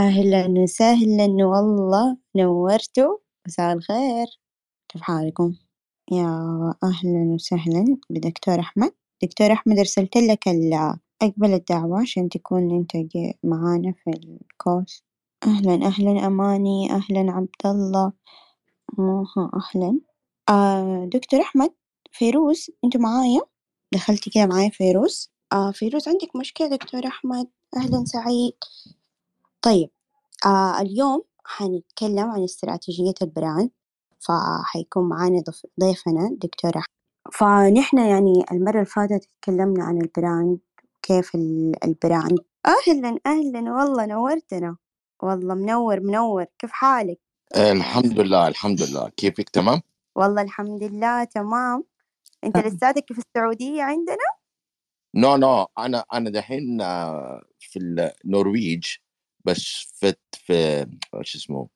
أهلا وسهلا والله نورتوا مساء الخير. كيف حالكم؟ يا أهلا وسهلا بدكتور أحمد. دكتور أحمد أرسلت لك أقبل الدعوة عشان تكون أنت معانا في الكورس. أهلا أهلا أماني أهلا عبد الله. آها أهلا. آه دكتور أحمد فيروز أنتوا معايا؟ دخلتي كده معايا فيروز؟ آه فيروز عندك مشكلة دكتور أحمد؟ أهلا سعيد. طيب آه اليوم حنتكلم عن استراتيجية ال brand فحيكون معانا ضيفنا دكتور أحمد فنحن يعني المرة اللي فاتت تكلمنا عن ال brand كيف ال- ال brand. أهلا أهلا والله نورتنا. والله منور منور. كيف حالك؟ الحمد لله الحمد لله. كيفك تمام؟ والله الحمد لله تمام. أنت لساتك في السعودية عندنا؟ no no أنا أنا دحين آه، في النرويج بس في في شو اسمه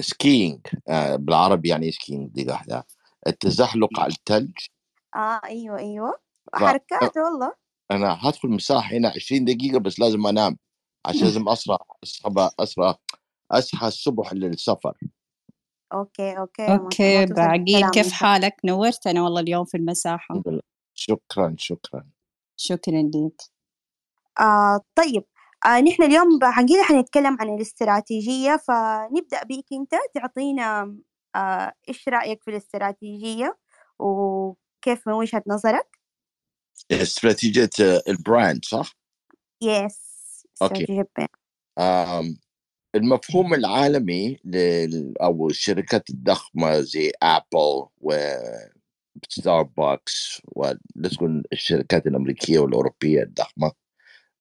skiing آه، بالعربي يعني skiing دقيقة واحدة. التزحلق على الثلج آه أيوه أيوه. ف- حركات والله. أنا هدخل مساحة هنا 20 دقيقة بس لازم أنام. عشان لازم أسرع اسرع أسرع أصحى الصبح للسفر. الله okay. توصل باعقيل. كيف حالك؟ نورتنا والله اليوم في لله. شكرا شكرا. شكرا لك آه طيب. آه نحن اليوم حقيقة حنتكلم عن الاستراتيجية فنبدأ بيك أنت تعطينا آه إيش رأيك في الاستراتيجية وكيف من وجهة نظرك؟ استراتيجية آه، ال brand صح؟ yes بين. آم، المفهوم العالمي لل أو الشركات الضخمة زي Apple وستاربكس ونقول الشركات الأمريكية والأوروبية الضخمة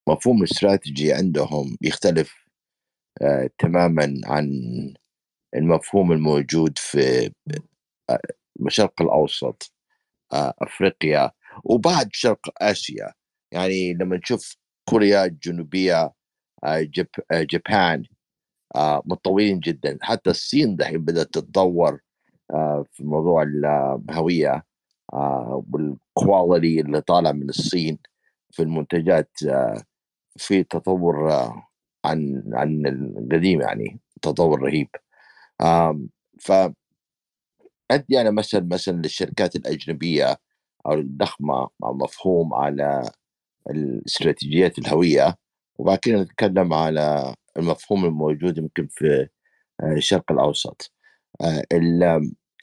مفهوم الاستراتيجي عندهم يختلف آه، تماما عن المفهوم الموجود في آه، الشرق الأوسط آه، أفريقيا وبعد شرق آسيا. يعني لما نشوف كوريا الجنوبية آه، جب- آه، جابان آه، متطورين جدا. حتى الصين دحين بدأت تتطور في موضوع الهوية والكواليتي اللي طالع من الصين في المنتجات في تطور عن عن القديم يعني تطور رهيب. ف ادي أنا مثل مثلا للشركات الأجنبية أو الضخمة مع مفهوم على الاستراتيجيات الهوية وبعد كده نتكلم على المفهوم الموجود يمكن في آه، الشرق الأوسط. آه،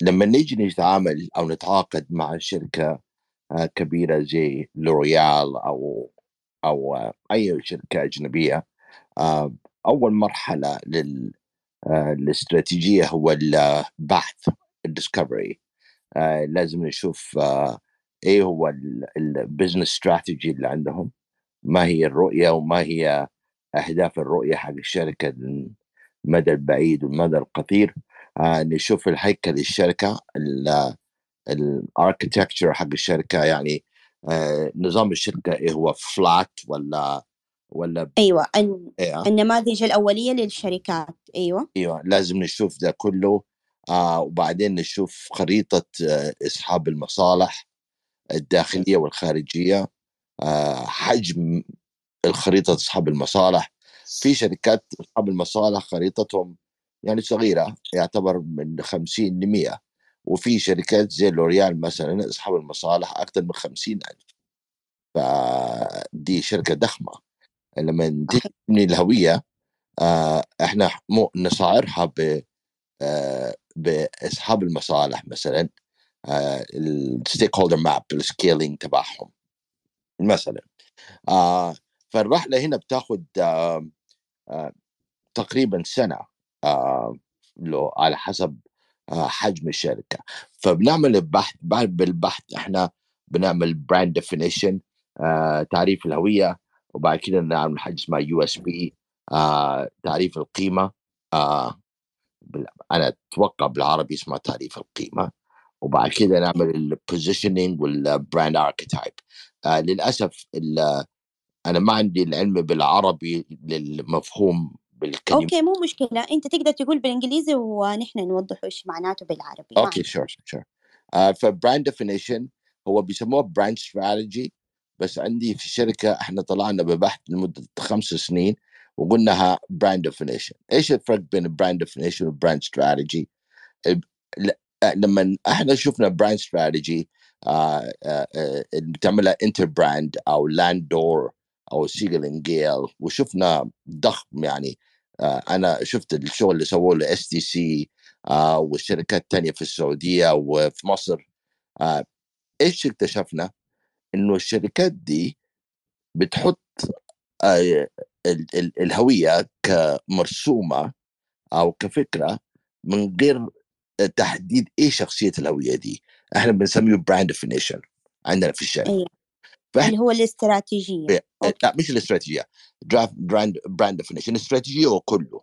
لما نيجي نتعامل أو نتعاقد مع شركة آه، كبيرة زي L'Oréal أو أو آه، أي شركة أجنبية آه، أول مرحلة لل آه، الاستراتيجية هو البحث ال discovery لازم نشوف آه، إيه هو ال business strategy اللي عندهم ما هي الرؤية وما هي أهداف الرؤية حق الشركة المدى البعيد والمدى القصير. آه، نشوف الهيكل الشركة الاركتكتشر حق الشركة يعني آه، نظام الشركة إيه هو فلات ولا ولا الن- إيه؟ النماذج الأولية للشركات أيوة. أيوه لازم نشوف ده كله آه وبعدين نشوف خريطة آه اصحاب المصالح الداخلية والخارجية آه حجم الخريطة اصحاب المصالح. في شركات اصحاب المصالح خريطتهم يعني صغيرة يعتبر من 50 ل 100 وفي شركات زي لوريال مثلا اصحاب المصالح أكثر من 50 ألف. فدي شركة ضخمة. لما تيجي تبني الهوية آه إحنا مو نصعرها ب آه باصحاب المصالح مثلا ال stakeholder map ال scaling تبعهم مثلا. آه فالرحلة هنا بتاخذ آه آه تقريبا سنة آه لو على حسب حجم الشركة. فبنعمل البحث بعد بالبحث إحنا بنعمل brand definition آه تعريف الهوية وبعد كده نعمل حاجة اسمها USP تعريف القيمة آه أنا أتوقع بالعربي اسمها تعريف القيمة. وبعد كده نعمل ال positioning وال brand archetype آه للأسف أنا ما عندي العلم بالعربي للمفهوم بالكلمة. okay مو مشكلة. أنت تقدر تقول بالإنجليزي ونحن نوضح إيش معناته بالعربي. ما okay sure sure ف brand definition هو بيسموه brand strategy بس عندي في الشركة إحنا طلعنا ببحث لمدة خمس سنين وقلناها brand definition إيش الفرق بين ال brand definition وال brand strategy لما إحنا شفنا brand strategy آه، اللي بتعملها Interbrand أو Landor أو Siegel+Gale وشفنا ضخم يعني آه، أنا شفت الشغل اللي سووه ل STC والشركات الثانية في السعودية وفي مصر. آه، إيش اكتشفنا؟ إنه الشركات دي بتحط الهوية كمرسومة أو كفكرة من غير تحديد إيه شخصية الهوية دي. إحنا بنسميه brand definition عندنا في الشركة. أيوة. اللي هو الاستراتيجية. إيه، لا مش الاستراتيجية. draft brand brand definition الاستراتيجيه هو كله.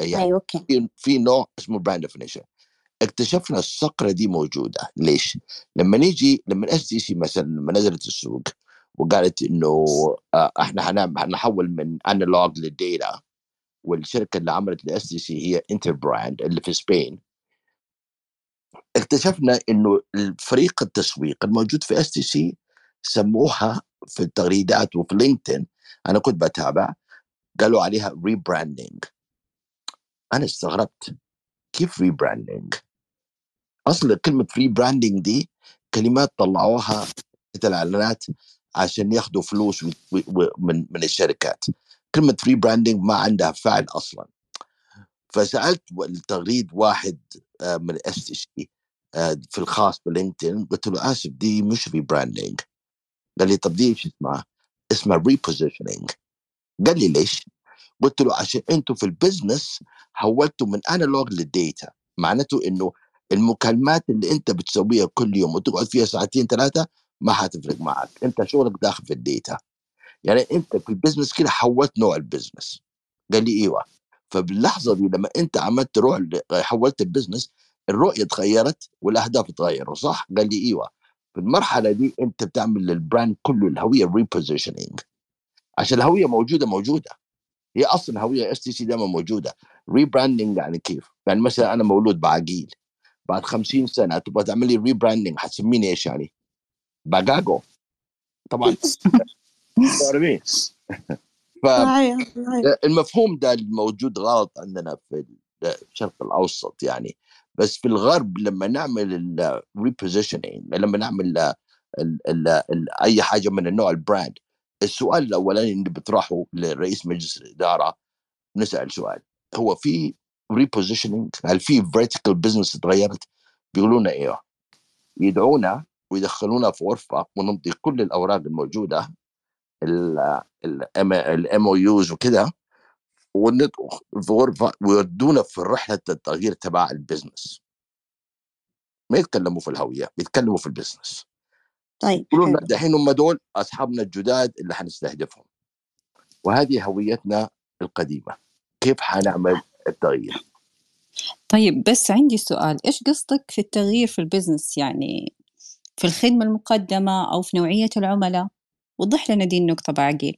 يعني أيوه okay. في, نوع اسمه brand definition اكتشفنا الثغرة دي موجودة. ليش؟ لما نيجي لما STC مثلا لما نزلت السوق وقالت إنه آه، إحنا حنحول من analog لل data والشركة اللي عملت ال STC هي Interbrand اللي في Spain. اكتشفنا إنه الفريق التسويق الموجود في STC سموها في التغريدات وفي LinkedIn. أنا كنت بتابع. قالوا عليها rebranding أنا استغربت. كيف rebranding أصل كلمة rebranding دي كلمات طلعوها الاعلانات عشان ياخذوا فلوس من من الشركات. كلمة rebranding ما عندها فعل أصلا. فسألت التغريد واحد آه، من STC في الخاص ب LinkedIn قلت له آسف دي مش rebranding قال لي طب دي إيش اسمها؟ اسمها repositioning قال لي ليش؟ قلت له عشان أنتم في ال business حولتوا من analog لل data معناته انه المكالمات اللي انت بتسويها كل يوم وتقعد فيها ساعتين ثلاثة ما حتفرق معك. انت شغلك داخل في ال data يعني انت في ال business كده حولت نوع ال business قال لي أيوه. فباللحظة دي لما انت عملت تروح حولت ال business الرؤية تغيرت والأهداف تغيروا صح؟ قال لي أيوه. في المرحلة دي أنت بتعمل لل brand كله الهوية repositioning عشان الهوية موجودة موجودة. هي أصلا هويه STC دائما موجودة. rebranding يعني كيف؟ يعني مثلا أنا مولود باعقيل بعد 50 سنة تبغى تعمل لي rebranding حتسميني إيش يعني؟ باجاجو طبعا. عارفين فالمفهوم ده الموجود غلط عندنا في الشرق الأوسط يعني. بس في الغرب لما نعمل ال repositioning لما نعمل ال ال ال أي حاجة من النوع ال brand السؤال الأولاني اللي بيطرحه لرئيس مجلس الإدارة نسأل سؤال هو في repositioning هل في vertical business تغيرت؟ بيقولوا لنا أيوه يدعونا ويدخلونا في غرفة ونمضي كل الأوراق الموجودة ال MOUs وكده في غرفه ويودونا في رحله التغيير تبع ال business ما يتكلموا في الهوية بيتكلموا في ال business طيب يقولون دحين هم دول أصحابنا الجداد اللي حنستهدفهم. وهذه هويتنا القديمة. كيف حنعمل التغيير؟ طيب بس عندي سؤال. إيش قصدك في التغيير في ال business يعني في الخدمة المقدمة أو في نوعية العملاء؟ وضح لنا دي النقطة باعقيل.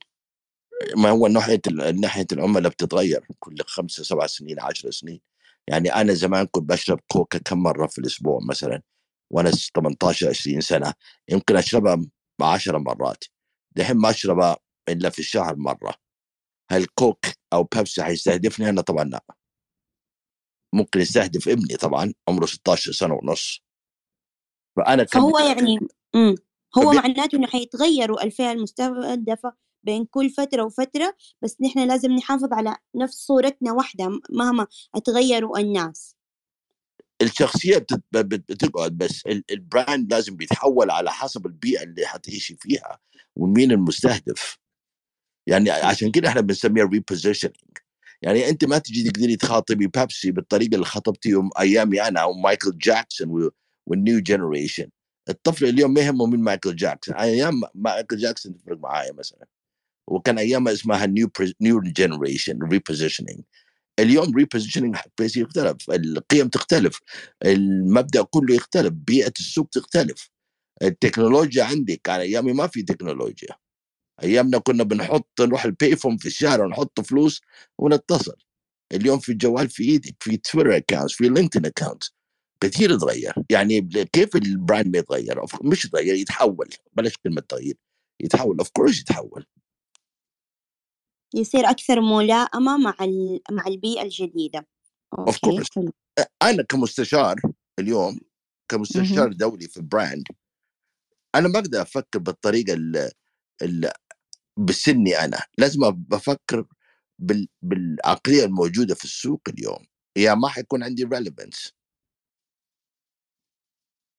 ما هو ناحية ناحية العملاء بتتغير كل خمسة سبع سنين عشر سنين. يعني أنا زمان كنت بشرب كوكا كم مرة في الأسبوع مثلا وأنا 18 20 سنة يمكن أشربها 10 مرات. دحين ما أشربها إلا في الشهر مرة. هل كوك أو بيبسي حيستهدفني؟ أنا طبعا لا. ممكن يستهدف ابني طبعا عمره 16 سنة ونص. فأنا فهو يعني امم هو معناته إنه حيتغيروا الفئة المستهدفة بين كل فترة وفترة بس نحن لازم نحافظ على نفس صورتنا واحدة مهما أتغيروا الناس. الشخصية بتقعد بس ال brand لازم بيتحول على حسب البيئة اللي حتعيشي فيها ومين المستهدف. يعني عشان كده إحنا بنسميها repositioning يعني أنت ما تجي تقدري تخاطبي بيبسي بالطريقة اللي خاطبتيهم أيامي أنا أو مايكل جاكسون وال new generation الطفل اليوم ما يهمه مين مايكل جاكسون. أيام مايكل جاكسون تفرق معايا مثلا. وكان أيامها اسمها new new generation repositioning اليوم ال repositioning يختلف القيم تختلف المبدأ كله يختلف بيئة السوق تختلف. التكنولوجيا عندك على أيامي ما في تكنولوجيا. أيامنا كنا بنحط نروح البيفون في الشارع ونحط فلوس ونتصل. اليوم في الجوال في إيدك في تويتر account في لينكدين account كثير تغير. يعني كيف ال brand ما يتغير؟ مش يتغير يتحول. بلاش كلمة تغيير. يتحول of course يتحول. يصير أكثر ملائمة مع مع البيئة الجديدة. of course أنا كمستشار اليوم كمستشار دولي في brand أنا ما أقدر أفكر بالطريقة اللي بسني أنا. لازم بفكر بال... بالعقلية الموجودة في السوق اليوم. يا ما حيكون عندي relevance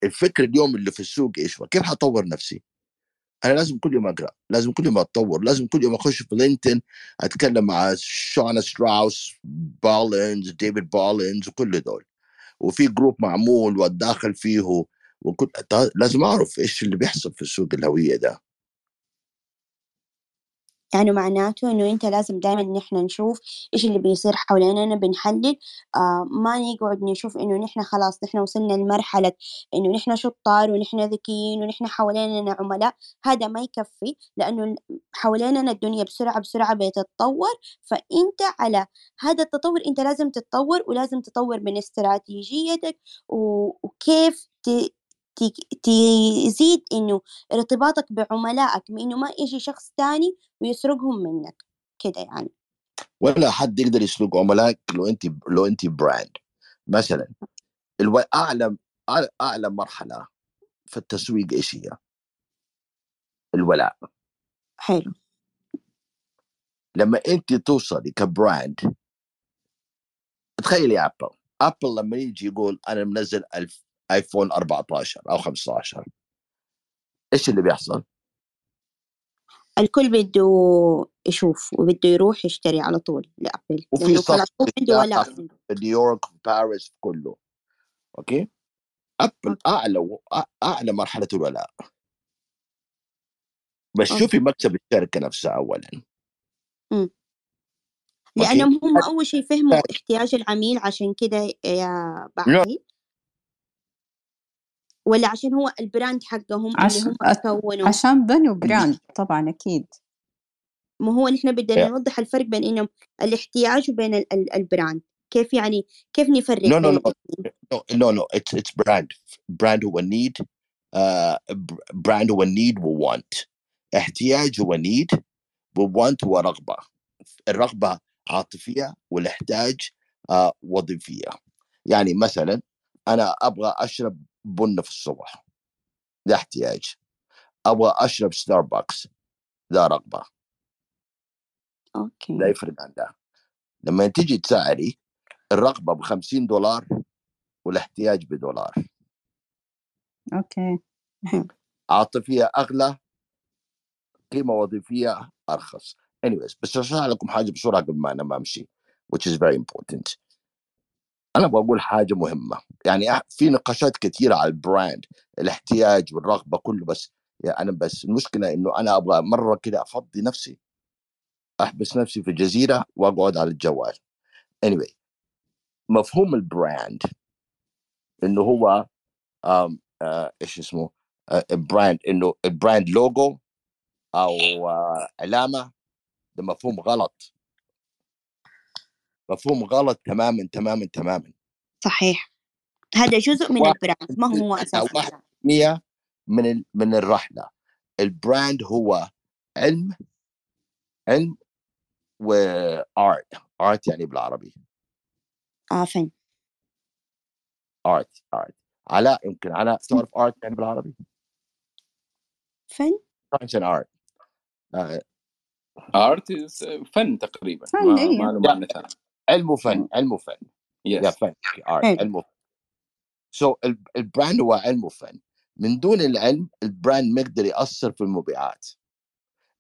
الفكر اليوم اللي في السوق إيش كيف حطور نفسي؟ أنا لازم كل يوم أقرأ لازم كل يوم أتطور لازم كل يوم أخش في لينكدين أتكلم مع شونا ستراوس بالينز ديفيد بالينز وكل دول. وفي جروب معمول وأتداخل فيه وكل لازم أعرف إيش اللي بيحصل في السوق الهوية ده. يعني معناته إنه أنت لازم دايمًا نحن نشوف إيش اللي بيصير حواليننا بنحلل آه ما نقعد نشوف إنه نحن خلاص نحن وصلنا لمرحلة إنه نحن شطار ونحن ذكيين ونحن حواليننا عملاء. هذا ما يكفي لأنه حواليننا الدنيا بسرعة بسرعة بتتطور فأنت على هذا التطور أنت لازم تتطور ولازم تطور من استراتيجيتك وكيف تزيد إنه ارتباطك بعملائك بإنه ما يجي شخص تاني ويسرقهم منك كده يعني. ولا حد يقدر يسرق عملائك لو انت لو انت brand مثلا ألو... أعلى أعلى مرحلة في التسويق إيش هي؟ الولاء. حلو. لما انت توصلي ك brand تخيلي ابل ابل لما يجي يقول أنا منزل ألف آيفون 14 أو 15 إيش اللي بيحصل؟ الكل بده يشوف وبده يروح يشتري على طول لأبل وفي صف عنده ولا في نيويورك في باريس كله. أوكي؟ أبل أعلى أعلى مرحلة الولاء. بس شوفي مكسب الشركة نفسها اولا. لأنهم هم أول شيء فهموا احتياج العميل عشان كده يا بعدي ولا عشان هو ال brand حقهم عش... اللي هم كونوا عشان بنوا brand طبعا أكيد. ما هو نحن بدنا نوضح الفرق بين إنهم الاحتياج وبين ال ال brand كيف يعني كيف نفرق no, no, no. no no no. It's it's brand. Brand هو need. uh, brand هو need و want. احتياج هو need و want هو رغبة. الرغبة عاطفية والاحتياج uh, وظيفية. يعني مثلا أنا أبغى أشرب بن في الصبح. ده احتياج. أبغى أشرب ستاربكس ده رغبة. أوكي. لا يفرق عن ده. لما تيجي تسعري الرغبة ب 50 دولار والاحتياج بدولار. أوكي. عاطفية أغلى قيمة وظيفية أرخص. Anyways بس أشرح لكم حاجة بسرعة قبل ما أنا ما أمشي which is very important. أنا بقول حاجة مهمة. يعني في نقاشات كثيره على ال brand الاحتياج والرغبة كله بس يعني أنا بس المشكلة إنه أنا أبغى مرة كده أفضي نفسي أحبس نفسي في جزيره وأقعد على الجوال. Anyway مفهوم ال brand إنه هو آه إيش اسمه آه brand إنه ال brand logo أو آه علامة ده مفهوم غلط. مفهوم غلط تماما تماما تماما. صحيح. هذا جزء من ال brand ما هو أساس مية من من الرحلة. ال brand هو علم علم و art art يعني بالعربي. آه فن art art علاء يمكن علاء تعرف art يعني بالعربي. فن science and art art فن تقريبا ما, إيه. ما له معنى ثاني. علم وفن علم وفن yes. يا فن علم وفن so so, ال brand هو علم وفن من دون العلم ال brand ما يقدر يأثر في المبيعات.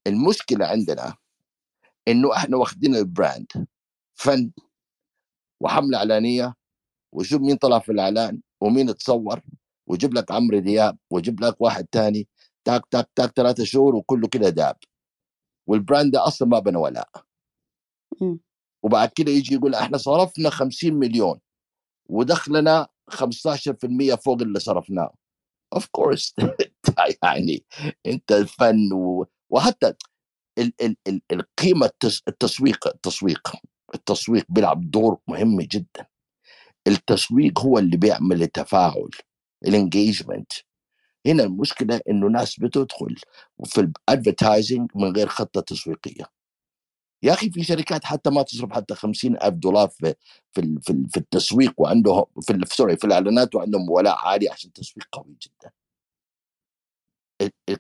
المشكلة عندنا إنه إحنا واخدين ال brand فن وحملة إعلانية وشوف مين طلع في الإعلان ومين تصور وجيب لك عمرو دياب وجيب لك واحد تاني تاك تاك تاك ثلاثة شهور وكله كده داب. وال brand ده أصلا ما بنى ولاء وبعد كده يجي يقول إحنا صرفنا 50 مليون ودخلنا 15% فوق اللي صرفناه. of course يعني أنت الفن و... وحتى ال... ال... ال... القيمة التس... التسويق التسويق التسويق بيلعب دور مهم جدا. التسويق هو اللي بيعمل التفاعل ال engagement هنا المشكلة إنه ناس بتدخل في ال advertising من غير خطة تسويقية. يا أخي في شركات حتى ما تصرف حتى خمسين ألف دولار في في في, في التسويق وعندهم في sorry في الإعلانات وعندهم ولاء عالي عشان تسويق قوي جدا.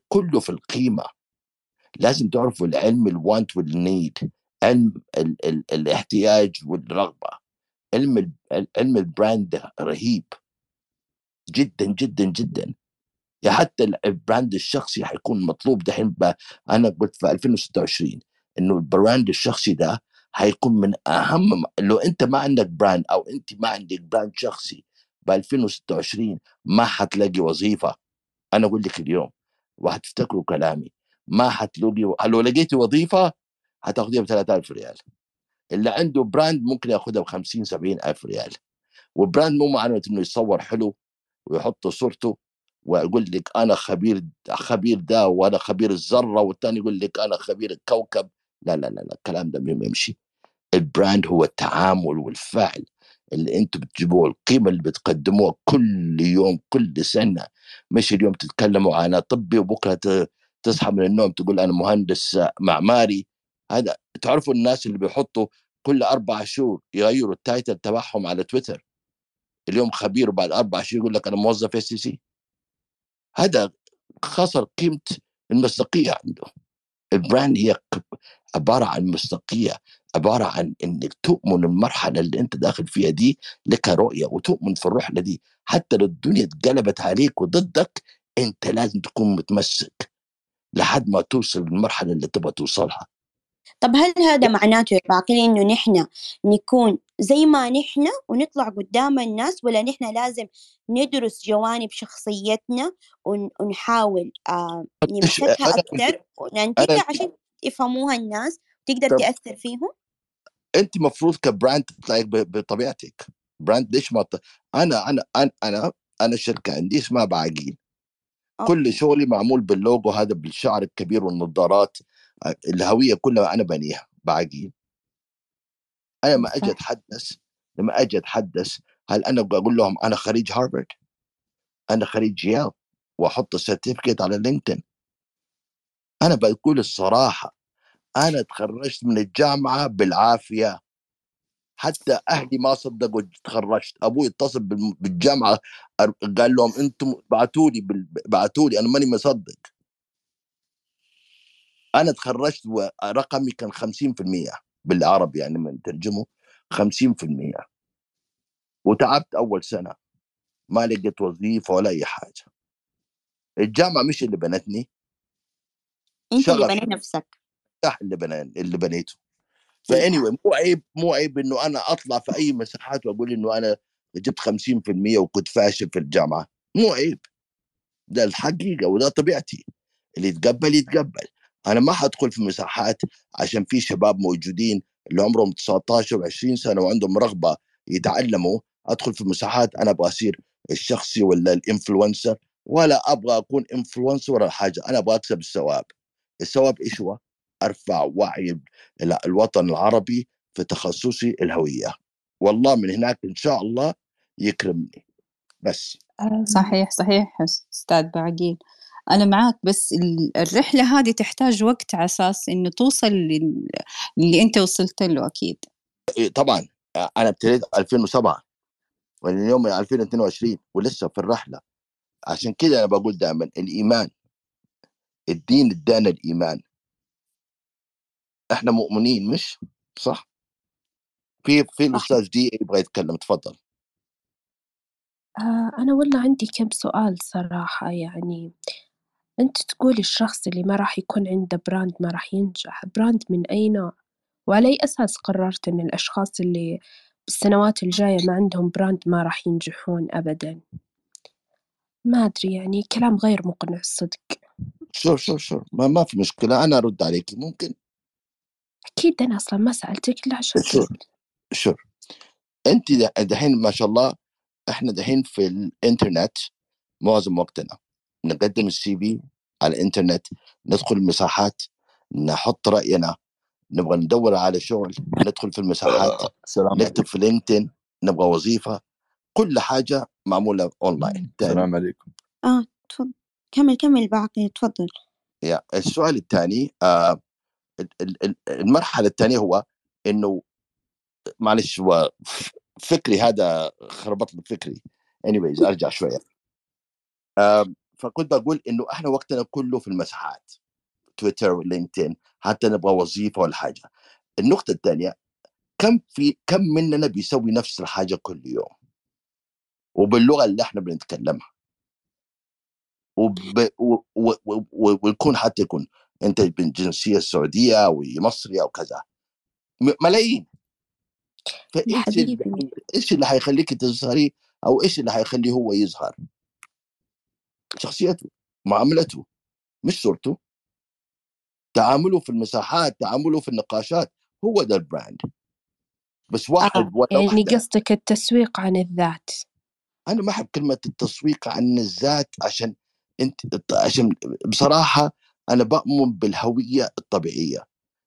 كله في القيمة. لازم تعرفوا العلم ال want وال need علم ال ال الاحتياج والرغبة. علم علم ال brand رهيب. جدا جدا جدا. يا حتى ال- ال brand الشخصي حيكون مطلوب دحين أنا قلت في 2026 إنه ال brand الشخصي ده حيكون من أهم لو أنت ما عندك brand أو أنت ما عندك brand شخصي ب 2026 ما حتلاقي وظيفة. أنا أقول لك اليوم وهتفتكروا كلامي. ما حتلاقي لو لقيتي وظيفة هتاخديها ب 3000 ريال. اللي عنده brand ممكن ياخدها ب 50 70 ألف ريال. و brand مو معناته إنه يصور حلو ويحط صورته ويقول لك أنا خبير خبير ده وأنا خبير الذرة والثاني يقول لك أنا خبير الكوكب. لا لا لا لا الكلام ده ما يمشي. ال brand هو التعامل والفعل اللي أنتم بتجيبوه القيمه اللي بتقدموها كل يوم كل سنة. مش اليوم تتكلموا أنا طبيب وبكرة تصحى من النوم تقول أنا مهندس معماري. هذا تعرفوا الناس اللي بيحطوا كل أربع شهور يغيروا ال title تبعهم على تويتر؟ اليوم خبير وبعد أربع شهور يقول لك أنا موظف SC هذا خسر قيمة المصداقية عنده البراند هي عبارة عن مصداقية عبارة عن إنك تؤمن المرحلة اللي أنت داخل فيها دي لك رؤية وتؤمن في الرحله دي. حتى لو الدنيا اتقلبت عليك وضدك أنت لازم تكون متمسك لحد ما توصل للمرحلة اللي تبغى توصلها. طب هل هذا معناته يا باقي إنه نحن نكون زي ما نحن ونطلع قدام الناس ولا نحن لازم ندرس جوانب شخصيتنا ون- ونحاول آه نمسكها وننتجها أنا- عشان يفهموها الناس تقدر طب- تأثر فيهم؟ انت مفروض ك brand تطلعي بطبيعتك brand ليش ما ت... أنا أنا أنا أنا أنا شركه عندي اسمها باعقيل كل okay. شغلي معمول باللوجو هذا بالشعر الكبير والنظارات آه، الهوية كلها أنا بنيها باعقيل أنا لما أجي. أتحدث لما أجي أتحدث هل أنا بقول لهم أنا خريج هارفارد أنا خريج ييل وأحط ال certificate على لينكدين أنا بقول الصراحة أنا تخرجت من الجامعة بالعافية. حتى أهلي ما صدقوا تخرجت أبوي اتصل بالجامعة قال لهم أنتم بعتوا لي بعتوا لي أنا ماني مصدق. أنا تخرجت ورقمي كان 50% بالعربي يعني من نترجمه 50% وتعبت أول سنة ما لقيت وظيفة ولا أي حاجة. الجامعة مش اللي بنتني. أنت اللي. بنيت نفسك. صح اللي بنا اللي بنيته. فاني مو عيب مو عيب إنه أنا أطلع في أي مساحات وأقول إنه أنا جبت 50% وكنت فاشل في الجامعة. مو عيب. ده الحقيقة وده طبيعتي. اللي يتقبل يتقبل. أنا ما حدخل في مساحات عشان في شباب موجودين اللي عمرهم 19 و20 سنة وعندهم رغبة يتعلموا. أدخل في مساحات أنا أبغى أصير الشخصي ولا ال influencer ولا أبغى أكون influencer ولا حاجة أنا أبغى أكسب الثواب. الثواب إيش هو؟ أرفع وعي ال- الوطن العربي في تخصصي الهوية. والله من هناك إن شاء الله يكرمني. بس. صحيح صحيح أستاذ بعقيل. أنا معاك بس ال- الرحلة هذه تحتاج وقت على أساس إنه توصل لل- اللي أنت وصلت له أكيد. إيه طبعا. أنا ابتديت 2007 واليوم 2022 ولسه في الرحلة. عشان كده أنا بقول دائما الإيمان. الدين ادانا الإيمان. إحنا مؤمنين مش؟ صح؟ في في الأستاذ دي يبغى يتكلم تفضل. آه، أنا والله عندي كم سؤال صراحة يعني أنت تقول الشخص اللي ما راح يكون عنده brand ما راح ينجح. brand من أي نوع؟ وعلى أي أساس قررت إن الأشخاص اللي بالسنوات الجاية ما عندهم brand ما راح ينجحون أبدا؟ ما أدري يعني كلام غير مقنع الصدق sure sure sure ما, ما في مشكلة أنا أرد عليك ممكن؟ أكيد أنا أصلا ما سألتك إلا عشان sure أنت ده- دحين ما شاء الله إحنا دحين في الإنترنت معظم وقتنا. نقدم ال CV على الإنترنت ندخل المساحات نحط رأينا نبغى ندور على شغل ندخل في المساحات السلام نكتب في لينكدين نبغى وظيفة كل حاجة معمولة اونلاين تاني السلام عليكم. آه. كمل كمل باقي تفضل. يا السؤال الثاني آه ال- ال- ال- المرحلة الثانية هو إنه معلش هو فكري هذا خربط لي فكري anyways أرجع شوية. آم، فكنت بقول إنه إحنا وقتنا كله في المساحات تويتر ولينكدين حتى نبغى وظيفة ولا حاجة. النقطة الثانية كم في كم مننا بيسوي نفس الحاجة كل يوم؟ وباللغة اللي إحنا بنتكلمها. وب... و... و... و... ويكون حتى يكون. أنت من جنسيه سعوديه أو مصري أو كذا ملايين. فإيش حبيبي. اللي إيش اللي حيخليك تظهري أو إيش اللي حيخليه هو يظهر؟ شخصيته معاملته مش صورته. تعامله في المساحات تعامله في النقاشات هو ده البراند بس واحد آه، ولا يعني قصدك التسويق عن الذات. أنا ما أحب كلمة التسويق عن الذات عشان أنت عشان بصراحة أنا بؤمن بالهوية الطبيعية.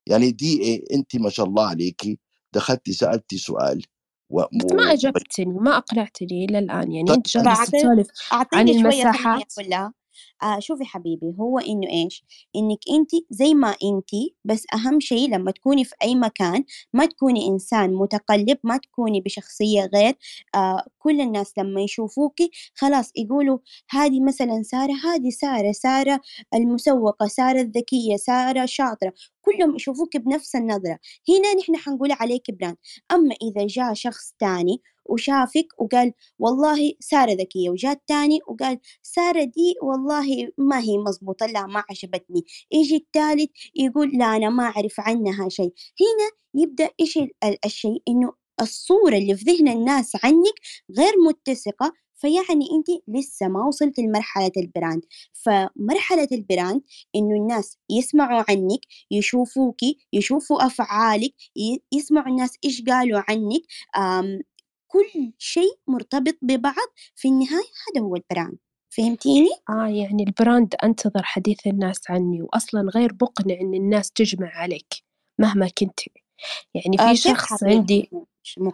يعني دي إيه أنت ما شاء الله عليكي دخلتي سألتي سؤال و... بس ما و... أجبتني ما أقنعتني إلى الآن. يعني طيب أنت جالس بعطي تسولف عن المساحات؟ آه شوفي حبيبي هو إنه إيش؟ إنك أنت زي ما أنت بس أهم شيء لما تكوني في أي مكان ما تكوني إنسان متقلب ما تكوني بشخصية غير آه كل الناس لما يشوفوكي خلاص يقولوا هذه مثلا سارة هذه سارة سارة المسوقة سارة الذكية سارة شاطرة. كلهم يشوفوك بنفس النظرة. هنا نحن حنقول عليك براند. أما إذا جاء شخص تاني وشافك وقال والله سارة ذكية وجاء التاني وقال سارة دي والله ما هي مزبوطة لا ما عجبتني. يجي الثالث يقول لا أنا ما أعرف عنها شيء. هنا يبدأ إيش ال- ال- الشيء؟ إنه الصورة اللي في ذهن الناس عنك غير متسقة فيعني أنت لسه ما وصلت لمرحلة ال brand. فمرحلة ال brand إنه الناس يسمعوا عنك يشوفوكي يشوفوا أفعالك ي- يسمعوا الناس إيش قالوا عنك. كل شيء مرتبط ببعض في النهاية هذا هو ال brand. فهمتيني؟ آه يعني ال brand أنتظر حديث الناس عني وأصلا غير مقنع إن الناس تجمع عليك مهما كنت يعني آه في كيف شخص عندي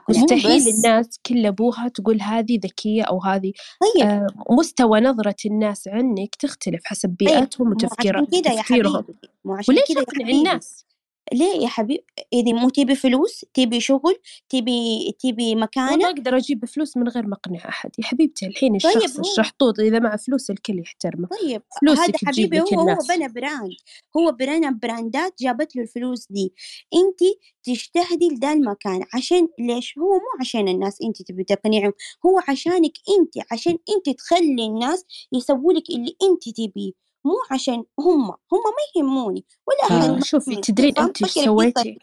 مستحيل الناس كل أبوها تقول هذه ذكية أو هذه طيب. آه مستوى نظرة الناس عنك تختلف حسب طيب بيئتهم مو عشان وتفكير كده يا تفكيرهم. حبيبي مو عشان وليش أقنع حبيبي؟ الناس؟ ليه يا حبيبي إذا مو تبي فلوس؟ تبي شغل؟ تبي تبي وما مكانة أقدر أجيب فلوس من غير ما أقنع أحد يا حبيبتي. الحين طيب الشخص هو الشحطوط إذا مع فلوس الكل يحترمه. طيب هذا حبيبي هو هو الناس. بنى براند. هو بنى براندات جابت له الفلوس دي. انت تجتهدي لدا المكان. عشان ليش؟ هو مو عشان الناس انت تبي تقنعهم هو عشانك انت. عشان انت تخلي الناس يسووا لك اللي انت تبيه. مو عشان هم هم ما يهموني ولا آه. ما شوفي تدرين أنت بهذه سويتي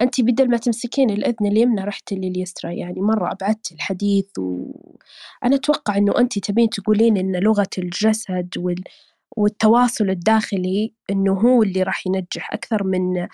أنت بدل ما تمسكين الأذن اليمنى رحت لليسرى يعني مرة أبعدت الحديث وأنا أتوقع إنه أنت تبين تقولين إن لغة الجسد وال... والتواصل الداخلي إنه هو اللي راح ينجح أكثر من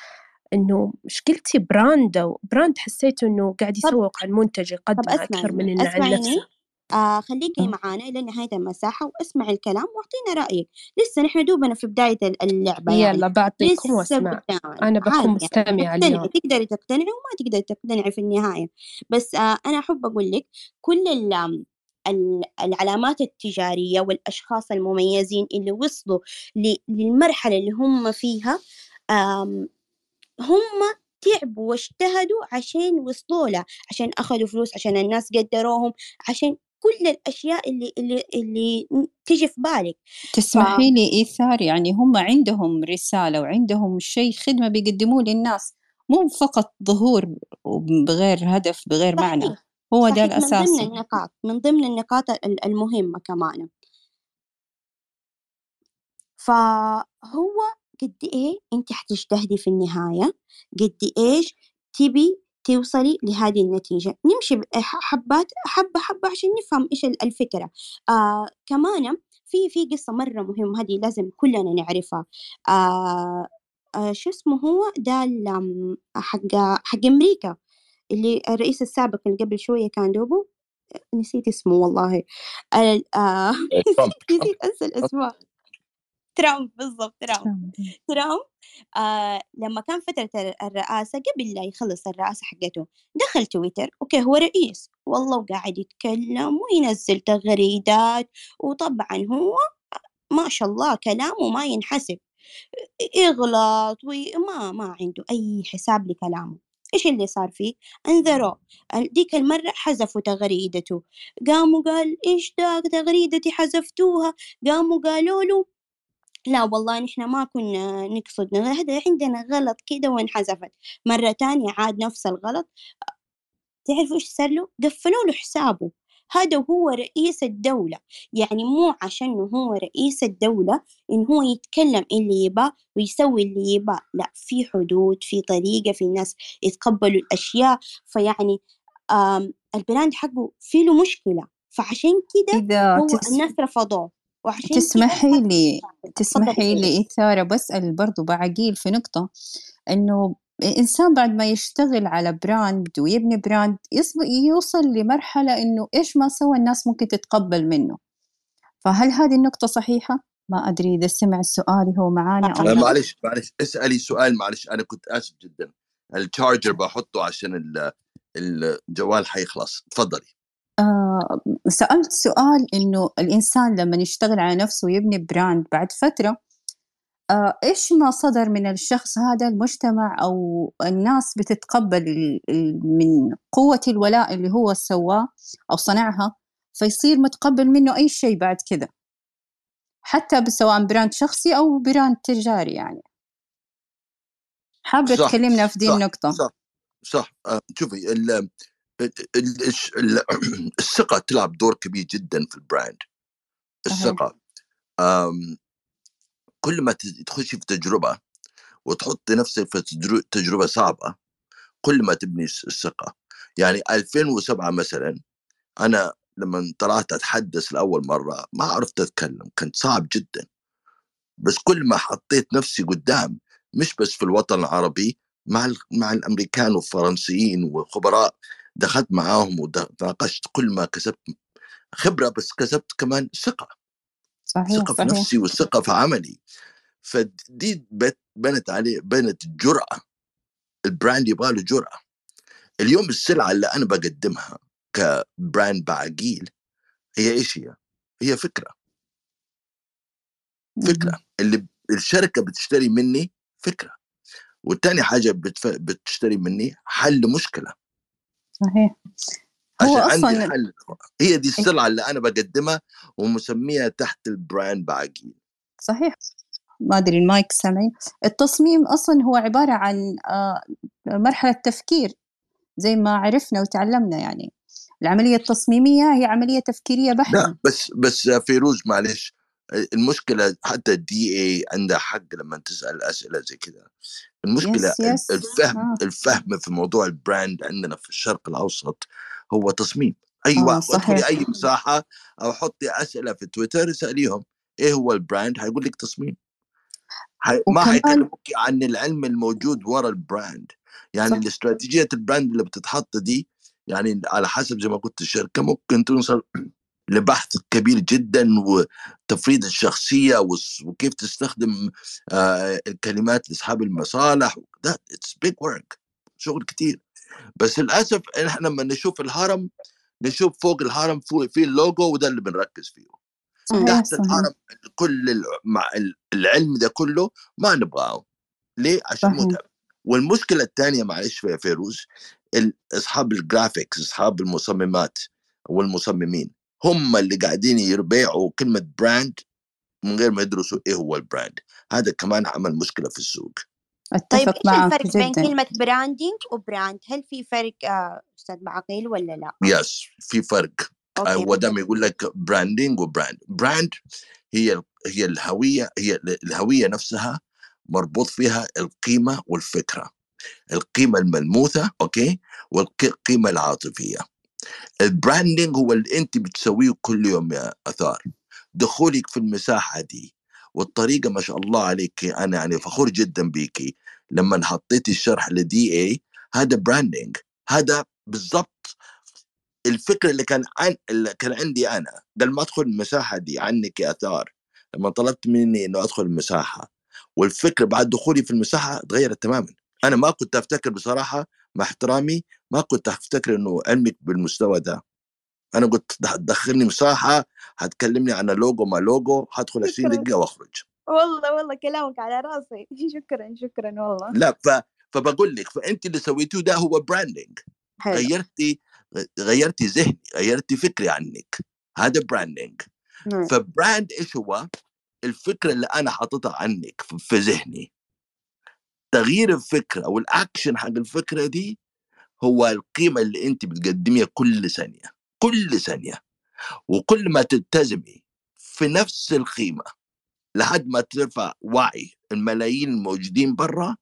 إنه إيش قلتي brand أو brand حسيت إنه قاعد يسوق عن منتج طب يقدمه أكثر من إنه عن نفسه آه خليكي معانا إلى نهاية المساحة واسمعي الكلام واعطينا رأيك. لسه نحن دوبنا في بداية ال- اللعبة يعني يلا بعطيكم قدامنا أنا بكون يعني مستمعة تقتنعي اليوم. تقدري تقتنعي وما تقدري تقتنعي في النهاية. بس آه أنا أحب أقول لك كل ال ال- العلامات التجارية والأشخاص المميزين اللي وصلوا للمرحلة اللي هم فيها هم تعبوا واجتهدوا عشان وصلوا له عشان أخذوا فلوس عشان الناس قدروهم عشان كل الأشياء اللي اللي اللي تجي في بالك. ف تسمحي لي إيثار يعني هم عندهم رسالة وعندهم شيء خدمة بيقدموه للناس مو فقط ظهور بغير هدف بغير معنى صحيح هو ده صحيح من ضمن النقاط من ضمن النقاط ال- المهمة كمان. فهو قد إيه أنت حتجتهدي في النهاية؟ قد إيش تبي توصلي لهذه النتيجة. نمشي حبات حبة حبة عشان نفهم إيش ال- الفكرة. آه كمان في في قصة مرة مهمة هذه لازم كلنا نعرفها. آه آه شو اسمه هو؟ ده حق حق أمريكا اللي الرئيس السابق اللي قبل شوية كان دوبه نسيت اسمه والله. ال- آه ترامب نسيت نسيت أنسى الأسماء. ترامب بالضبط ترامب. ترامب آه لما كان فترة ال- الرئاسة قبل لا يخلص الرئاسة حقته دخل تويتر أوكي هو رئيس والله وقاعد يتكلم وينزل تغريدات وطبعا هو ما شاء الله كلامه ما ينحسب يغلط وما ما عنده أي حساب لكلامه. إيش اللي صار فيه؟ أنذروه. ديك المرة حذفوا تغريدته. قاموا قال إيش ده تغريدتي حذفتوها؟ قاموا قالوا له لا والله نحن ما كنا نقصد هذا عندنا غلط كده وانحذفت. مرة تانية عاد نفس الغلط. تعرفوا إيش صار له؟ قفلوا له حسابه. هذا هو رئيس الدولة. يعني مو عشان هو رئيس الدولة إن هو يتكلم اللي يباه ويسوي اللي يباه. لا في حدود في طريقة في الناس يتقبلوا الأشياء. فيعني البراند حقه في له مشكلة. فعشان كده هو. الناس رفضوه. وعشان تسمحي لي تسمحي لي إثارة بسأل برضو باعقيل في نقطة إنه الإنسان بعد ما يشتغل على براند ويبني براند يص- يوصل لمرحلة إنه إيش ما سوى الناس ممكن تتقبل منه. فهل هذه النقطة صحيحة؟ ما أدري إذا سمع سؤالي هو معانا أو لا. معلش معلش اسألي سؤال معلش أنا كنت آسف جدا. ال charger بحطه عشان ال- الجوال حيخلص؟ تفضلي. آه سألت سؤال إنه الإنسان لما يشتغل على نفسه ويبني براند بعد فترة آه إيش ما صدر من الشخص هذا المجتمع أو الناس بتتقبل من قوة الولاء اللي هو سواه أو صنعها فيصير متقبل منه أي شيء بعد كذا حتى سواء براند شخصي أو براند تجاري يعني. حابة تكلمنا في دي النقطة؟ صح صح. آه، شوفي ال ال ال الش- ال- الثقة تلعب دور كبير جدا في البراند آم، كل ما ت- تخشي في تجربة وتحطي نفسك في تجر- تجربة صعبة كل ما تبني الثقة. يعني 2007 مثلا أنا لما طلعت أتحدث لأول مرة ما عرفت أتكلم كان صعب جدا. بس كل ما حطيت نفسي قدام مش بس في الوطن العربي مع مع الأمريكان والفرنسيين وخبراء دخلت معاهم وتناقشت كل ما كسبت خبرة بس كسبت كمان ثقة صحيح ثقة في نفسي والثقه في عملي. فدي بنت عليه بنت جرأة. البراند يبغى له جرأة. اليوم السلعة اللي أنا بقدمها كبراند باعقيل هي إيش هي؟ هي فكرة. فكرة. اللي الشركة بتشتري مني فكرة. والتاني حاجة. بتشتري مني حل مشكلة. صحيح. هو عشان عندي الحل هي دي السلعة اللي أنا بقدمها ومسميها تحت البراند باعقيل صحيح. ما أدري المايك سامعين. التصميم أصلا هو عبارة عن آه، مرحلة تفكير زي ما عرفنا وتعلمنا يعني. العملية التصميمية هي عملية تفكيرية لا بحتة. بس بس فيروز معلش المشكلة حتى ال DI عندها حق لما تسأل أسئلة زي كذا المشكلة yes yes الفهم آه. الفهم في موضوع البراند عندنا في الشرق الأوسط هو تصميم. أي آه واحد ادخلي أي مساحة أو حطي أسئلة في تويتر اسأليهم إيه هو البراند هيقول لك تصميم. حي... ما وكمان حيكلموك عن العلم الموجود ورا البراند يعني صح. الاستراتيجية البراند اللي بتتحط دي يعني على حسب زي ما قلت الشركة ممكن توصل لبحث كبير جدا وتفريد الشخصية وس- وكيف تستخدم آه، الكلمات لأصحاب المصالح ده it's big work شغل كتير. بس للأسف إحنا لما نشوف الهرم نشوف فوق الهرم فوق في اللوجو وده اللي بنركز فيه. تحت الهرم كل مع ال- العلم ده كله ما نبغاه. ليه؟ عشان متعب. والمشكلة الثانية معلش يا فيروز إصحاب ال graphics إصحاب المصممات والمصممين. هم اللي قاعدين يبيعوا كلمة براند من غير ما يدرسوا إيه هو البراند هذا كمان عمل مشكلة في السوق. طيب معك الفرق بين جدا. كلمة branding و brand؟ هل في فرق آه، أستاذ باعقيل ولا لا؟ yes في فرق. آه، هو دام يقول لك branding و brand، brand هي هي الهوية هي الهوية نفسها مربوط فيها القيمة والفكرة. القيمة الملموسة أوكي والقيمه العاطفية. ال branding هو اللي أنت بتسويه كل يوم يا آثار. دخولك في المساحة دي والطريقة ما شاء الله عليك أنا يعني فخور جدا بيكي. لما حطيتي الشرح لدي اي هذا براندنج هذا بالضبط الفكرة اللي كان عن اللي كان عندي أنا. قبل ما أدخل المساحة دي عنك يا آثار لما طلبت مني إنه أدخل المساحة والفكرة بعد دخولي في المساحة تغيرت تماما. أنا ما كنت أفتكر بصراحة مع احترامي ما كنت أفتكر إنه علمك بالمستوى ده. أنا قلت دخلني مساحة هتكلمني عن لوجو ما لوجو هدخل 20 دقيقة وأخرج. والله والله كلامك على راسي. شكرا شكرا والله. لا ف... فبقول لك فأنت اللي سويتوه ده هو branding غيرتي غيرتي ذهني غيرتي فكري عنك. هذا branding نعم. ف brand إيش هو؟ الفكرة اللي أنا حاططها عنك في ذهني. تغيير الفكرة والاكشن حق الفكرة دي هو القيمة اللي أنت بتقدميها كل ثانية كل ثانية. وكل ما تلتزمي في نفس القيمة لحد ما ترفع وعي الملايين الموجودين برا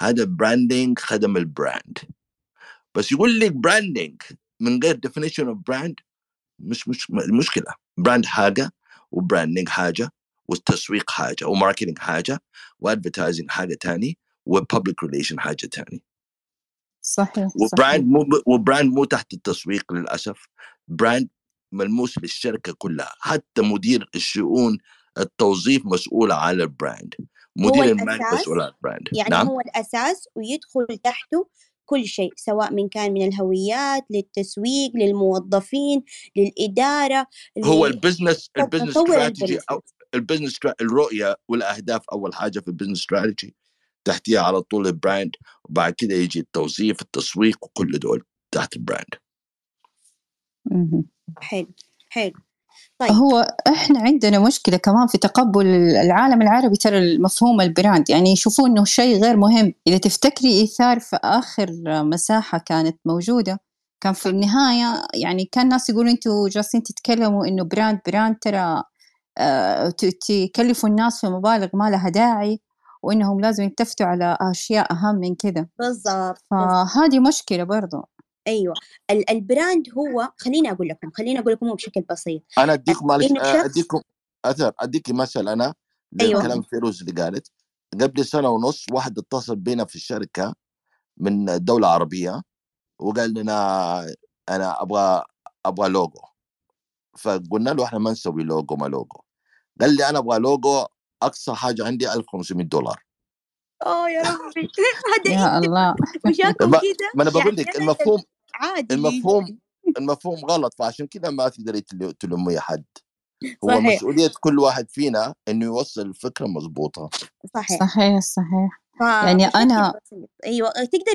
هذا branding خدم البراند بس يقول لك branding من غير definition of brand مش مش مشكلة. brand حاجة و branding حاجة والتسويق حاجة و marketing حاجة و advertising حاجة تاني. و public relation حاجة تاني صحيح وبراند مو وبراند مو تحت التسويق للأسف. brand ملموس للشركه كلها. حتى مدير الشؤون التوظيف مسؤول على البراند مدير المال مسؤول على البراند يعني نعم؟ هو الأساس ويدخل تحته كل شيء سواء من كان من الهويات للتسويق للموظفين للإدارة هو ال business ال business strategy ال business الرؤية والأهداف أول حاجة في ال business strategy تحتيها على طول ال brand وبعد كده يجي التوظيف التسويق وكل دول تحت ال brand. حلو حلو. طيب. هو إحنا عندنا مشكلة كمان في تقبل العالم العربي ترى المفهوم ال brand يعني يشوفوا إنه شيء غير مهم. إذا تفتكري إيثار في آخر مساحة كانت موجودة كان في النهاية يعني كان الناس يقولوا إنتوا جالسين تتكلموا إنه brand brand ترى آه، ت- تكلفوا الناس في مبالغ ما لها داعي. وإنهم لازم يلتفتوا على أشياء أهم من كذا بالضبط. فهذه مشكلة برضو. أيوه. ال- ال brand هو خليني أقول لكم خليني أقول لكم هو بشكل بسيط. أنا اديكم معلش أديكم أثر اديك مثل أنا أيوة. لكلام فيروز اللي قالت. قبل سنة ونص واحد اتصل بينا في الشركة من دولة عربية وقال لنا أنا أبغى أبغى لوجو فقلنا له إحنا ما نسوي لوجو ما لوجو قال لي أنا أبغى لوجو أقصى حاجة عندي 1500 دولار. اوه يا ربي. هذا يا الله. وجاكم ما- كذا ما أنا بقول يعني لك المفهوم عادي. المفهوم المفهوم غلط فعشان كذا ما تقدري تل- تلومي حد. هو صحيح. مسؤولية كل واحد فينا إنه يوصل الفكرة مضبوطة. صحيح. صحيح صحيح. ف- يعني بسيط. أيوه تقدر.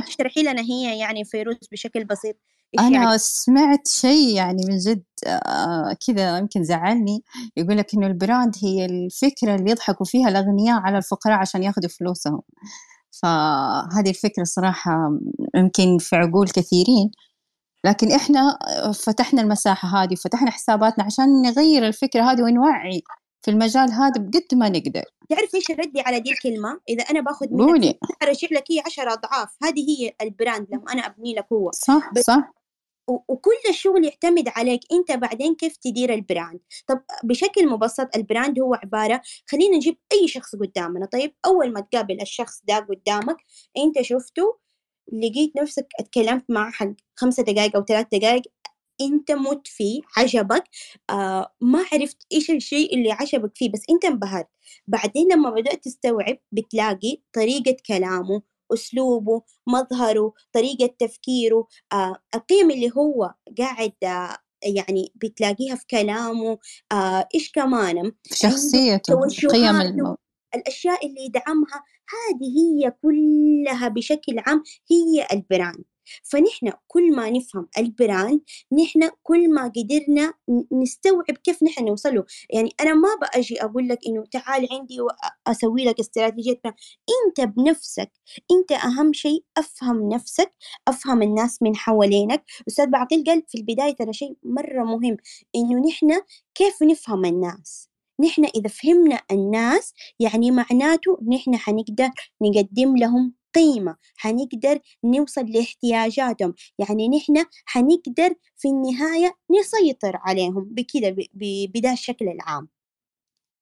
تشرحي لنا هي يعني فيروز بشكل بسيط؟ أنا يعني سمعت شيء يعني من جد آه كذا يمكن زعلني. يقول لك إنه البراند هي الفكرة اللي يضحكوا فيها الأغنياء على الفقراء عشان ياخذوا فلوسهم. فهذه الفكرة صراحة يمكن في عقول كثيرين. لكن إحنا فتحنا المساحة هذه وفتحنا حساباتنا عشان نغير الفكرة هذه ونوعي في المجال هذا بقد ما نقدر. تعرف إيش ردي على دي الكلمة؟ إذا أنا باخذ منك ارجع لك هي 10 أضعاف هذه هي ال brand لما أنا أبني لك هو. صح بس- صح. وكل الشغل يعتمد عليك انت بعدين كيف تدير ال brand. طب بشكل مبسط ال brand هو عبارة خلينا نجيب أي شخص قدامنا. طيب أول ما تقابل الشخص ده قدامك أنت شفته لقيت نفسك اتكلمت معه حق خمسة دقائق أو ثلاث دقائق أنت مت فيه عجبك آه ما عرفت إيش الشيء اللي عجبك فيه بس أنت انبهرت. بعدين لما بدأت تستوعب بتلاقي طريقة كلامه أسلوبه مظهره طريقة تفكيره آه القيم اللي هو قاعد آه يعني بتلاقيها في كلامه آه إيش كمان شخصيته قيم توجهاته. الم... الأشياء اللي يدعمها هذه هي كلها بشكل عام هي ال brand فنحن كل ما نفهم ال brand نحن كل ما قدرنا نستوعب كيف نحن نوصله يعني أنا ما بأجي أقول لك إنه تعال عندي وأسوي لك استراتيجية. أنت بنفسك أنت أهم شيء أفهم نفسك أفهم الناس من حوالينك. أستاذ باعقيل قال في البداية ترى شيء مرة مهم إنه نحن كيف نفهم الناس؟ نحن إذا فهمنا الناس يعني معناته نحن حنقدر نقدم لهم قيمة حنقدر نوصل لاحتياجاتهم. يعني نحن حنقدر في النهاية نسيطر عليهم بكذا بدا الشكل العام.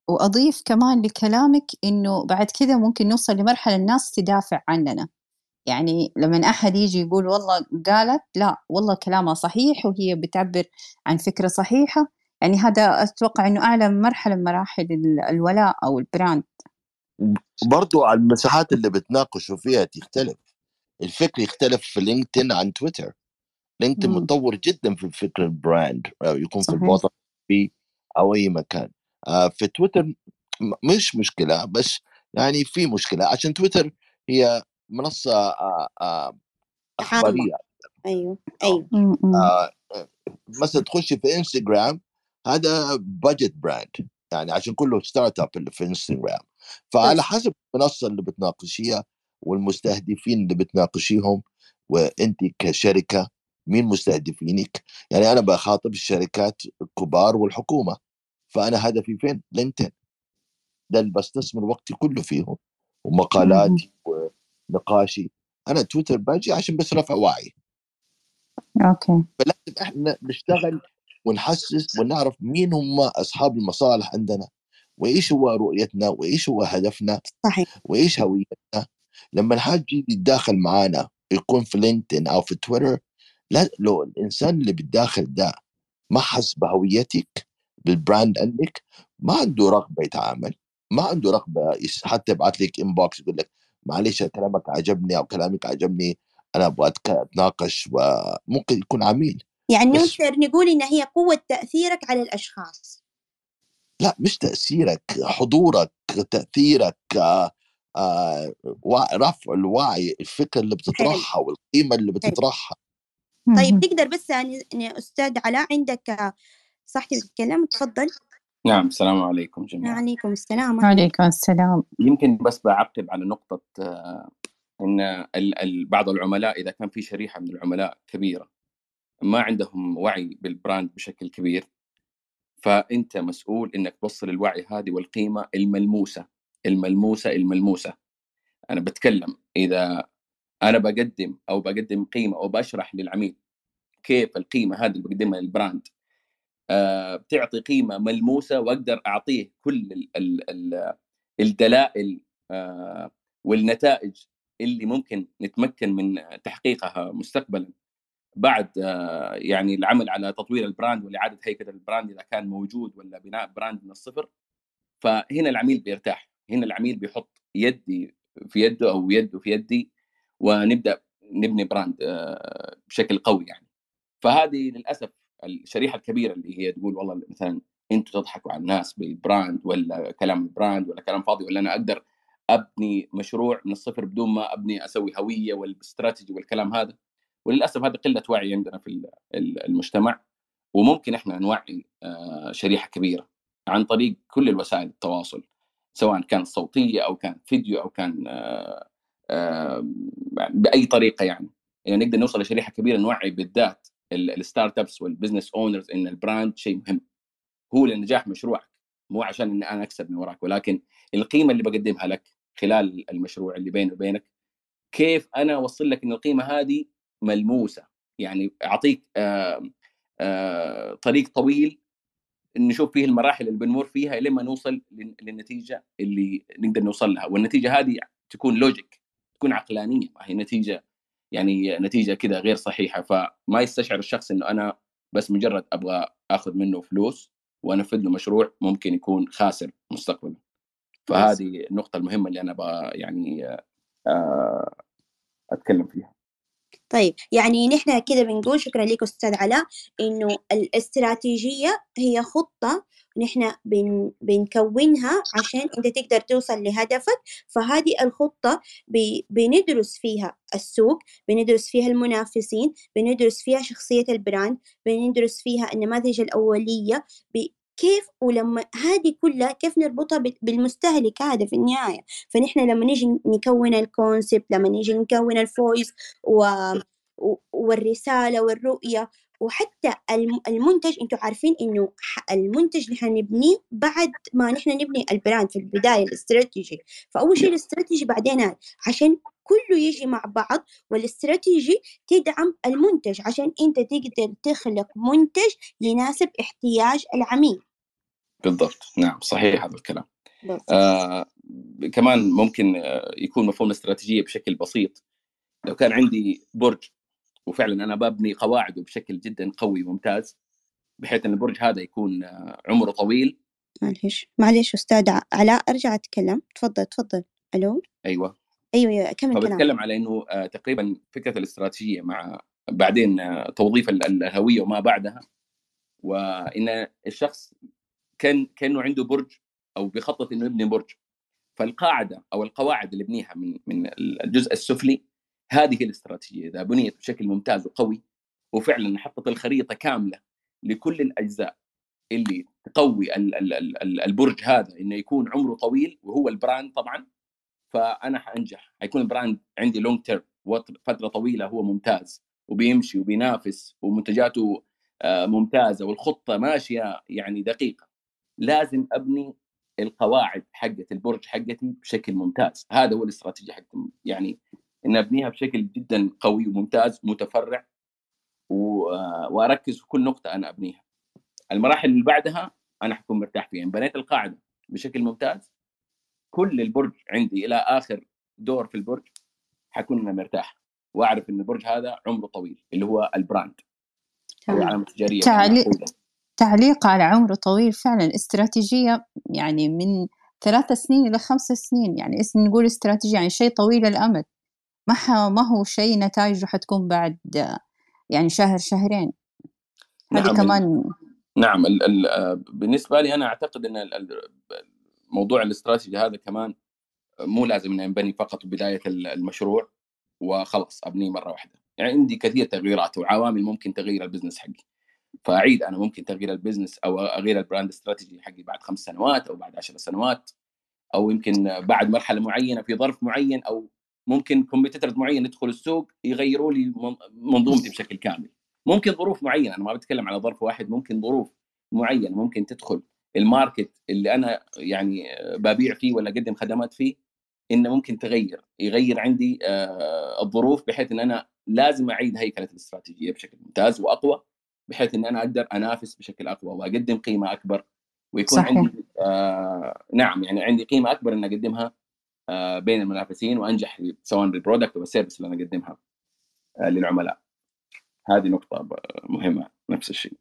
وأضيف كمان لكلامك إنه بعد كذا ممكن نوصل لمرحلة الناس تدافع عننا. يعني لما أحد يجي يقول والله قالت لا والله كلامها صحيح وهي بتعبر عن فكرة صحيحة. يعني هذا أتوقع إنه أعلى مرحلة من مراحل ال- الولاء أو البراند. برضو على المساحات اللي بتناقشوا فيها تختلف. الفكر يختلف في لينكدين عن تويتر. لينكدين. متطور جدا في فكر البراند أو يكون في صحيح. الوطن في أو أي مكان. آه، في تويتر مش مشكلة بس يعني في مشكلة عشان تويتر هي منصة آه، آه، أخبارية. م. آه، مثلا تخش في انستغرام هذا بادجت براند يعني عشان كله ستارت اب اللي في انستغرام فعلى حسب المنصة اللي بتناقشيها والمستهدفين اللي بتناقشيهم وانت كشركة مين مستهدفينك؟ يعني أنا بخاطب الشركات الكبار والحكومة فأنا هدفي فين؟ لينكدين. ده اللي بستثمر وقتي كله فيهم. ومقالاتي ونقاشي. أنا تويتر باجي عشان بس رفع وعي. أوكي. فلازم إحنا نشتغل ونحسس ونعرف مين هم أصحاب المصالح عندنا. وإيش هو رؤيتنا؟ وإيش هو هدفنا؟ صحيح. وإيش هويتنا؟ لما يجي يتداخل معانا يكون في لينكدين أو في تويتر لا لو الإنسان اللي بالداخل ده ما حس بهويتك بال brand عندك ما عنده رغبة يتعامل ما عنده رغبة حتى يبعث لك inbox يقول لك معلش كلامك عجبني أو كلامك عجبني أنا أبغى أتناقش وممكن يكون عميل. يعني نقدر نقول إن هي قوة تأثيرك على الأشخاص. لا مش تأثيرك حضورك تأثيرك آه، آه، رفع الوعي الفكرة اللي بتطرحها والقيمة اللي بتطرحها. طيب. تقدر بس يعني يعني أستاذ علاء عندك صحتي بتتكلم تفضل نعم السلام عليكم جميعا. عليكم السلام أهلا عليكم السلام. يمكن بس بعقب على نقطة آه، إن ال- ال- بعض العملاء إذا كان في شريحة من العملاء كبيرة ما عندهم وعي بال brand بشكل كبير فأنت مسؤول إنك توصل الوعي هذه والقيمة الملموسة الملموسة الملموسة. أنا بتكلم إذا أنا بقدم أو بقدم قيمة أو بشرح للعميل كيف القيمة هذه اللي بقدمها لل brand آه، بتعطي قيمة ملموسة وأقدر أعطيه كل ال ال ال الدلائل آه، والنتائج اللي ممكن نتمكن من تحقيقها مستقبلا. بعد آه، يعني العمل على تطوير ال brand والاعاده هيكله ال brand إذا كان موجود ولا بناء brand من الصفر فهنا العميل بيرتاح هنا العميل بيحط يدي في يده أو يده في يدي ونبدأ نبني brand آه، بشكل قوي يعني. فهذه للأسف الشريحة الكبيرة اللي هي تقول والله مثلا أنتم تضحكوا على الناس بال brand ولا كلام ال brand ولا كلام فاضي ولا أنا أقدر أبني مشروع من الصفر بدون ما أبني أسوي هوية والاستراتيجي والكلام هذا. وللأسف هذه قلة وعي عندنا في ال- ال- المجتمع وممكن إحنا نوعي آه، شريحة كبيرة عن طريق كل الوسائل التواصل سواء كان صوتية أو كان فيديو أو كان آه، آه، بأي طريقة يعني. يعني نقدر نوصل لشريحة كبيرة نوعي بالذات ال- ال startups وال business owners إن ال brand شيء مهم. هو لنجاح مشروعك مو عشان ان أنا أكسب من وراك ولكن القيمة اللي بقدمها لك خلال المشروع اللي بيني وبينك كيف أنا أوصل لك إن القيمة هذه ملموسة. يعني أعطيك آه، آه، طريق طويل نشوف فيه المراحل اللي بنمر فيها لما نوصل لل- للنتيجة اللي نقدر نوصل لها. والنتيجة هذه تكون لوجيك تكون عقلانية. ما هي نتيجة يعني نتيجة كذا غير صحيحة. فما يستشعر الشخص إنه أنا بس مجرد أبغى آخذ منه فلوس وأنفذ له مشروع ممكن يكون خاسر مستقبلا. فهذه النقطة المهمة اللي أنا أبغى يعني آه، أتكلم فيها. طيب يعني نحن كده بنقول شكرا لك أستاذ علاء إنه الاستراتيجية هي خطة نحن بن بنكونها عشان أنت تقدر توصل لهدفك فهذه الخطة ب- بندرس فيها السوق بندرس فيها المنافسين بندرس فيها شخصية ال brand بندرس فيها النماذج الأولية ب- كيف ولما هذه كلها كيف نربطها بال- بالمستهلك هذا في النهاية. فنحن لما نيجي نكون ال concept لما نيجي نكون ال voice و... والرسالة والرؤية وحتى الم- المنتج أنتوا عارفين إنه المنتج نحن نبنيه بعد ما نحن نبني ال brand في البداية الاستراتيجي. فأول شيء الاستراتيجي بعدين عشان كله يجي مع بعض والاستراتيجي تدعم المنتج. عشان أنت تقدر تخلق منتج يناسب احتياج العميل. بالضبط. نعم صحيح هذا الكلام. آه كمان ممكن آه، يكون مفهوم الاستراتيجيه بشكل بسيط. لو كان عندي برج وفعلا أنا ببني قواعده بشكل جدا قوي وممتاز بحيث إن البرج هذا يكون آه، عمره طويل. معلش معلش أستاذ ع- علاء أرجع أتكلم. تفضل تفضل. ألو؟ أيوه. أيوه أيوه كمل كلام فبتكلم على إنه آه، تقريبا فكرة الاستراتيجية مع بعدين توظيف ال- ال- الهوية وما بعدها. وإن الشخص كان كأنه عنده برج أو بيخطط إنه يبني برج. فالقاعدة أو القواعد اللي يبنيها من من الجزء السفلي هذه الاستراتيجية إذا بنيت بشكل ممتاز وقوي وفعلا حطت الخريطة كاملة لكل الأجزاء اللي تقوي البرج هذا إنه يكون عمره طويل وهو ال brand طبعا. فأنا حأنجح. حيكون ال brand عندي long term فترة طويلة هو ممتاز وبيمشي وبينافس ومنتجاته آه، ممتازة والخطة ماشية يعني دقيقة. لازم أبني القواعد حقت البرج حقتي بشكل ممتاز. هذا هو الاستراتيجية حقتي يعني إن أبنيها بشكل جدا قوي وممتاز متفرع وأركز في كل نقطة أنا أبنيها. المراحل اللي بعدها أنا حكون مرتاح فيها. بنيت القاعدة بشكل ممتاز كل البرج عندي إلى آخر دور في البرج حكون أنا مرتاح. وأعرف إن البرج هذا عمره طويل اللي هو البراند. العلامة التجارية تعليق تعليق على عمره طويل فعلا استراتيجية يعني من ثلاث سنين إلى خمس سنين يعني اسم نقول استراتيجية يعني شيء طويل الأمد. ما ما هو شيء نتائجه حتكون بعد يعني شهر شهرين. هذه نعم كمان نعم ال ال بالنسبة لي أنا أعتقد إن موضوع الاستراتيجي هذا كمان مو لازم اني انبني فقط بداية المشروع وخلاص أبنيه مرة واحدة. يعني عندي كثير تغييرات وعوامل ممكن تغير ال business حقي. فأعيد أنا ممكن تغيير ال business أو أغير ال brand strategy حقي بعد خمس سنوات أو بعد عشر سنوات أو يمكن بعد مرحلة معينة في ظرف معين أو ممكن competitors معين يدخل السوق يغيروا لي منظومتي بشكل كامل. ممكن ظروف معينة أنا ما بتكلم على ظرف واحد ممكن ظروف معينة. ممكن تدخل ال market اللي أنا يعني ببيع فيه ولا أقدم خدمات فيه إنه ممكن تغير يغير عندي آه، الظروف بحيث إن أنا لازم أعيد هيكلة الاستراتيجية بشكل ممتاز وأقوى. بحيث ان أنا أقدر أنافس بشكل أقوى وأقدم قيمة أكبر ويكون صحيح. عندي آه نعم يعني عندي قيمة أكبر ان أقدمها آه بين المنافسين وأنجح سواء بال product أو ال service اللي أنا أقدمها آه للعملاء هذه نقطة مهمة نفس الشيء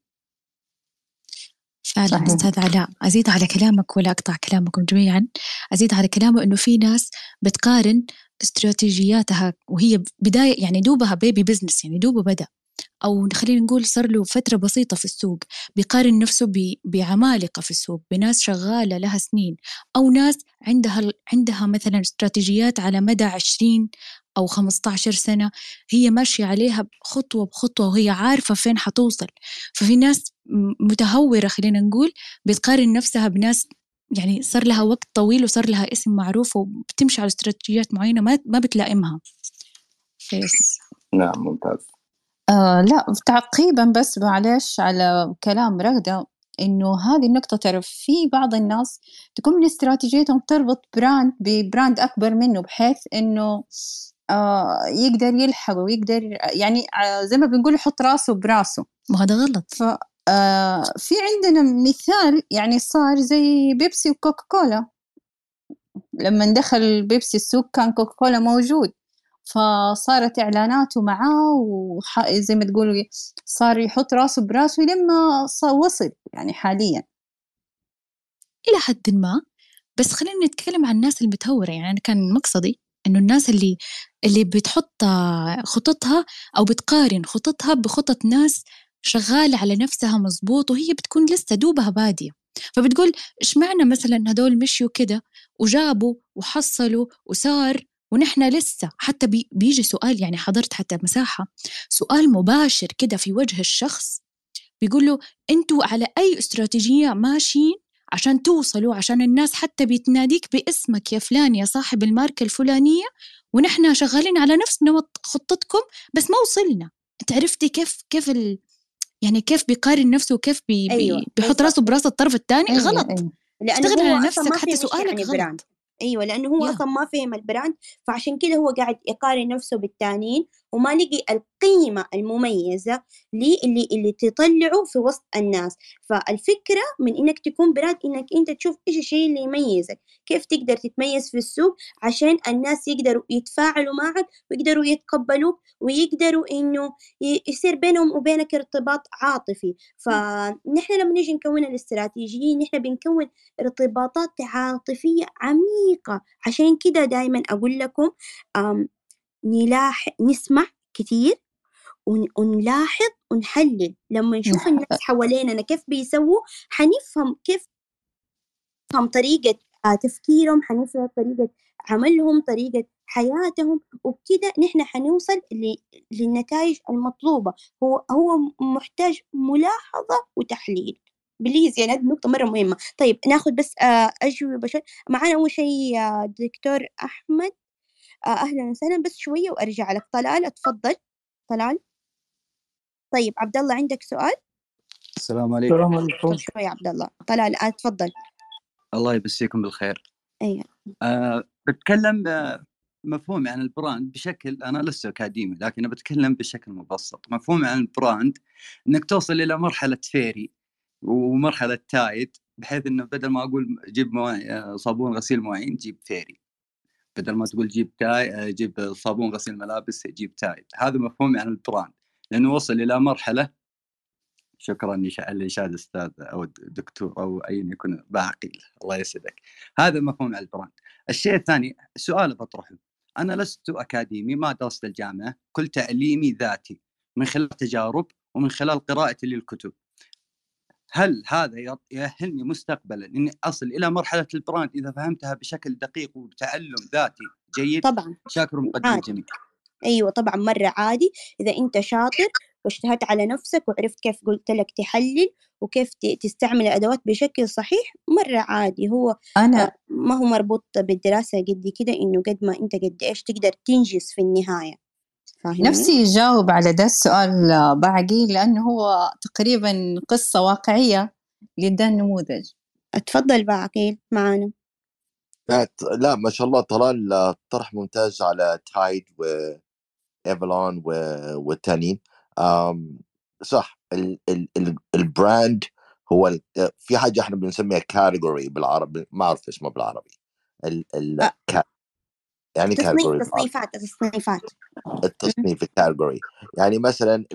فعلا. أستاذ علاء أزيد على كلامك ولا أقطع كلامكم جميعا أزيد على كلامه إنه في ناس بتقارن استراتيجياتها وهي بداية يعني دوبها baby business يعني دوبه بدأ أو خلينا نقول صار له فترة بسيطة في السوق بيقارن نفسه بعمالقة في السوق بناس شغالة لها سنين أو ناس عندها عندها مثلا استراتيجيات على مدى 20 أو 15 سنة هي ماشية عليها خطوة بخطوة وهي عارفة فين حتوصل. ففي ناس متهورة خلينا نقول بتقارن نفسها بناس يعني صار لها وقت طويل وصار لها اسم معروف وبتمشي على استراتيجيات معينة ما ما بتلائمها. فيس نعم ممتاز. آه لا تعقيبا بس معلش على كلام رغدة إنه هذه النقطة ترى في بعض الناس تكون من استراتيجيتهم تربط brand ب brand أكبر منه بحيث إنه آه يقدر يلحق ويقدر يعني آه زي ما بنقول يحط راسه براسه. وهذا غلط. ف آه في عندنا مثال يعني صار زي بيبسي وكوكا كولا لما دخل بيبسي السوق كان كوكا كولا موجود. فصارت إعلاناته معاه وزي ما تقولوا صار يحط راسه براسه لما وصل يعني حاليا. إلى حد ما. بس خلينا نتكلم عن الناس المتهورة. يعني أنا كان مقصدي إنه الناس اللي اللي بتحط خططها أو بتقارن خططها بخطط ناس شغالة على نفسها مزبوط وهي بتكون لسه دوبها بادية. فبتقول إيش معنى مثلا هدول مشيوا كده؟ وجابوا وحصلوا وصار ونحن لسه حتى بي بيجي سؤال يعني حضرت حتى مساحة سؤال مباشر كده في وجه الشخص بيقول له أنتوا على أي استراتيجية ماشيين عشان توصلوا عشان الناس حتى بتناديك باسمك يا فلان يا صاحب الماركة الفلانية ونحن شغالين على نفس نمط خطتكم بس ما وصلنا انت عرفتي كيف كيف ال... يعني كيف بيقارن نفسه وكيف بي أيوة. بيحط راسه براس الطرف الثاني أيوة. غلط أيوة. اشتغل على نفسك حتى سؤالك يعني غلط أيوه لأنه هو أصلا ما فهم ال brand فعشان كده هو قاعد يقارن نفسه بالتانيين وما لقي القيمة المميزة اللي اللي تطلعه في وسط الناس. فالفكرة من إنك تكون brand إنك أنت تشوف إيش الشيء اللي يميزك. كيف تقدر تتميز في السوق عشان الناس يقدروا يتفاعلوا معك ويقدروا يتقبلوك ويقدروا إنه يصير بينهم وبينك ارتباط عاطفي. فنحن لما نيجي نكون الاستراتيجية نحن بنكون ارتباطات عاطفية عميقة. عشان كده دايما أقول لكم نلاحظ نسمع كثير ونلاحظ ونحلل. لما نشوف الناس حواليننا كيف بيسووا حنفهم كيف حنفهم طريقة آه، تفكيرهم حنفهم طريقة عملهم طريقة حياتهم وبكده نحن حنوصل للنتائج المطلوبة. هو هو محتاج ملاحظة وتحليل. بليز يعني هذه نقطة مرة مهمة. طيب ناخذ بس آه، أجوبة شوي. معانا أول شيء آه، دكتور أحمد. آه، أهلا وسهلا بس شوية وأرجع لك. طلال اتفضل. طلال. طيب عبد الله عندك سؤال؟ السلام عليكم. السلام عليكم. طب شوي يا عبد الله طلال آه، اتفضل. الله يمسيكم بالخير. أيوة. أه بتكلم آه، مفهومي عن ال brand بشكل أنا لسه أكاديمي لكن بتكلم بشكل مبسط. مفهومي عن ال brand إنك توصل إلى مرحلة فيري ومرحلة تايد بحيث إنه بدل ما أقول جيب صابون غسيل مواعين جيب فيري. بدل ما تقول جيب تاي آه، جيب صابون غسيل ملابس جيب تايد هذا مفهومي عن ال brand. لأنه وصل إلى مرحلة شكرا الاشاد أستاذ أو دكتور أو ايا يكون بعقيل الله يسعدك. هذا مفهوم على ال brand. الشيء الثاني سؤال بطرحه. أنا لست أكاديمي ما درست الجامعة كل تعليمي ذاتي من خلال تجارب ومن خلال قراءتي للكتب. هل هذا يط- يأهلني مستقبلا؟ إني أصل إلى مرحلة ال brand إذا فهمتها بشكل دقيق وبتعلم ذاتي جيد طبعا. شاكر ومقدم عادي. الجميع أيوه طبعا مرة عادي. إذا أنت شاطر واجتهدت على نفسك وعرفت كيف قلت لك تحلل وكيف ت- تستعمل الادوات بشكل صحيح مرة عادي. هو أنا ما هو مربوط بالدراسة قد كده إنه قد ما أنت قد إيش تقدر تنجز في النهاية. فاهمني؟ نفسي يجاوب على ده السؤال باقي لأنه هو تقريبا قصة واقعية لده النموذج اتفضل عقيل معانا. لا لا ما شاء الله طلال طرح ممتاز على تايد وايفلون والتانيين. آم، صح ال ال ال ال brand هو ال- في حاجة إحنا بنسميها category بالعربي ما أعرف اسمه بالعربي. ال ال يعني تصنيفات تصنيفات. التصنيف ال category يعني مثلا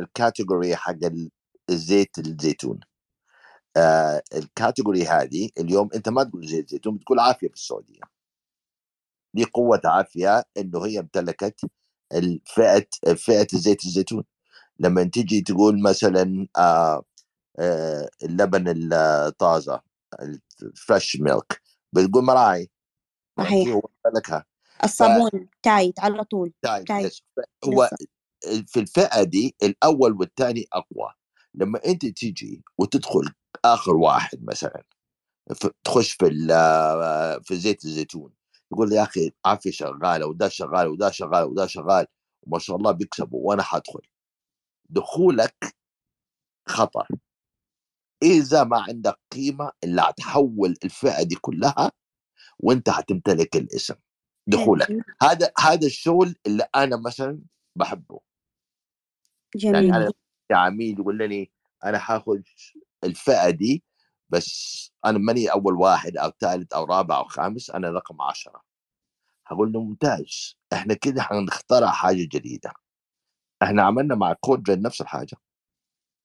ال category حق ال- الزيت الزيتون. آه ال category هذه اليوم أنت ما تقول زيت زيتون بتقول عافية في السعودية. دي قوة عافية إنه هي امتلكت الفئه فئة الزيت الزيتون. لما تيجي تقول مثلا آه آه اللبن الطازة ال fresh milk بتقول مراعي صحيح. هو امتلكها الصابون تايد على طول تايد. yes. هو. في الفئة دي الأول والثاني أقوى. لما أنت تيجي وتدخل آخر واحد مثلا ف- تخش في في زيت الزيتون يقول يا أخي عافية شغالة وده شغال وده شغال وده شغال وما شاء الله بيكسبوا وأنا حادخل. دخولك خطر إذا ما عندك قيمة اللي هتحول الفئة دي كلها وانت هتمتلك الاسم دخولك. هذا هذا الشغل اللي أنا مثلا بحبه. يعني جميل. أنا عميل يقول لي أنا حاخذ الفئة دي بس أنا ماني أول واحد أو ثالث أو رابع أو خامس أنا رقم عشرة. هقول له ممتاز إحنا كده حنخترع حاجة جديدة. إحنا عملنا مع Code Red نفس الحاجة.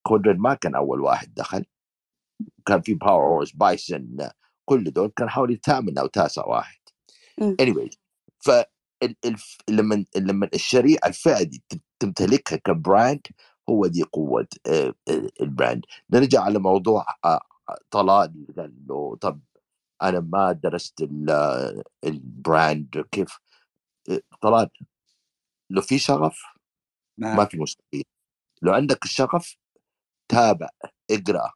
Code Red ما كان أول واحد دخل. كان في Power Horse Bison كل دول كان حوالي ثامن أو تاسع واحد. مم. anyway ف لما لما الشريحة الفئه دي تم- تمتلكها ك brand هو دي قوة آه، آه، ال brand نرجع على موضوع آه، طلال قال له طب أنا ما درست ال- ال brand كيف؟ طلال لو في شغف ما معك في مستحيل. لو عندك الشغف تابع اقرأ.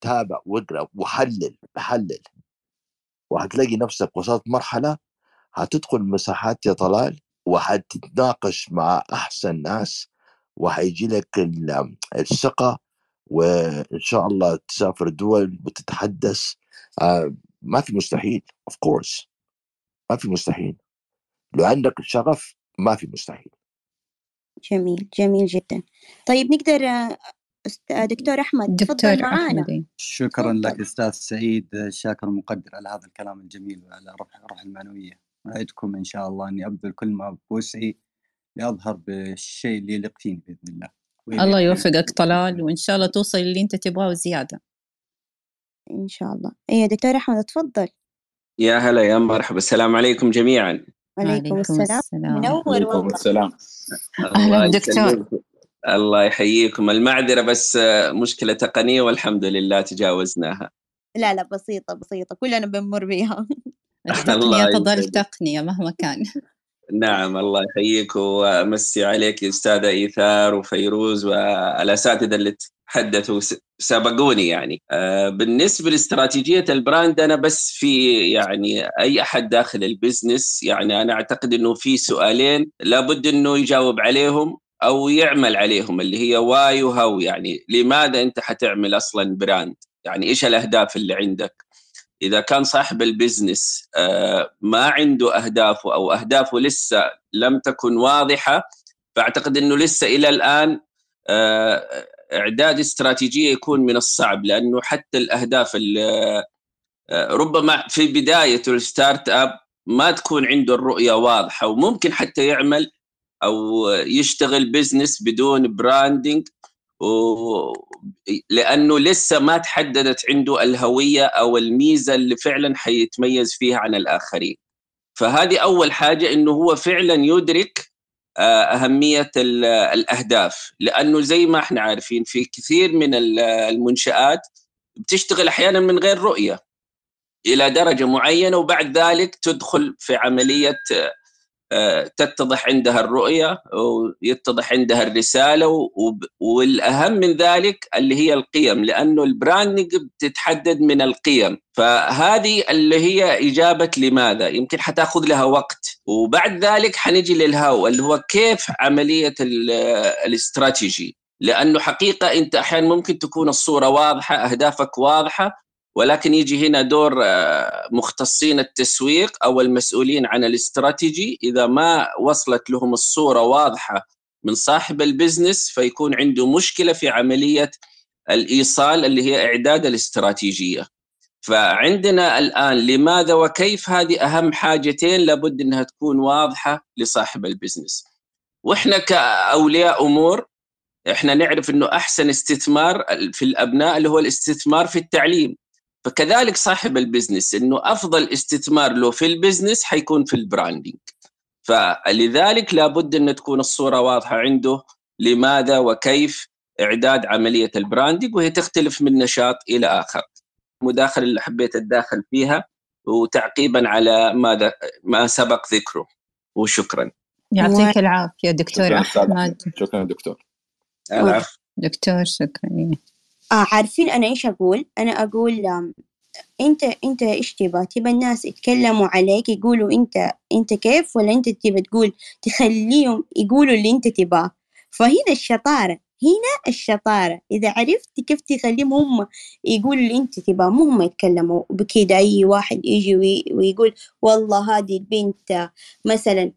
تابع واقرا وحلل حلل. وهتلاقي نفسك وصلت مرحلة هتدخل مساحات يا طلال وهتتناقش مع أحسن ناس وهيجي لك ال- الثقة وإن شاء الله تسافر دول وتتحدث. آه، ما في مستحيل اوف كورس ما في مستحيل. لو عندك الشغف ما في مستحيل. جميل جميل جدا. طيب نقدر دكتور أحمد دكتور تفضل معانا إيه. شكرا لك. أستاذ سعيد شاكر مقدر على هذا الكلام الجميل وعلى روح روح المعنوية. اعدكم إن شاء الله أني أبذل كل ما بوسعي لأظهر بالشيء اللي يليق فيني بإذن الله. الله يوفقك طلال وإن شاء الله توصل اللي أنت تبغاه وزيادة. إن شاء الله. إيه دكتور أحمد تفضل. يا هلا يا مرحبا. السلام عليكم جميعا. عليكم السلام. منور والله. السلام. أهلا الله دكتور. الله يحييكم. المعذرة بس مشكلة تقنية والحمد لله تجاوزناها. لا لا بسيطة بسيطة. كلنا بنمر بيها. التقنية تظل تقنية مهما كان. نعم الله يحييك وامسي عليك استاذه إيثار وفيروز والاساتذه اللي تحدثوا سبقوني يعني. آه، بالنسبة لاستراتيجية ال brand أنا بس في يعني أي أحد داخل ال business يعني أنا أعتقد إنه في سؤالين لابد إنه يجاوب عليهم. أو يعمل عليهم اللي هي why و how يعني لماذا أنت حتعمل أصلا براند يعني إيش الأهداف اللي عندك؟ إذا كان صاحب ال business آه، ما عنده أهدافه أو أهدافه لسه لم تكن واضحة فأعتقد إنه لسه إلى الآن آه، إعداد استراتيجية يكون من الصعب لأنه حتى الأهداف آه، ربما في بداية ال startup ما تكون عنده الرؤية واضحة وممكن حتى يعمل أو يشتغل business بدون branding و... لأنه لسه ما تحددت عنده الهوية أو الميزة اللي فعلا حيتميز فيها عن الآخرين. فهذه أول حاجة إنه هو فعلا يدرك آه، أهمية الأهداف لأنه زي ما إحنا عارفين في كثير من المنشآت بتشتغل أحيانا من غير رؤية إلى درجة معينة وبعد ذلك تدخل في عملية تتضح عندها الرؤية ويتضح عندها الرسالة والأهم من ذلك اللي هي القيم لأنه البراندنج بتتحدد من القيم. فهذه اللي هي إجابة لماذا؟ يمكن حتأخذ لها وقت. وبعد ذلك حنجي للهاو اللي هو كيف عملية الاستراتيجي؟ لأنه حقيقة أنت أحيانا ممكن تكون الصورة واضحة أهدافك واضحة ولكن يجي هنا دور آه، مختصين التسويق أو المسؤولين عن الاستراتيجي إذا ما وصلت لهم الصورة واضحة من صاحب ال business فيكون عنده مشكلة في عملية الإيصال اللي هي إعداد الاستراتيجية. فعندنا الآن لماذا وكيف هذه أهم حاجتين لابد إنها تكون واضحة لصاحب ال business. وإحنا كأولياء أمور إحنا نعرف إنه أحسن استثمار في الأبناء اللي هو الاستثمار في التعليم فكذلك صاحب ال business إنه أفضل استثمار له في ال business حيكون في ال branding فلذلك لابد إن تكون الصورة واضحة عنده لماذا وكيف إعداد عملية البراندنج وهي تختلف من نشاط إلى آخر. مداخلة اللي حبيت أتداخل فيها وتعقيبا على ماذا ما سبق ذكره. وشكرا. يعطيك العافية دكتور أحمد. شكرا دكتور. العفو دكتور شكرا. آه عارفين أنا إيش أقول؟ أنا أقول أنت أنت إيش تبغى؟ تبى الناس يتكلموا عليك يقولوا أنت أنت كيف ولا أنت تبى تقول تخليهم يقولوا اللي أنت تبغاه فهنا الشطارة هنا الشطارة إذا عرفت كيف تخليهم هم يقولوا اللي أنت تبغاه مو هم يتكلموا بكده أي واحد يجي ويقول والله هذه البنت مثلا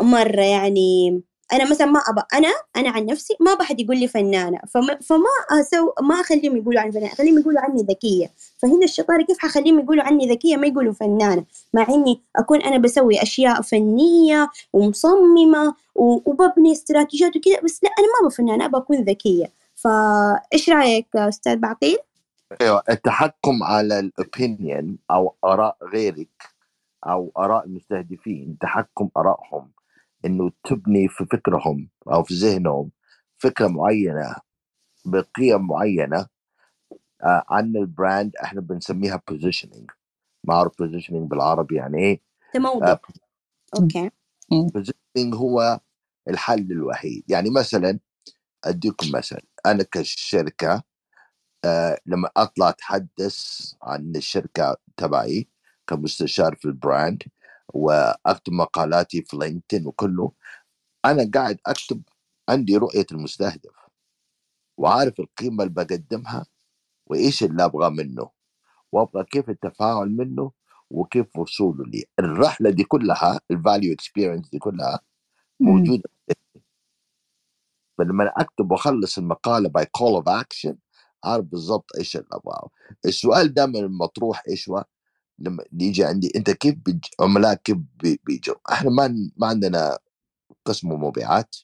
مرة يعني أنا مثلا ما ابى أنا أنا عن نفسي ما بحد يقول لي فنانة فما, فما أسو ما أخليهم يقولوا عني فنانة أخليهم يقولوا عني ذكية. فهنا الشطارة كيف حخليهم يقولوا عني ذكية؟ ما يقولوا فنانة مع إني أكون أنا بسوي أشياء فنية ومصممة وببني استراتيجيات وكذا بس لا أنا ما أبغى فنانة أبغى أكون ذكية. فإيش رأيك أستاذ بعقيل؟ أيوه التحكم على الاوبينيون أو آراء غيرك أو آراء المستهدفين تحكم آرائهم. إنه تبني في فكرهم أو في ذهنهم فكرة معينة بقيم معينة آه عن ال brand إحنا بنسميها positioning ما اعرف positioning بالعربي يعني إيه؟ تموضع آه okay. positioning هو الحل الوحيد. يعني مثلا أديكم مثل أنا كشركة آه لما أطلع أتحدث عن الشركة تبعي كمستشار في ال brand وأكتب مقالاتي في LinkedIn وكله أنا قاعد أكتب عندي رؤية المستهدف وعارف القيمة اللي بقدمها وإيش اللي أبغى منه وأبغى كيف التفاعل منه وكيف وصوله لي. الرحلة دي كلها ال value experience دي كلها موجودة فلما أكتب وأخلص المقالة by call of action عارف بالضبط إيش اللي أبغاه. السؤال دائما المطروح إيش هو لما يجي عندي أنت كيف بيج... عملاء كيف بيجوا؟ إحنا ما ما عندنا قسم مبيعات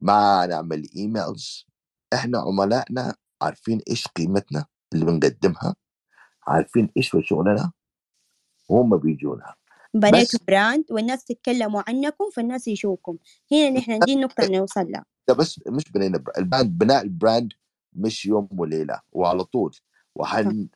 ما نعمل emails إحنا عملائنا عارفين إيش قيمتنا اللي بنقدمها عارفين إيش في شغلنا وهم بيجونا. بنيتوا brand والناس تتكلموا عنكم فالناس يشوفكم. هنا نحن دي النقطة اللي نوصل لها. ده بس مش بنينا ال brand بناء ال brand مش يوم وليلة وعلى طول. وحن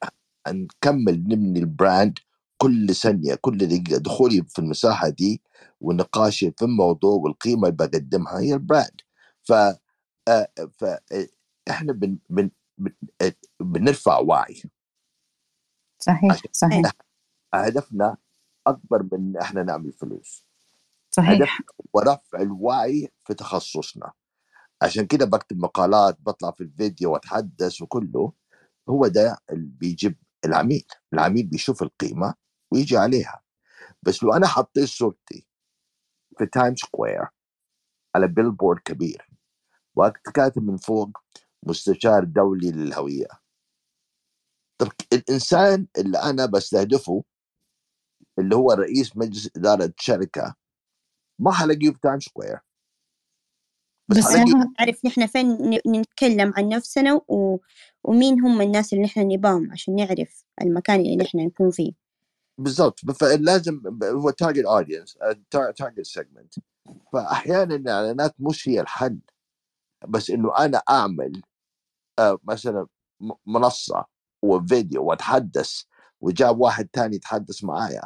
نكمل نبني ال brand كل ثانية كل دقيقة. دخولي في المساحة دي ونقاشي في الموضوع والقيمة اللي بقدمها هي ال brand ف آه، ف آه، بن بن بن- آه، بنرفع وعي. صحيح صحيح. هدفنا أكبر من إحنا نعمل فلوس. صحيح. هدفنا ورفع الوعي في تخصصنا. عشان كده بكتب مقالات بطلع في الفيديو وأتحدث وكله. هو ده اللي بيجيب العميل العميل بيشوف القيمة ويجي عليها. بس لو أنا حطيت صورتي في Times Square على billboard كبير وكاتب من فوق مستشار دولي للهوية. طب الإنسان اللي أنا بستهدفه اللي هو رئيس مجلس إدارة شركة ما حلاقيه في Times Square بس بس أنا نعرف نحن فين نتكلم عن نفسنا و... ومين هم الناس اللي نحن نباهم عشان نعرف المكان اللي نحن نكون فيه. بالضبط. فلازم هو target audience target segment فأحيانا الإعلانات مش هي الحل بس إنه أنا أعمل آه، مثلا منصة وفيديو وأتحدث وجاب واحد تاني يتحدث معايا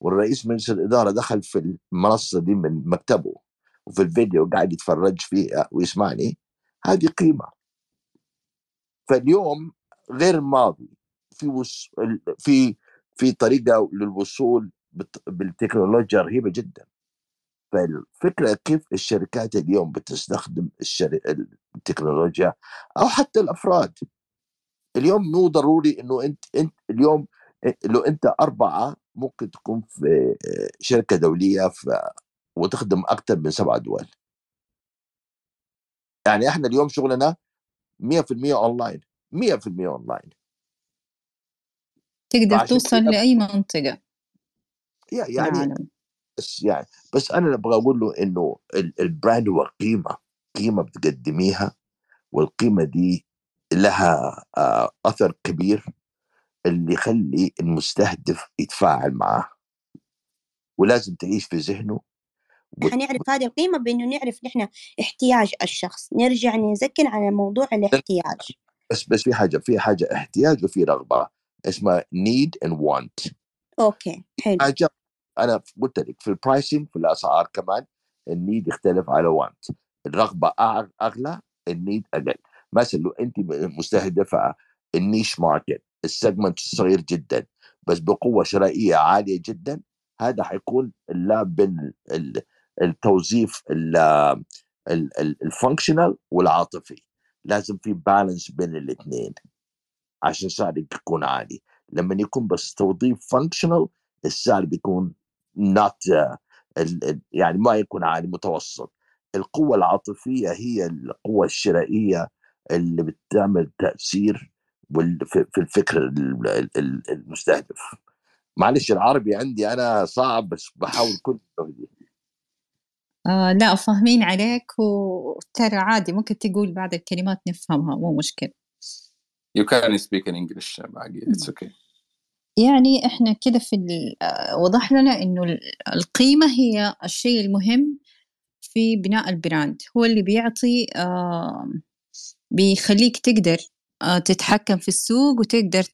والرئيس مجلس الإدارة دخل في المنصة دي من مكتبه وفي الفيديو قاعد يتفرج فيها ويسمعني هذه قيمة. فاليوم غير الماضي في وص... في في طريقة للوصول بالتكنولوجيا رهيبة جدا. فالفكرة كيف الشركات اليوم بتستخدم الشر... التكنولوجيا أو حتى الأفراد. اليوم مو ضروري إنه أنت أنت اليوم لو أنت أربعة ممكن تكون في شركة دولية في وتخدم أكثر من سبع دول. يعني إحنا اليوم شغلنا 100% اونلاين 100% اونلاين تقدر توصل كده لأي منطقة. يا- يعني العالم. بس يعني بس أنا أبغى أقول له إنه ال- ال brand هو قيمة قيمة بتقدميها والقيمة دي لها أثر كبير اللي يخلي المستهدف يتفاعل معاه. ولازم تعيش في ذهنه حنعرف هذه القيمة بإنه نعرف نحن احتياج الشخص نرجع نذكر على موضوع الاحتياج. بس بس في حاجة في حاجة احتياج وفي رغبة اسمها need and want. okay حلو. حاجة أنا قلت لك في ال pricing في الأسعار كمان ال need يختلف على want الرغبة أع- أغلى ال need أقل. مثلا لو أنت مستهدفة ال niche market ال segment صغير جدا بس بقوة شرائية عالية جدا هذا حيكون لا بين التوظيف ال functional والعاطفي. لازم في balance بين الاثنين عشان سعرك يكون عالي. لما يكون بس توظيف functional السعر بيكون ال- يعني ما يكون عالي متوسط. القوة العاطفية هي القوة الشرائية اللي بتعمل تأثير في الفكر ال- ال- ال- المستهدف. معلش العربي عندي أنا صعب بس بحاول كل آه لا فاهمين عليك وترى عادي ممكن تقول بعض الكلمات نفهمها مو مشكلة. You can speak in English باقي it's okay. يعني إحنا كده في آه، وضح لنا إنه ال- القيمة هي الشيء المهم في بناء البراند. هو اللي بيعطي آه، بيخليك تقدر آه، تتحكم في السوق وتقدر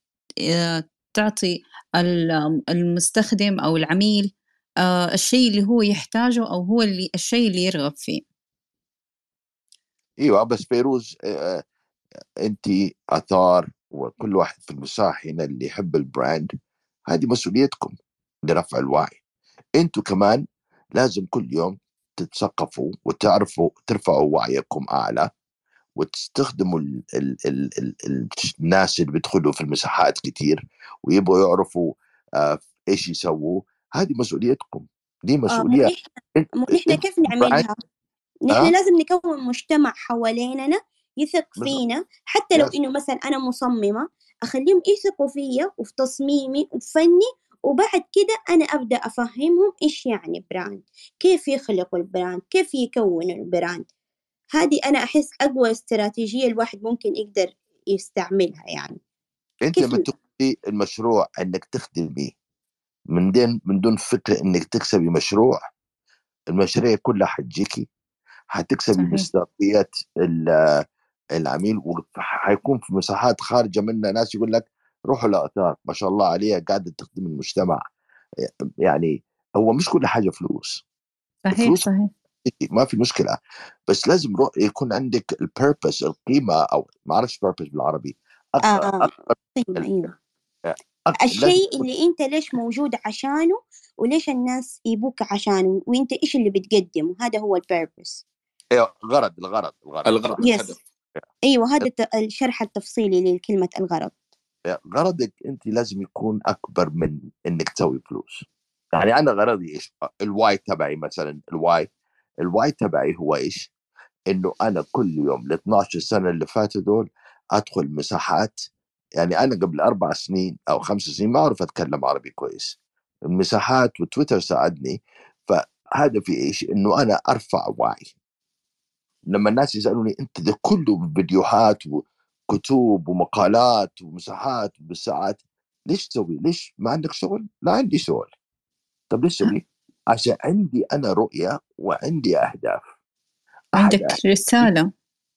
آه، تعطي ال- المستخدم أو العميل آه، الشيء اللي هو يحتاجه أو هو اللي الشيء اللي يرغب فيه. إيوه بس فيروز انت آثار وكل واحد في المساحة هنا اللي يحب البراند هذه مسؤوليتكم لرفع الوعي. أنتوا كمان لازم كل يوم تتثقفوا وتعرفوا ترفعوا وعيكم أعلى وتستخدموا ال ال ال ال ال الناس اللي بيدخلوا في المساحات كتير ويبغوا يعرفوا آه إيش يسووا. هذه مسؤوليتكم دي آه مسؤولية. نحن كيف نعملها؟ نحن ها؟ لازم نكون مجتمع حواليننا يثق فينا حتى لو إنه مثلا أنا مصممة أخليهم يثقوا فيا وفي تصميمي وفي فني وبعد كده أنا أبدأ أفهمهم إيش يعني brand كيف يخلقوا ال brand كيف يكونوا ال brand هذه أنا أحس أقوى استراتيجية الواحد ممكن يقدر يستعملها يعني. أنت كيف لما تقولي المشروع إنك تخدمي من دون من دون فكرة إنك تكسبي مشروع. المشاريع كلها حتجيكي. حتكسبي ال- العميل وحيكون في مساحات خارجة منها ناس يقول لك روحوا لآثار ما شاء الله عليها قاعدة تخدم المجتمع. يعني هو مش كل حاجة فلوس. صحيح صحيح. ما في مشكلة. بس لازم يكون عندك البيربس القيمة أو ما أعرفش بيربس بالعربي. آه أكثر. آه أكثر الشيء اللي أنت ليش موجود عشانه وليش الناس يبوك عشانه وأنت إيش اللي بتقدمه؟ هذا هو ال purpose إيه، غرض الغرض الغرض الغرض yes أيوة هذا الشرح التفصيلي لكلمة الغرض. غرضك أنت لازم يكون أكبر من إنك تسوي فلوس. يعني أنا غرضي إيش؟ ال why تبعي مثلا ال why ال why تبعي هو إيش؟ إنه أنا كل يوم ال 12 سنة اللي فاتوا دول أدخل مساحات يعني أنا قبل أربع سنين أو خمس سنين ما أعرف أتكلم عربي كويس. المساحات وتويتر ساعدني فهدفي إيش؟ إنه أنا أرفع وعي. لما الناس يسألوني أنت ده كله فيديوهات وكتب ومقالات ومساحات بالساعات ليش تسوي؟ ليش؟ ما عندك شغل؟ لا عندي شغل. طب ليش تسوي؟ عشان عندي أنا رؤية وعندي أهداف. عندك رسالة إيه،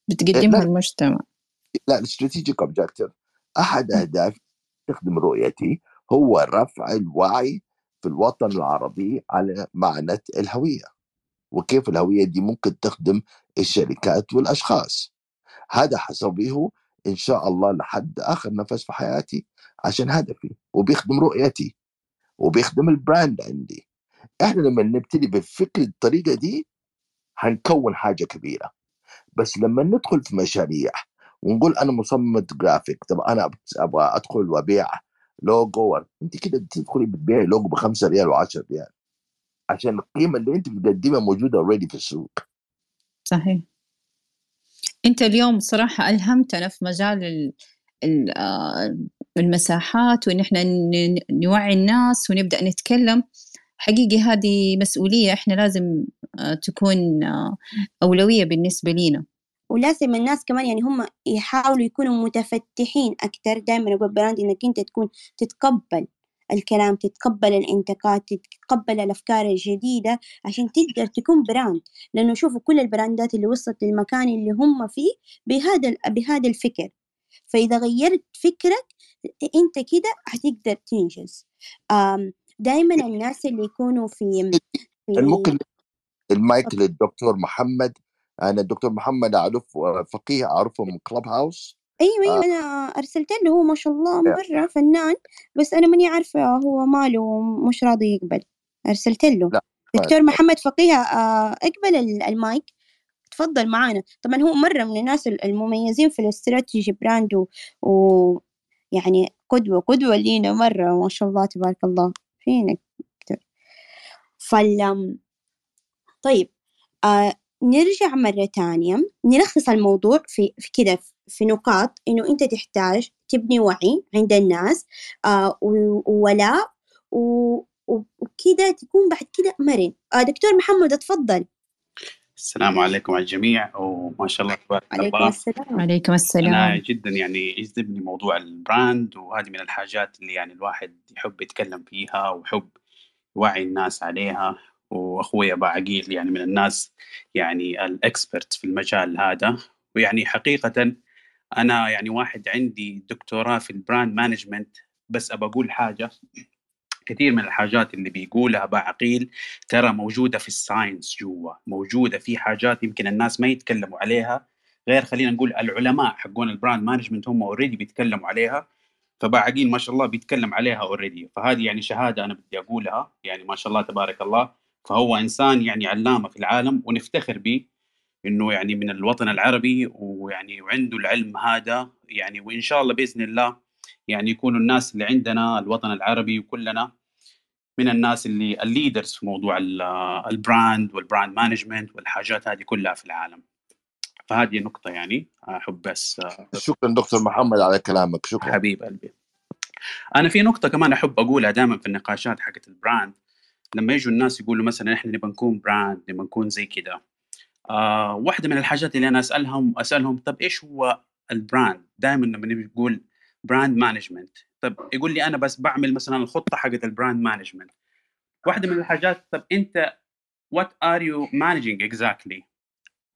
بتقدمها للمجتمع لا ال strategic objective أحد اهدافي تخدم رؤيتي هو رفع الوعي في الوطن العربي على معنى الهوية وكيف الهوية دي ممكن تخدم الشركات والأشخاص. هذا حسويه إن شاء الله لحد آخر نفس في حياتي عشان هدفي وبيخدم رؤيتي وبيخدم ال brand عندي. إحنا لما نبتدي بالفكر الطريقة دي هنكون حاجة كبيرة بس لما ندخل في مشاريع ونقول أنا مصمم جرافيك. طب أنا أبغى أدخل وأبيع لوجو أنت كده تدخلي بتبيعي لوجو ب 5 ريال و10 ريال. عشان القيمة اللي أنت بتقدمها موجودة already في السوق. صحيح. أنت اليوم صراحة ألهمتنا في مجال ال- ال- آه، المساحات وإن إحنا نوعي الناس ونبدأ نتكلم. حقيقي هذه مسؤولية إحنا لازم آه، تكون آه، أولوية بالنسبة لينا. ولازم الناس كمان يعني هم يحاولوا يكونوا متفتحين أكتر. دائما أقول brand إنك أنت تكون تتقبل الكلام تتقبل الانتقاد تتقبل الأفكار الجديدة عشان تقدر تكون brand. لأنه شوفوا كل البراندات اللي وصلت للمكان اللي هم فيه بهذا بهذا الفكر. فإذا غيرت فكرك أنت كده هتقدر تنجز. دائما الناس اللي يكونوا في في ممكن المايك للدكتور محمد. أنا الدكتور محمد أعرف فقيه أعرفه من كلب هاوس أيوه أيوه آه. أنا ارسلت له هو ما شاء الله مرة فنان بس أنا ماني عارفة هو ماله مش راضي يقبل. ارسلت له. لا دكتور محمد فقيه آه، اقبل ال- المايك. تفضل معانا. طبعا هو مرة من الناس ال- المميزين في الاستراتيجي براند و... و... يعني قدوة قدوة لينا مرة ما شاء الله تبارك الله. فينك دكتور؟ فال طيب آه نرجع مرة تانية نلخص الموضوع في, في كده في نقاط إنه أنت تحتاج تبني وعي عند الناس آه وولاء و- و- وكده تكون بعد كده مرن. آه دكتور محمد اتفضل السلام عليكم على الجميع وما شاء الله تبارك عليكم الله السلام. عليكم أنا السلام جدا يعني يجذبني موضوع ال brand وهذه من الحاجات اللي يعني الواحد يحب يتكلم فيها ويحب يوعي الناس عليها وأخوي باعقيل يعني من الناس يعني ال expert في المجال هذا. ويعني حقيقة أنا يعني واحد عندي دكتوراه في ال brand management بس أبى أقول حاجة. كثير من الحاجات اللي بيقولها باعقيل ترى موجودة في ال science جوا موجودة في حاجات يمكن الناس ما يتكلموا عليها. غير خلينا نقول العلماء حقون ال brand management هم already بيتكلموا عليها. فباعقيل ما شاء الله بيتكلم عليها already فهذه يعني شهادة أنا بدي أقولها. يعني ما شاء الله تبارك الله. فهو إنسان يعني علامة في العالم ونفتخر به إنه يعني من الوطن العربي ويعني وعنده العلم هذا يعني وإن شاء الله بإذن الله يعني يكونوا الناس اللي عندنا الوطن العربي وكلنا من الناس اللي ال leaders في موضوع ال- ال brand وال brand management والحاجات هذه كلها في العالم. فهذه نقطة يعني أحب بس شكرا دكتور محمد على كلامك شكرا. حبيب قلبي. أنا في نقطة كمان أحب أقولها دائما في النقاشات حقت ال brand لما يجوا الناس يقولوا مثلا إحنا نبغى نكون brand نبغى نكون زي كده. آه واحدة من الحاجات اللي أنا أسألهم أسألهم طب إيش هو ال brand دائما لما نبي نقول brand management طب يقول لي أنا بس بعمل مثلا الخطة حقت ال brand management واحدة من الحاجات طب أنت what are you managing exactly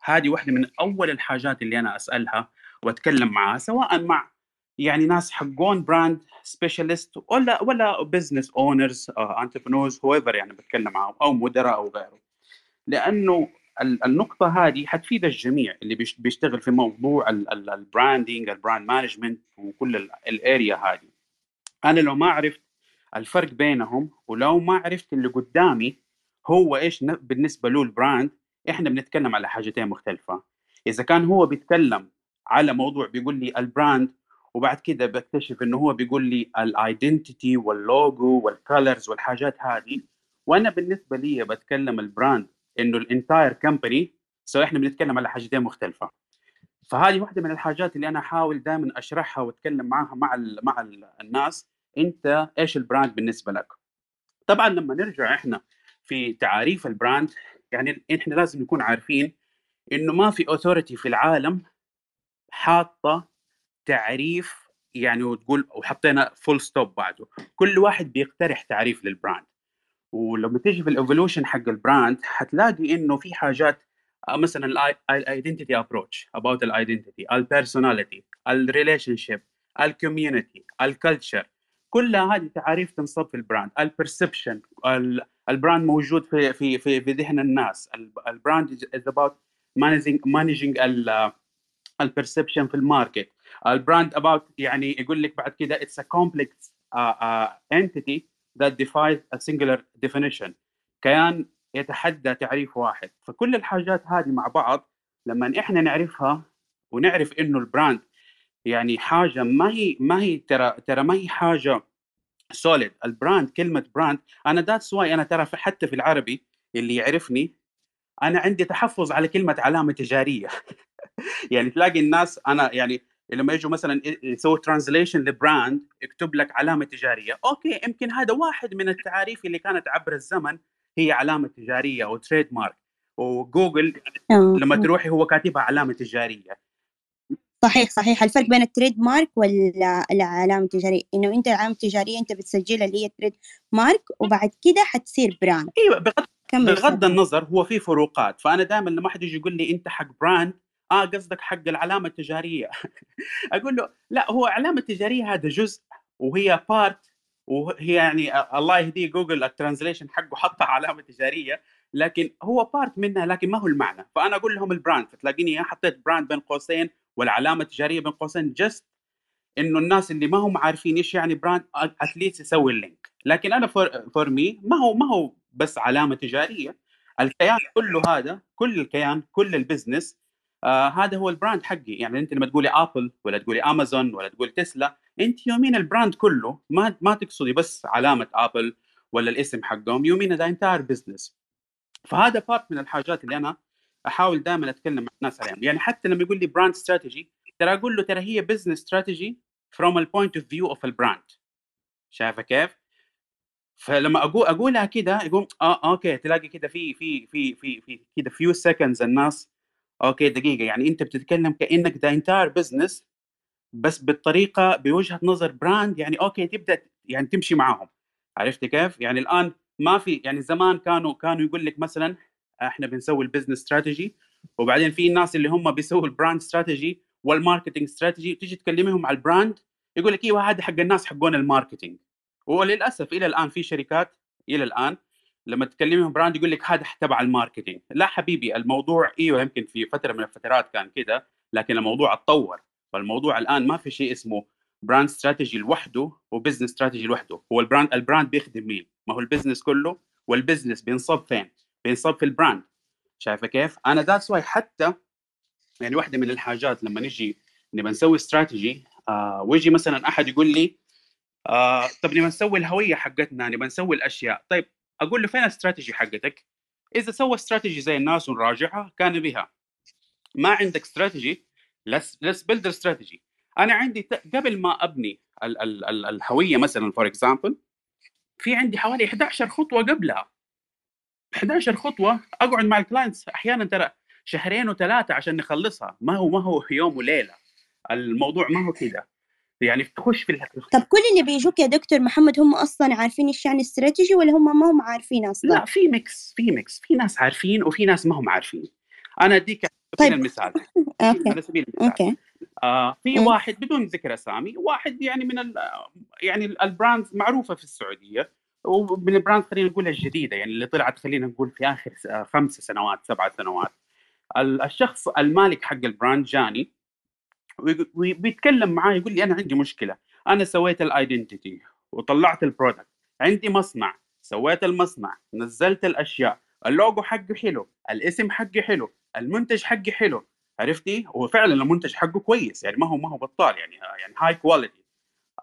هذه واحدة من أول الحاجات اللي أنا أسألها وأتكلم معها سواء مع يعني ناس حقون brand specialist ولا ولا business owners entrepreneurs whoever يعني بتكلم معاهم أو مدراء أو غيره. لأنه النقطة هذه حتفيد الجميع اللي بيشتغل في موضوع ال branding ال brand management وكل ال area هذه. أنا لو ما عرفت الفرق بينهم ولو ما عرفت اللي قدامي هو إيش بالنسبة له ال brand إحنا بنتكلم على حاجتين مختلفة. إذا كان هو بيتكلم على موضوع بيقول لي ال brand وبعد كده بكتشف إنه هو بيقول لي ال identity وال logo وال colors والحاجات هذه. وأنا بالنسبة لي بتكلم ال brand إنه ال entire company so إحنا بنتكلم على حاجتين مختلفة. فهذه واحدة من الحاجات اللي أنا أحاول دائما أشرحها وأتكلم معها مع ال مع ال الناس. أنت إيش ال brand بالنسبة لك؟ طبعا لما نرجع إحنا في تعاريف ال brand يعني إحنا لازم نكون عارفين إنه ما في authority في العالم حاطة تعريف يعني وتقول وحطينا full stop بعده. كل واحد بيقترح تعريف لل brand ولما تيجي في ال evolution حق ال brand حتلاقي إنه في حاجات آه، مثلا الايدنتيتي ابروتش اباوت الايدنتيتي البيرسوناليتي الريليشن شيب الكوميونتي الكلتشر كلها هذه تعاريف تنصب في ال brand ال perception ال brand موجود في في في في ذهن الناس. ال brand is about managing managing ال perception في ال market. ال brand about يعني يقول لك بعد كده it's a complex entity that defies a singular definition. كيان يتحدى تعريف واحد. فكل الحاجات هذه مع بعض لما إحنا نعرفها ونعرف إنه ال brand يعني حاجة ما هي ما هي ترى ترى ما هي حاجة solid ال brand كلمة brand. أنا that's why أنا ترى حتى في العربي اللي يعرفني أنا عندي تحفظ على كلمة علامة تجارية. يعني تلاقي الناس أنا يعني لما يجوا مثلا يسووا translation ل brand يكتب لك علامة تجارية. okay يمكن هذا واحد من التعاريف اللي كانت عبر الزمن هي علامة تجارية أو trademark و Google آه، لما. تروحي هو كاتبها علامة تجارية. صحيح صحيح. الفرق بين ال trademark والعلامة التجارية. إنه أنت العلامة التجارية أنت بتسجلها اللي هي trademark وبعد كده حتصير brand إيوه بغض بغض. النظر هو في فروقات. فأنا دائما لما حد يجي يقول لي أنت حق brand آه قصدك حق العلامة التجارية. أقول له لا هو علامة تجاريه هذا جزء وهي part وهي يعني الله يهديه Google ال translation حقه حطها علامة تجارية لكن هو part منها لكن ما هو المعنى. فأنا أقول لهم ال brand فتلاقيني حطيت brand بين قوسين والعلامة التجارية بين قوسين just إنه الناس اللي ما هم عارفين إيش يعني brand at least يسوي ال link لكن أنا for me ما هو ما هو بس علامة تجارية. الكيان كله هذا كل الكيان كل ال business آه هذا هو ال brand حقي. يعني أنت لما تقولي Apple ولا تقولي امازون ولا تقول تسلا أنت you mean ال brand كله ما ما تقصدي بس علامة Apple ولا الاسم حقهم you mean the entire business فهذا part من الحاجات اللي أنا أحاول دائما أتكلم مع الناس عليهم يعني حتى لما يقول لي brand strategy ترى أقول له ترى هي business strategy from ال point of view of ال brand شايفة كيف؟ فلما أقول أقولها كده يقوم آه okay تلاقي كده في في في في في كده few seconds الناس okay دقيقة. يعني أنت بتتكلم كأنك the entire business بس بالطريقة بوجهة نظر brand يعني okay تبدأ يعني تمشي معاهم. عرفت كيف؟ يعني الآن ما في يعني زمان كانوا كانوا يقول لك مثلا إحنا بنسوي ال business strategy وبعدين في الناس اللي هم بيسووا ال brand strategy وال marketing strategy تيجي تكلميهم على ال brand يقول لك أيوه هذا حق الناس حقون ال marketing وللأسف إلى الآن في شركات إلى الآن لما تكلمهم brand يقول لك هذا تبع ال marketing. لا حبيبي الموضوع إيوه يمكن في فترة من الفترات كان كده لكن الموضوع اتطور. فالموضوع الآن ما في شيء اسمه brand strategy لوحده و business strategy لوحده. هو ال brand ال brand بيخدم مين؟ ما هو ال business كله وال business بينصب فين؟ بينصب في ال brand. شايفة كيف؟ أنا that's why حتى يعني واحدة من الحاجات لما نجي نبغى نسوي استراتيجي آه ويجي مثلا أحد يقول لي آه طب نبغى نسوي الهوية حقتنا نبغى نسوي الأشياء. طيب أقول له فين الاستراتيجي حقتك؟ إذا سوى استراتيجي زي الناس ونراجعها كان بها ما عندك strategy let's build strategy أنا عندي قبل ما أبني ال ال ال الهوية مثلا for example في عندي حوالي 11 خطوة قبلها. 11 خطوة أقعد مع ال clients أحيانا ترى شهرين وثلاثة عشان نخلصها. ما هو ما هو يوم وليلة. الموضوع ما هو كذا يعني تخش في طب كل اللي بيجوك يا دكتور محمد هم أصلا عارفين إيش يعني استراتيجي ولا هم ما هم عارفين أصلا؟ لا في mix في mix في ناس عارفين وفي ناس ما هم عارفين. أنا أديك طيب. المثال. okay. على سبيل المثال. okay. آه في مم. واحد بدون ذكر أسامي واحد يعني من ال يعني ال brands معروفة في السعودية ومن ال brands خلينا نقول الجديدة يعني اللي طلعت خلينا نقول في آخر خمس سنوات سبع سنوات. ال- الشخص المالك حق البراند جاني. وبيتكلم معاه يقول لي أنا عندي مشكلة أنا سويت ال identity وطلعت ال product عندي مصنع سويت المصنع نزلت الأشياء اللوجو حقه حلو الاسم حقي حلو المنتج حقي حلو عرفتي؟ هو فعلا المنتج حقه كويس يعني ما هو ما هو بطال يعني يعني high quality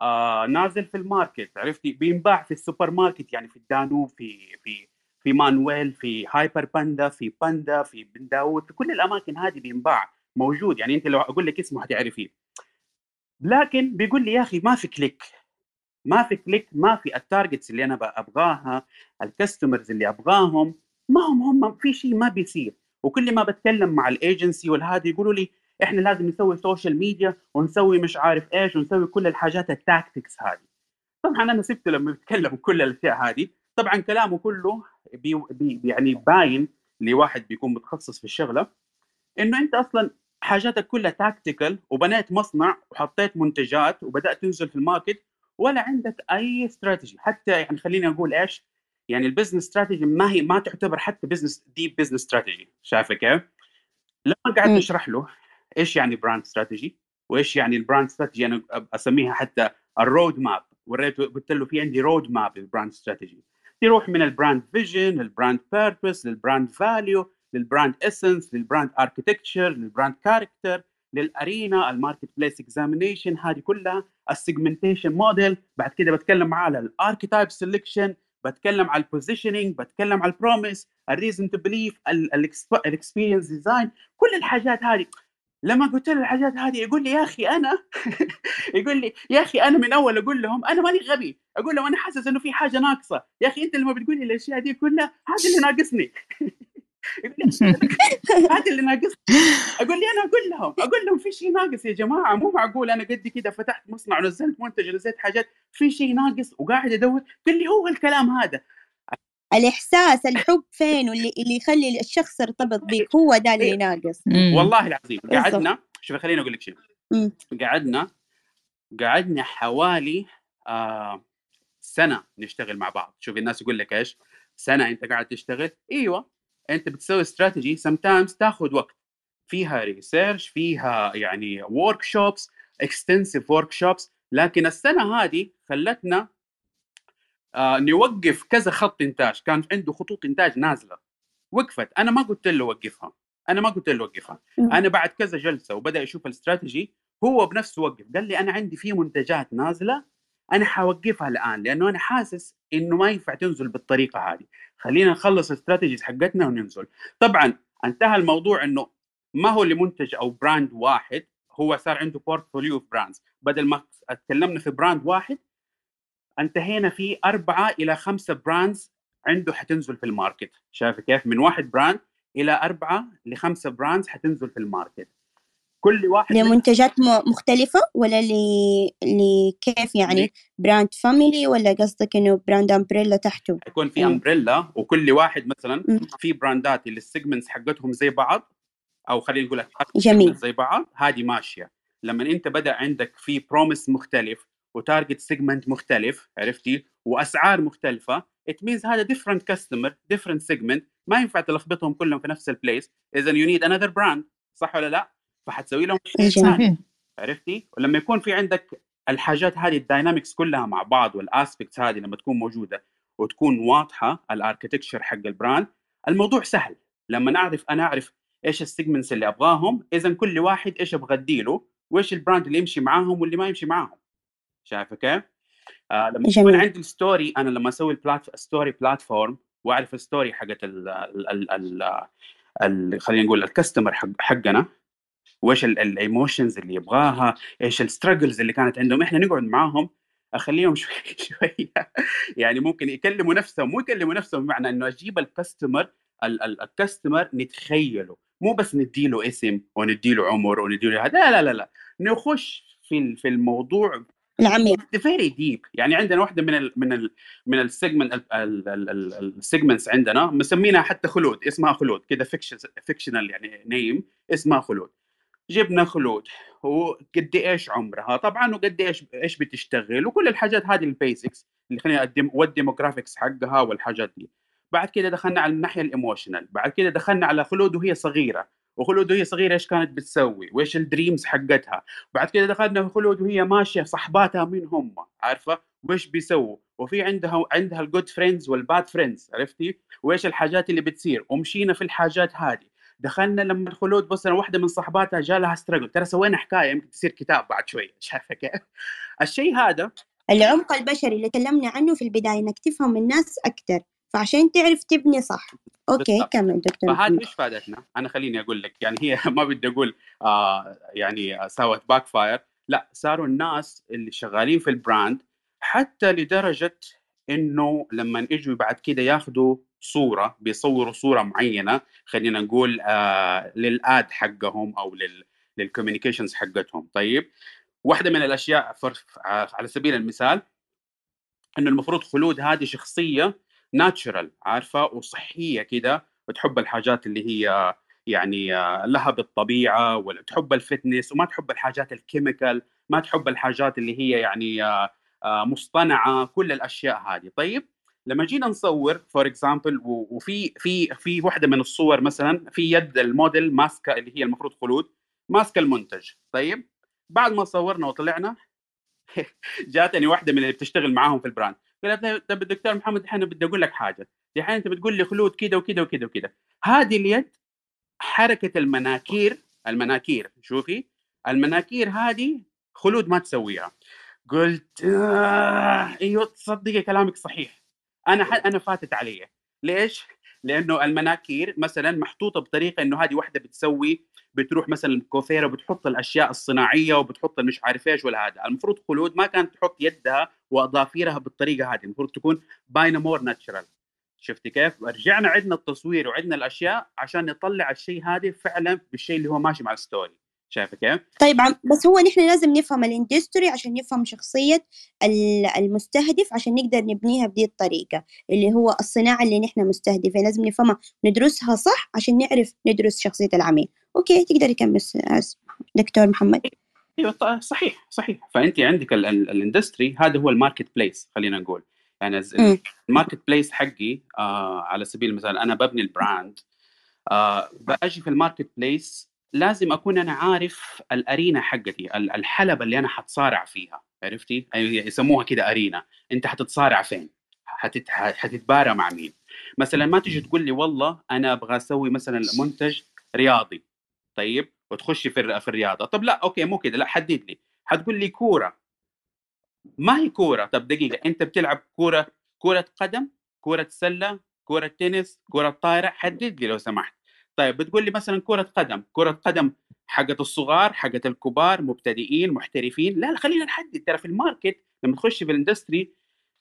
آه نازل في ال market عرفتي؟ بينباع في السوبر ماركت يعني في الدانوب في في في مانويل في هايبر باندا في باندا في بن داود في كل الأماكن هذه بينباع. موجود يعني أنت لو أقول لك اسمه حتعرفيه. لكن بيقول لي يا أخي ما في click ما في click ما في ال targets اللي أنا ابغاها ال customers اللي أبغاهم ما هم هم في شيء ما بيصير. وكل ما بتكلم مع الايجنسي والهذا يقولوا لي إحنا لازم نسوي social media ونسوي مش عارف إيش ونسوي كل الحاجات ال tactics هذه. طبعا أنا سبته لما يتكلم كل الأشياء هذه. طبعا كلامه كله بي بي يعني باين لواحد بيكون متخصص في الشغلة إنه أنت أصلا حاجاتك كلها tactical وبنيت مصنع وحطيت منتجات وبدأت تنزل في ال market ولا عندك أي استراتيجي حتى يعني خليني أقول إيش يعني ال business strategy ما هي ما تعتبر حتى business deep business strategy شايفة كيف؟ لما قعدت. اشرح له إيش يعني brand strategy وإيش يعني ال brand strategy أنا أسميها حتى ال road map وريته قلت له في عندي road map لل brand strategy يروح من البراند فيجن للبراند بيربس للبراند فاليو للبراند اسنس للبراند اركتكتشر للبراند كاركتر لل arena ال marketplace examination هذه كلها ال segmentation model بعد كده بتكلم معاه على ال archetype selection بتكلم على ال positioning بتكلم على ال promise ال reason to believe ال experience design كل الحاجات هذه لما قلت له الحاجات هذه يقول لي يا أخي أنا يقول لي يا أخي أنا من أول أقول لهم أنا ماني غبي. أقول لهم أنا حاسس إنه في حاجة ناقصة. يا أخي أنت لما بتقول لي الأشياء دي كلها هذا اللي ناقصني. هذا اللي ناقصني أقول لي أنا أقول لهم أقول لهم في شيء ناقص يا جماعة مو معقول أنا قد كده فتحت مصنع ونزلت منتج ونزلت حاجات في شيء ناقص وقاعد أدور. قال لي هو الكلام هذا. الإحساس الحب فين واللي اللي يخلي الشخص يرتبط بيك؟ هو ده اللي ناقص. مم. والله العظيم. بالضبط. قعدنا شوف خليني أقول لك شيء. قعدنا قعدنا حوالي آه سنة نشتغل مع بعض. شوف الناس يقول لك إيش؟ سنة أنت قاعد تشتغل؟ إيوه. أنت بتسوي استراتيجي sometimes تاخذ وقت. فيها research فيها يعني workshops extensive workshops لكن السنة هذه خلتنا آه نوقف كذا خط إنتاج. كان عنده خطوط إنتاج نازلة. وقفت. أنا ما قلت له وقفها. أنا ما قلت له وقفها. أنا بعد كذا جلسة وبدأ يشوف الاستراتيجي هو بنفسه وقف. قال لي أنا عندي في منتجات نازلة أنا حوقفها الآن لأنه أنا حاسس إنه ما ينفع تنزل بالطريقة هذه. خلينا نخلص ال strategies حقتنا وننزل. طبعا انتهى الموضوع إنه ما هو لمنتج أو brand واحد هو صار عنده portfolio brands بدل ما اتكلمنا في brand واحد انتهينا في أربعة إلى خمسة brands عنده حتنزل في ال market. شايف كيف؟ من واحد brand إلى أربعة لخمسة brands حتنزل في ال market. كل واحد لمنتجات مختلفة ولا ل- لكيف يعني brand family ولا قصدك إنه براند umbrella تحته يكون في. umbrella وكل واحد مثلا. في brand ات اللي ال segments حقتهم زي بعض أو خلينا نقول جميل. segments زي بعض هذه ماشية لما أنت بدأ عندك في promise مختلف و target segment مختلف عرفتي وأسعار مختلفة it means هذا different customer different segment ما ينفع تلخبطهم كلهم في نفس ال place اذا you need another brand صح ولا لا فحتسوي لهم شيء. ثاني صحيح عرفتي ولما يكون في عندك الحاجات هذه ال dynamics كلها مع بعض وال aspects هذه لما تكون موجودة وتكون واضحة ال architecture حق ال brand الموضوع سهل لما نعرف أنا أعرف إيش ال segments اللي أبغاهم اذا كل واحد إيش أبغى اديله وإيش ال brand اللي يمشي معاهم واللي ما يمشي معاهم شايفه كيف؟ آه لما يكون. عندي ال story أنا لما أسوي ال plat story platform وأعرف ال story حقت ال ال ال ال ال خلينا نقول ال customer حق حقنا وإيش ال emotions اللي يبغاها إيش ال struggles اللي كانت عندهم. إحنا نقعد معاهم أخليهم شوي شوية يعني ممكن يكلموا نفسهم مو يكلموا نفسهم بمعنى إنه أجيب ال customer ال customer نتخيله. مو بس نديله اسم ونديله عمر ونديله هذا لا لا لا لا. نخش في في الموضوع العميق. very deep يعني عندنا واحدة من ال من ال من ال segment ال segments عندنا مسمينها حتى خلود اسمها خلود كذا fictional يعني name اسمها خلود. جبنا خلود وقد إيش عمرها؟ طبعا وقد إيش إيش بتشتغل؟ وكل الحاجات هذه ال basics اللي خلينا نقدم وال demographics حقها والحاجات دي. بعد كده دخلنا على الناحية ال emotional بعد كده دخلنا على خلود وهي صغيرة. وخلود وهي صغيرة إيش كانت بتسوي؟ وإيش ال dreams حقتها؟ بعد كده دخلنا خلود وهي ماشية صحباتها مين هم عارفة؟ وإيش بيسووا؟ وفي عندها عندها ال good friends وال bad friends عرفتي؟ وإيش الحاجات اللي بتصير؟ ومشينا في الحاجات هذه. دخلنا لما الخلود بس واحدة من صحباتها جالها struggle ترى سوينا حكاية يمكن تصير كتاب بعد شوية شايفه كيف الشيء هذا العمق البشري اللي تكلمنا عنه في البداية إنك تفهم الناس أكثر فعشان تعرف تبني صح okay. كمل دكتور فهذه. إيش فادتنا؟ أنا خليني أقول لك يعني هي ما بدي أقول آه يعني سوت backfire لا صاروا الناس اللي شغالين في ال brand حتى لدرجة إنه لما يجوا بعد كده ياخذوا صورة بيصوروا صورة معينة خلينا نقول آه لل ad حقهم أو لل لل communications حقتهم. طيب واحدة من الأشياء على سبيل المثال إنه المفروض خلود هذه شخصية natural عارفة؟ وصحية كده وتحب الحاجات اللي هي يعني آه، لها بالطبيعة وتحب ال fitness وما تحب الحاجات ال chemical ما تحب الحاجات اللي هي يعني آه، مصطنعة كل الأشياء هذه. طيب لما جينا نصور for example وفي في في واحدة من الصور مثلا في يد الموديل ماسكة اللي هي المفروض خلود ماسكة المنتج. طيب بعد ما صورنا وطلعنا جاتني واحدة من اللي بتشتغل معاهم في البراند. قالت لي طب الدكتور محمد الحين بدي أقول لك حاجة. الحين أنت بتقول لي خلود كذا وكذا وكذا وكذا هذه اليد حركة المناكير المناكير شوفي المناكير هذه خلود ما تسويها. قلت آه إيوه تصدقي كلامك صحيح. أنا ح- أنا فاتت علي. ليش؟ لأنه المناكير مثلا محطوطة بطريقة إنه هذه واحدة بتسوي بتروح مثلا الكوفيره وبتحط الأشياء الصناعية وبتحط مش عارف إيش ولا هذا. المفروض خلود ما كانت تحط يدها وأظافيرها بالطريقة هذه. المفروض تكون باينة more natural. شفتي كيف؟ رجعنا عندنا التصوير وعندنا الأشياء عشان نطلع الشيء هذا فعلا بالشيء اللي هو ماشي مع ال story. شايفه كيف؟ طيب عم- بس هو نحن لازم نفهم ال industry عشان نفهم شخصية ال- المستهدف عشان نقدر نبنيها بدي الطريقة اللي هو الصناعة اللي نحن مستهدفين لازم نفهمها ندرسها صح عشان نعرف ندرس شخصية العميل. okay تقدر أس- دكتور محمد. أيوه صحيح صحيح. فانت عندك ال- ال- ال industry هذا هو ال marketplace خلينا نقول. يعني. ال marketplace حقي آه على سبيل المثال أنا ببني ال brand آه بأجي في ال marketplace لازم أكون أنا عارف ال arena حقتي ال- الحلبة اللي أنا حتصارع فيها عرفتي؟ يسموها كده arena أنت حتتصارع فين؟ حتت... حتتبارى مع مين؟ مثلا ما تيجي تقول لي والله أنا أبغى أسوي مثلا منتج رياضي طيب؟ وتخشي في في الرياضة. طب لا okay مو كده لا حدد لي. حتقول لي كورة. ما هي كورة؟ طب دقيقة أنت بتلعب كورة كورة قدم كورة سلة كورة تنس كورة طايرة؟ حدد لي لو سمحت. طيب بتقول لي مثلا كرة قدم كرة قدم حقت الصغار حقت الكبار مبتدئين محترفين. لا لا خلينا نحدد. ترى في ال market لما تخشي في ال industry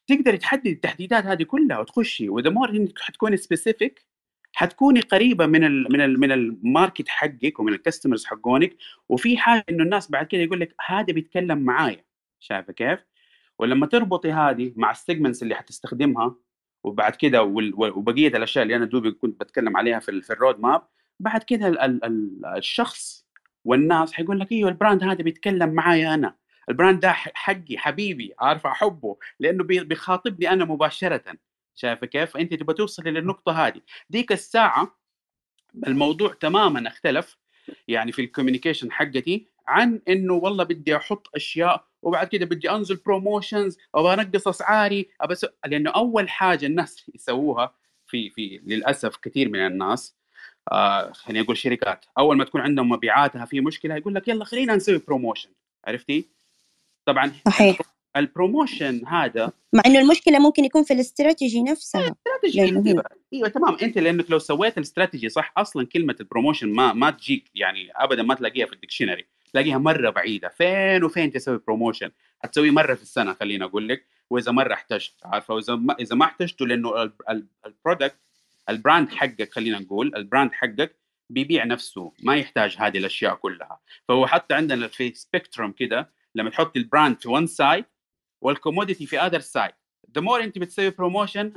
تقدر تحدد التحديدات هذه كلها وتخشي. وإذا more إنك حتكوني specific حتكوني قريبة من ال من ال من ال market حقك ومن ال customers حقونك. وفي حاجة إنه الناس بعد كده يقول لك هذا بيتكلم معايا. شايفة كيف؟ ولما تربطي هذه مع ال segments اللي حتستخدمها وبعد كده وبقية الأشياء اللي أنا دوبي كنت بتكلم عليها في ال- في ال road map بعد كده ال- ال- ال- الشخص والناس حيقول لك إيوه ال brand هذا بيتكلم معايا أنا. ال brand ده حقي حبيبي عارفه أحبه لأنه بي- بيخاطبني أنا مباشرة. شايفه كيف؟ أنت تبغى توصلي للنقطه هذه. ديك الساعة الموضوع تماما اختلف يعني في ال communication حقتي عن إنه والله بدي أحط أشياء وبعد كده بدي أنزل promotions أو أنقص أسعاري أبى أسو... لأنه أول حاجة الناس يسووها في في للأسف كثير من الناس آه خليني أقول شركات. أول ما تكون عندهم مبيعاتها في مشكلة يقول لك يلا خلينا نسوي promotion عرفتي؟ طبعا صحيح. ال promotion هذا مع إنه المشكلة ممكن يكون في الاستراتيجي نفسها. استراتيجي. لأنه هي أيوه أيوه تمام. أنت لأنك لو سويت الاستراتيجي صح أصلا كلمة ال promotion ما ما تجيك يعني ابدا ما تلاقيها في ال dictionary تلاقيها مرة بعيدة. فين وفين تسوي promotion حتسوي مرة في السنة خليني أقول لك. وإذا مرة احتجت عارفة؟ وإذا ما إذا ما احتجته لأنه ال- ال- ال product ال brand حقك خلينا نقول ال brand حقك بيبيع نفسه ما يحتاج هذه الأشياء كلها. فهو حتى عندنا في spectrum كده لما تحط ال brand في one side وال commodity في other side the more أنت بتسوي promotion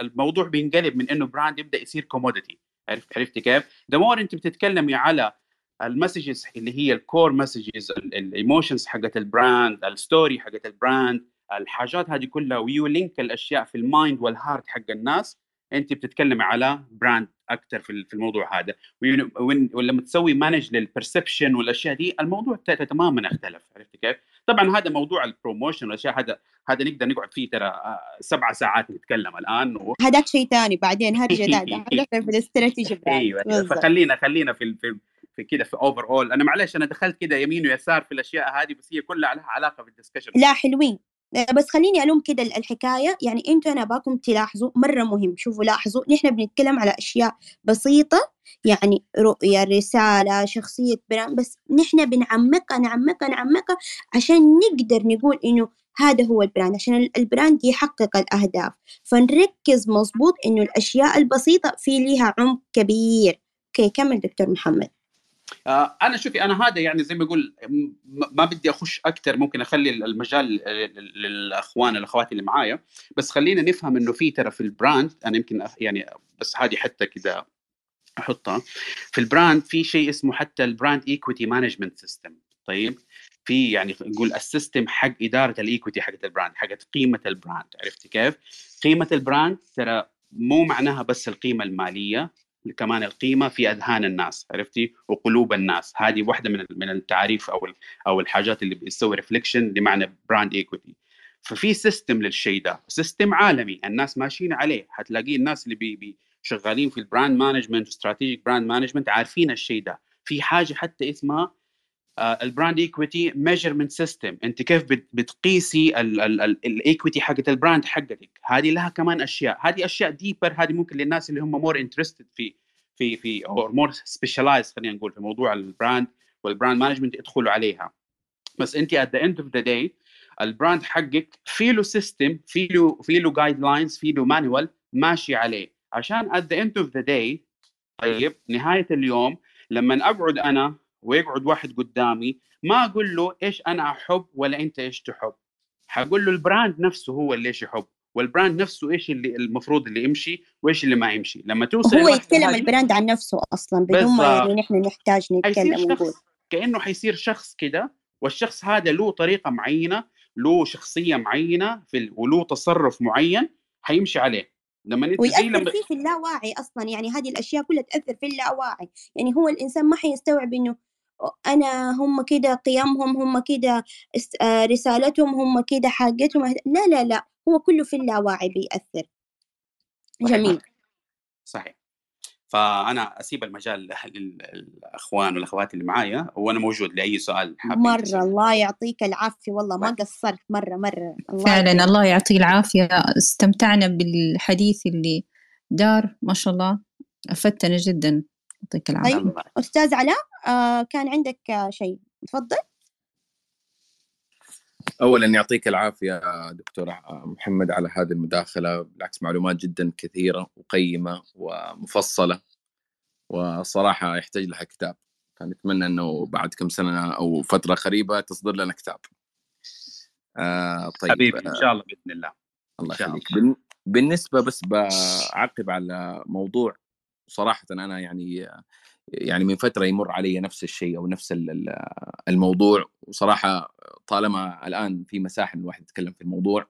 الموضوع بينقلب من إنه brand يبدأ يصير commodity عرفت عرفتي كيف؟ the more أنت بتتكلمي على المسجز اللي هي الكور مسجز الايموشنز حقت البراند الستوري حقت البراند الحاجات هذه كلها و you link الأشياء في ال mind وال heart حق الناس. أنت بتتكلمي على brand أكثر في الموضوع هذا. ولما تسوي manage لل perception والأشياء دي الموضوع تماما اختلف. عرفت كيف؟ طبعا هذا موضوع ال promotion والأشياء هذا هذا نقدر نقعد فيه ترى آه، سبع ساعات نتكلم الآن و... هذاك شيء ثاني بعدين جداد. هذا في الاستراتيجي أيوه فخلينا خلينا في في كده في overall أنا معلش أنا دخلت كده يمين ويسار في الأشياء هذه بس هي كلها لها علاقة بال discussion لا حلوين. بس خليني ألوم كده الحكاية. يعني أنتوا أنا باكم تلاحظوا مرة مهم. شوفوا لاحظوا نحن بنتكلم على أشياء بسيطة يعني رؤية رسالة شخصية brand بس نحن بنعمقها نعمقها نعمقها عشان نقدر نقول إنه هذا هو ال brand عشان ال brand يحقق الأهداف. فنركز مظبوط إنه الأشياء البسيطة في ليها عمق كبير. okay كمل دكتور محمد. آه، أنا شوفي أنا هذا يعني زي ما أقول ما بدي أخش أكثر ممكن أخلي المجال للأخوان الأخوات اللي معايا. بس خلينا نفهم إنه في ترى في ال brand أنا يمكن يعني بس هذه حتى كذا أحطها. في ال brand في شيء اسمه حتى ال brand equity management system طيب؟ في يعني نقول ال system حق إدارة ال equity حقت ال brand حقت قيمة ال brand عرفتي كيف؟ قيمة ال brand ترى مو معناها بس القيمة المالية. كمان القيمة في أذهان الناس عرفتي؟ وقلوب الناس. هذه واحدة من من التعريف أو أو الحاجات اللي بتسوي reflection لمعنى brand equity ففي system للشيء ده system عالمي. الناس ماشيين عليه. حتلاقي الناس اللي بي شغالين في ال brand management و strategic brand management عارفين الشيء ده. في حاجة حتى اسمها ال brand equity measurement system انت كيف بتقيسي ال equity حقت ال brand حقتك. هذه لها كمان أشياء. هذه أشياء deeper هذه ممكن للناس اللي هم more interested في في في أو more specialized خلينا نقول في موضوع ال brand وال brand management يدخلوا عليها. بس انت at the end of the day ال brand حقك في له system في له في له guidelines في له manual ماشي عليه. عشان at the end of the day طيب نهاية اليوم لما أقعد أنا ويقعد واحد قدامي ما أقول له إيش أنا أحب ولا أنت إيش تحب. حقول له ال brand نفسه هو اللي إيش يحب وال brand نفسه إيش اللي المفروض اللي يمشي وإيش اللي ما يمشي. لما توصل هو يتكلم ال brand عن نفسه أصلا بدون ما يعني نحن نحتاج نتكلم ونقول. كأنه حيصير شخص كده والشخص هذا له طريقة معينة له شخصية معينة في وله تصرف معين حيمشي عليه. لما أنت ويأثر لما... فيه في اللاواعي أصلا يعني هذه الأشياء كلها تأثر في اللاواعي. يعني هو الإنسان ما حيستوعب إنه أنا هم كده قيمهم هم كده آه، رسالتهم هم كده حاجتهم. لا لا لا هو كله في اللاواعي بيأثر. جميل. صحيح. فأنا أسيب المجال للأخوان والأخوات اللي معايا وأنا موجود لأي سؤال حابين مرة. تسأل. الله يعطيك العافية. والله ما قصرت مرة مرة. الله فعلا يعطيك. الله يعطيك العافية. استمتعنا بالحديث اللي دار ما شاء الله أفدتنا جدا. يعطيك العافيه طيب أستاذ علاء آه كان عندك شيء تفضل. اولا يعطيك العافية دكتور محمد على هذه المداخلة بالعكس معلومات جدا كثيرة وقيمة ومفصلة وصراحة يحتاج لها كتاب. فنتمنى إنه بعد كم سنة أو فترة قريبة تصدر لنا كتاب. آه طيب حبيبي إن شاء الله بإذن الله. الله يخليك. بالنسبة بس بعقب على موضوع صراحة أنا يعني يعني من فترة يمر علي نفس الشيء أو نفس الموضوع. وصراحة طالما الآن في مساحة إن الواحد يتكلم في الموضوع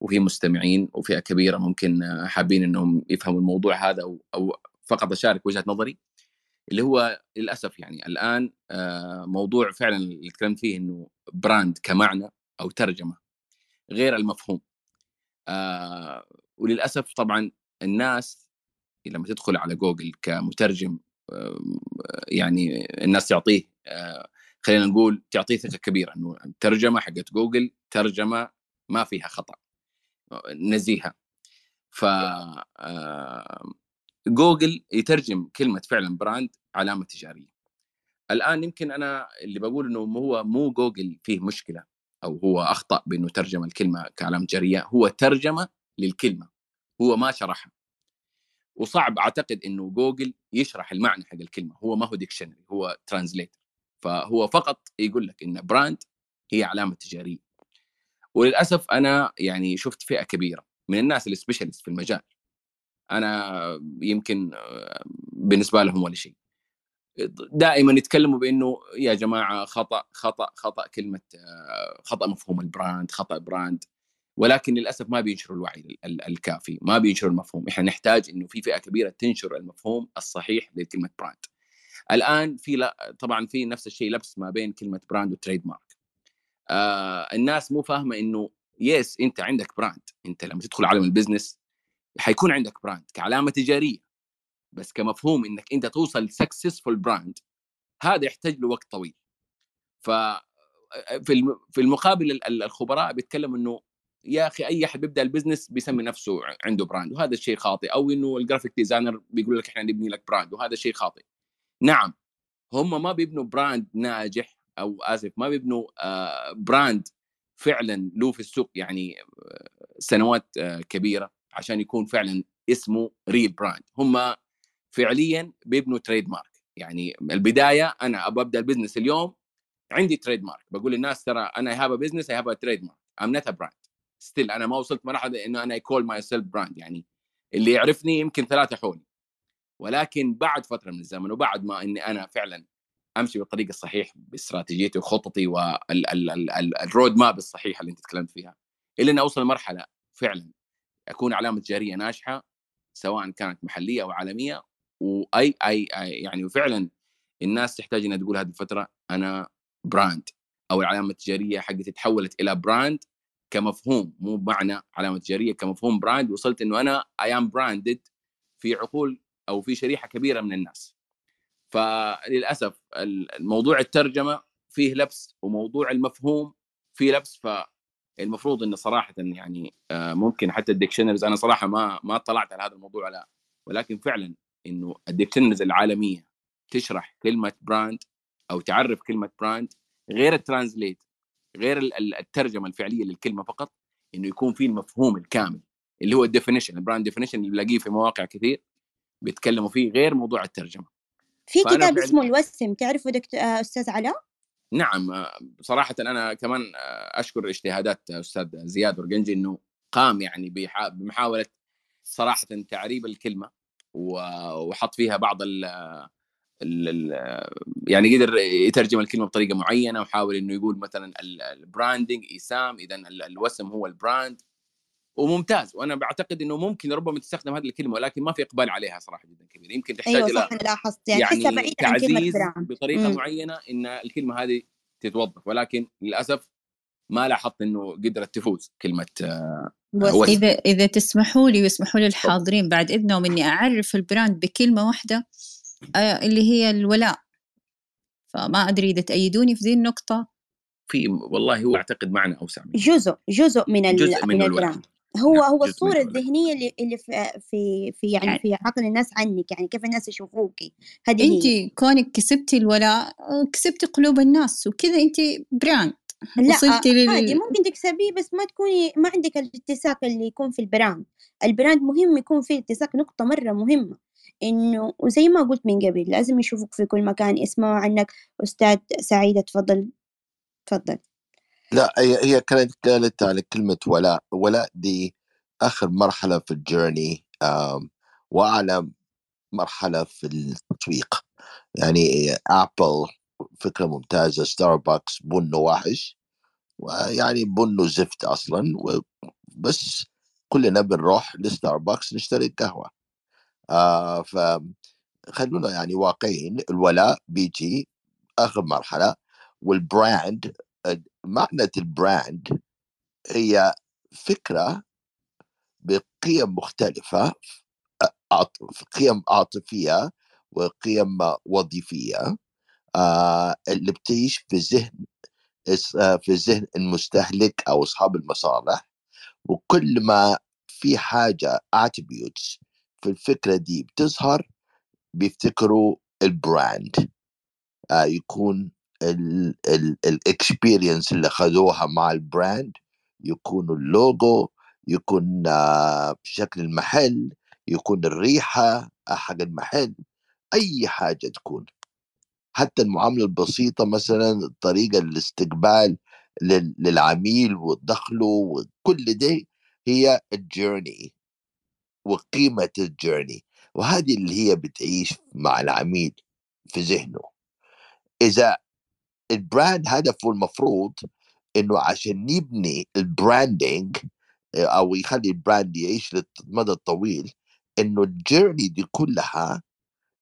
وفي مستمعين وفئة كبيرة ممكن حابين إنهم يفهموا الموضوع هذا أو فقط أشارك وجهة نظري اللي هو للأسف يعني الآن آه، موضوع فعلا اللي تكلمت فيه إنه brand كمعنى أو ترجمة غير المفهوم. آه، وللأسف طبعا الناس لما تدخل على جوجل كمترجم يعني الناس تعطيه آه، خلينا نقول تعطيه ثقة كبيرة إنه الترجمة حقت جوجل ترجمة ما فيها خطأ نزيهة. ف آه، جوجل يترجم كلمة فعلا brand علامة تجارية. الآن يمكن أنا اللي بقول إنه هو مو جوجل فيه مشكلة أو هو أخطأ بإنه ترجم الكلمة كعلامه تجارية هو ترجمة للكلمة هو ما شرحها. وصعب أعتقد إنه جوجل يشرح المعنى حق الكلمة هو ما هو dictionary هو translator فهو فقط يقول لك إن brand هي علامة تجارية. وللأسف أنا يعني شفت فئة كبيرة من الناس ال specialist في المجال. أنا يمكن بالنسبة لهم ولا شيء. دائما يتكلموا بإنه يا جماعة خطأ خطأ خطأ كلمة خطأ مفهوم ال brand خطأ brand ولكن للأسف ما بينشروا الوعي الكافي ما بينشروا المفهوم. إحنا نحتاج إنه في فئة كبيرة تنشر المفهوم الصحيح لكلمه brand الآن في لا طبعا في نفس الشيء لبس ما بين كلمة brand و trademark آه الناس مو فاهمة إنه yes أنت عندك brand أنت لما تدخل عالم ال business حيكون عندك brand كعلامة تجارية. بس كمفهوم إنك أنت توصل successful brand هذا يحتاج له وقت طويل. ف في المقابل الخبراء بيتكلموا إنه يا أخي أي أحد بيبدأ ال business بيسمي نفسه عنده brand وهذا الشيء خاطئ. أو إنه ال graphic designer بيقول لك إحنا نبني لك brand وهذا شيء خاطئ. نعم هم ما بيبنوا brand ناجح أو آسف ما بيبنوا آه، brand فعلا له في السوق يعني آه، سنوات آه، كبيرة عشان يكون فعلا اسمه real brand هم فعليا بيبنوا trademark يعني البداية أنا أبغى أبدأ ال business اليوم عندي trademark بقول للناس ترى أنا have business I have trademark I'm not brand still أنا ما وصلت مرحلة إنه أنا call myself brand يعني اللي يعرفني يمكن ثلاثة حولي. ولكن بعد فترة من الزمن وبعد ما إني أنا فعلا أمشي بالطريق الصحيح باستراتيجيتي وخططي وال road map الصحيحة اللي أنت تكلمت فيها الا اني أوصل لمرحلة فعلا أكون علامة تجاريه ناجحة سواء كانت محلية أو عالمية واي اي, أي يعني وفعلا الناس تحتاج إنها تقول هذه الفترة أنا brand أو العلامه التجاريه حقتي تحولت إلى brand كمفهوم مو بمعنى علامة تجارية كمفهوم brand وصلت إنه أنا I am branded في عقول أو في شريحة كبيرة من الناس. فللأسف الموضوع الترجمة فيه لبس وموضوع المفهوم فيه لبس. فالمفروض إنه صراحة يعني آه، ممكن حتى ال dictionaries أنا صراحة ما ما اطلعت على هذا الموضوع لا. ولكن فعلا إنه ال dictionaries العالمية تشرح كلمة brand أو تعرف كلمة brand غير ال translate. غير الترجمة الفعلية للكلمة فقط إنه يكون في المفهوم الكامل اللي هو ال definition ال brand definition اللي بلاقيه في مواقع كثير بيتكلموا فيه غير موضوع الترجمة في كتاب اسمه الوسم تعرفه دكتور آه، أستاذ علاء؟ نعم آه، صراحة أنا كمان آه، أشكر اجتهادات أستاذ زياد ورقنجي إنه قام يعني بمحاولة صراحة تعريب الكلمة وحط فيها بعض ال يعني قدر يترجم الكلمة بطريقة معينة وحاول إنه يقول مثلا البراندنج إيسام اذا الوسم هو البراند وممتاز. وأنا بعتقد إنه ممكن ربما تستخدم هذه الكلمة ولكن ما في إقبال عليها صراحة جدا كبير. يمكن تحتاج أيوه صح لاحظت. يعني, يعني بعيد عن brand بطريقة مم. معينة إن الكلمة هذه تتوظف. ولكن للأسف ما لاحظت إنه قدرت تفوز كلمة بس آه، إذا إذا تسمحوا لي ويسمحوا لي الحاضرين بعد اذنهم اني أعرف ال brand بكلمة واحدة. اللي هي الولاء. فما أدري إذا تأيدوني في ذي النقطة. في والله هو أعتقد معنى أوسع من جزء جزء من جزء من, من ال brand هو نعم هو الصورة الذهنية اللي اللي في في, في يعني, يعني في عقل الناس عنك يعني كيف الناس يشوفوك هذه انت كونك كسبتي الولاء كسبتي قلوب الناس وكذا انت brand. لا وصلتي لل... عادي ممكن تكسبيه بس ما تكوني ما عندك الاتساق اللي يكون في ال brand. ال brand مهم يكون فيه اتساق نقطة مرة مهمة. إنه وزي ما قلت من قبل لازم يشوفوك في كل مكان يسمعوا عنك. أستاذ سعيدة تفضل. تفضل. لا هي هي كانت قالت على كلمة ولاء. ولاء دي آخر مرحلة في ال journey وأعلى مرحلة في التسويق يعني أبل فكرة ممتازة ستاربكس بنه وحش ويعني بنه زفت أصلا بس كلنا بنروح لستاربكس نشتري قهوة آه فخلونا يعني واقعيين الولاء بيجي آخر مرحلة وال brand معنى ال brand هي فكرة بقيم مختلفة قيم عاطفية وقيم وظيفية آه، اللي بتعيش في ذهن آه، في ذهن المستهلك أو أصحاب المصالح وكل ما في حاجة attributes في الفكرة دي بتظهر بيفتكروا ال brand آه يكون ال experience اللي خذوها مع ال brand يكون اللوجو يكون آه، شكل المحل يكون الريحة حق المحل أي حاجة تكون. حتى المعاملة البسيطة مثلا طريقة الاستقبال لل- للعميل ودخله وكل ده هي ال journey وقيمة ال journey وهذه اللي هي بتعيش مع العميل في ذهنه. إذا ال brand هدفه المفروض إنه عشان يبني ال branding أو يخلي ال brand يعيش للمدى الطويل إنه ال journey دي كلها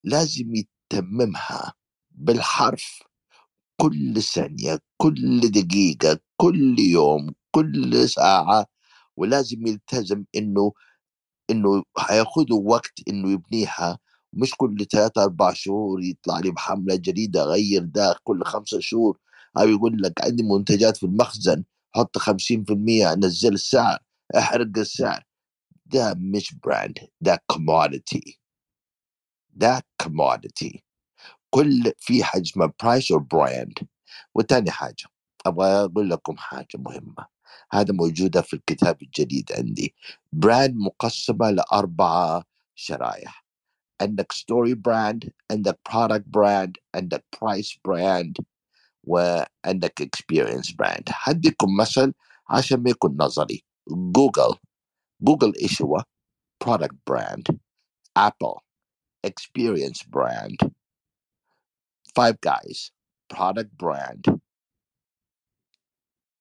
لازم يتممها بالحرف كل ثانية كل دقيقة كل يوم كل ساعة ولازم يلتزم إنه إنه هياخده وقت إنه يبنيها مش كل ثلاثة أربع شهور يطلع لي بحملة جديدة غير ده كل خمسة شهور. أو يقول لك عندي منتجات في المخزن حط خمسين في المية نزل السعر احرق السعر. ده مش brand ده commodity ده commodity كل في اسمها price or brand وتاني حاجة أبغى أقول لكم حاجة مهمة. هذا موجودة في الكتاب الجديد عندي. brand مقسمة لأربعة شرايح عندك story brand عندك product brand عندك price brand وعندك experience brand هديكم مثل عشان ما يكون نظري. جوجل جوجل إيش هو؟ product brand ابل experience brand. Five Guys. Product brand.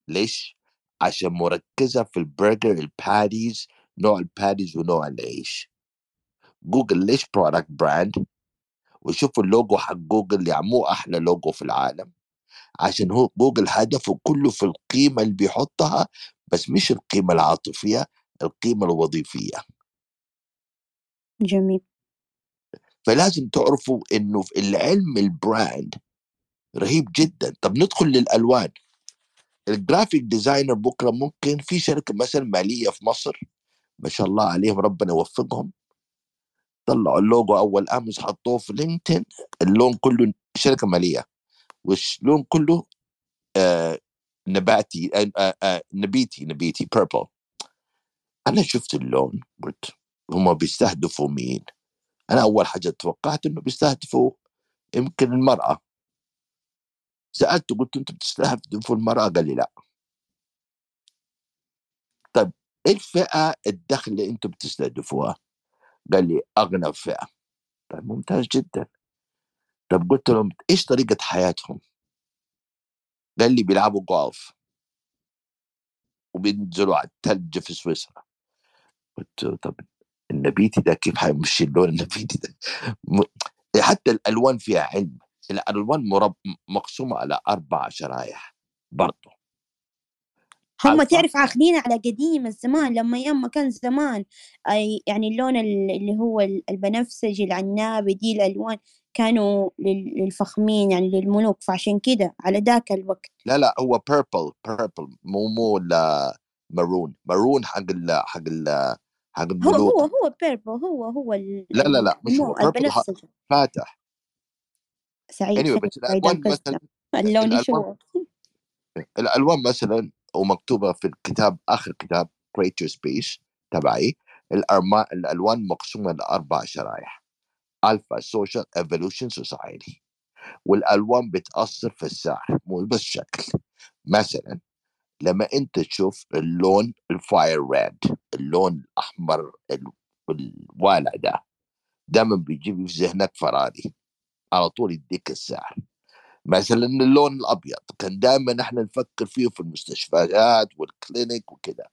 ليش؟ عشان مركزة في البرجر ال patties نوع ال patties ونوع العيش. جوجل ليش product brand وشوفوا اللوجو حق جوجل مو أحلى لوجو في العالم. عشان هو جوجل هدفه كله في القيمة اللي بيحطها بس مش القيمة العاطفية القيمة الوظيفية. جميل. فلازم تعرفوا إنه في العلم ال brand رهيب جدا. طب ندخل للألوان. ال graphic designer بكرة ممكن في شركة مثلا مالية في مصر ما شاء الله عليهم ربنا يوفقهم طلعوا اللوجو أول امس حطوه في لينكدين اللون كله شركة مالية. واللون كله آه نباتي آه آه آه نبيتي نبيتي purple أنا شفت اللون قلت هم بيستهدفوا مين؟ أنا أول حاجة توقعت إنه بيستهدفوا يمكن المرأة. سألته قلت أنتم بتستهدفوا المرأة؟ قال لي لا. طيب إيه الفئة الدخل اللي أنتم بتستهدفوها؟ قال لي أغنى فئة. طيب ممتاز جدا. طب قلت لهم إيش طريقة حياتهم؟ قال لي بيلعبوا جولف وبينزلوا على الثلج في سويسرا. قلت له طب النبيتي ده كيف حيمشي اللون النبيتي ده؟ حتى الألوان فيها علم الألوان مرب... مقسومة على أربع شرايح برضه هم تعرف عاخدين على قديم الزمان لما ياما كان زمان أي يعني اللون ال- اللي هو ال- البنفسجي العنابي دي الألوان كانوا لل- للفخمين يعني للملوك فعشان كده على ذاك الوقت. لا لا هو purple purple مو مو لا maroon maroon حق ال حق ال حق هو الملوك. هو هو purple هو هو لا لا لا مش هو purple البنفسجي فاتح. سعيد anyway بس الألوان مثلا اللون الألوان مثلا ومكتوبة في الكتاب آخر كتاب Your Space تبعي. الألوان مقسومة لأربع شرايح alpha social evolution society والألوان بتأثر في السعر مو بس شكل. مثلا لما أنت تشوف اللون ال fire red اللون الأحمر ال- الوالع ده دائما بيجيب في ذهنك فراري على طول يديك السعر. مثلا اللون الأبيض كان دائما إحنا نفكر فيه في المستشفيات وال clinic وكده.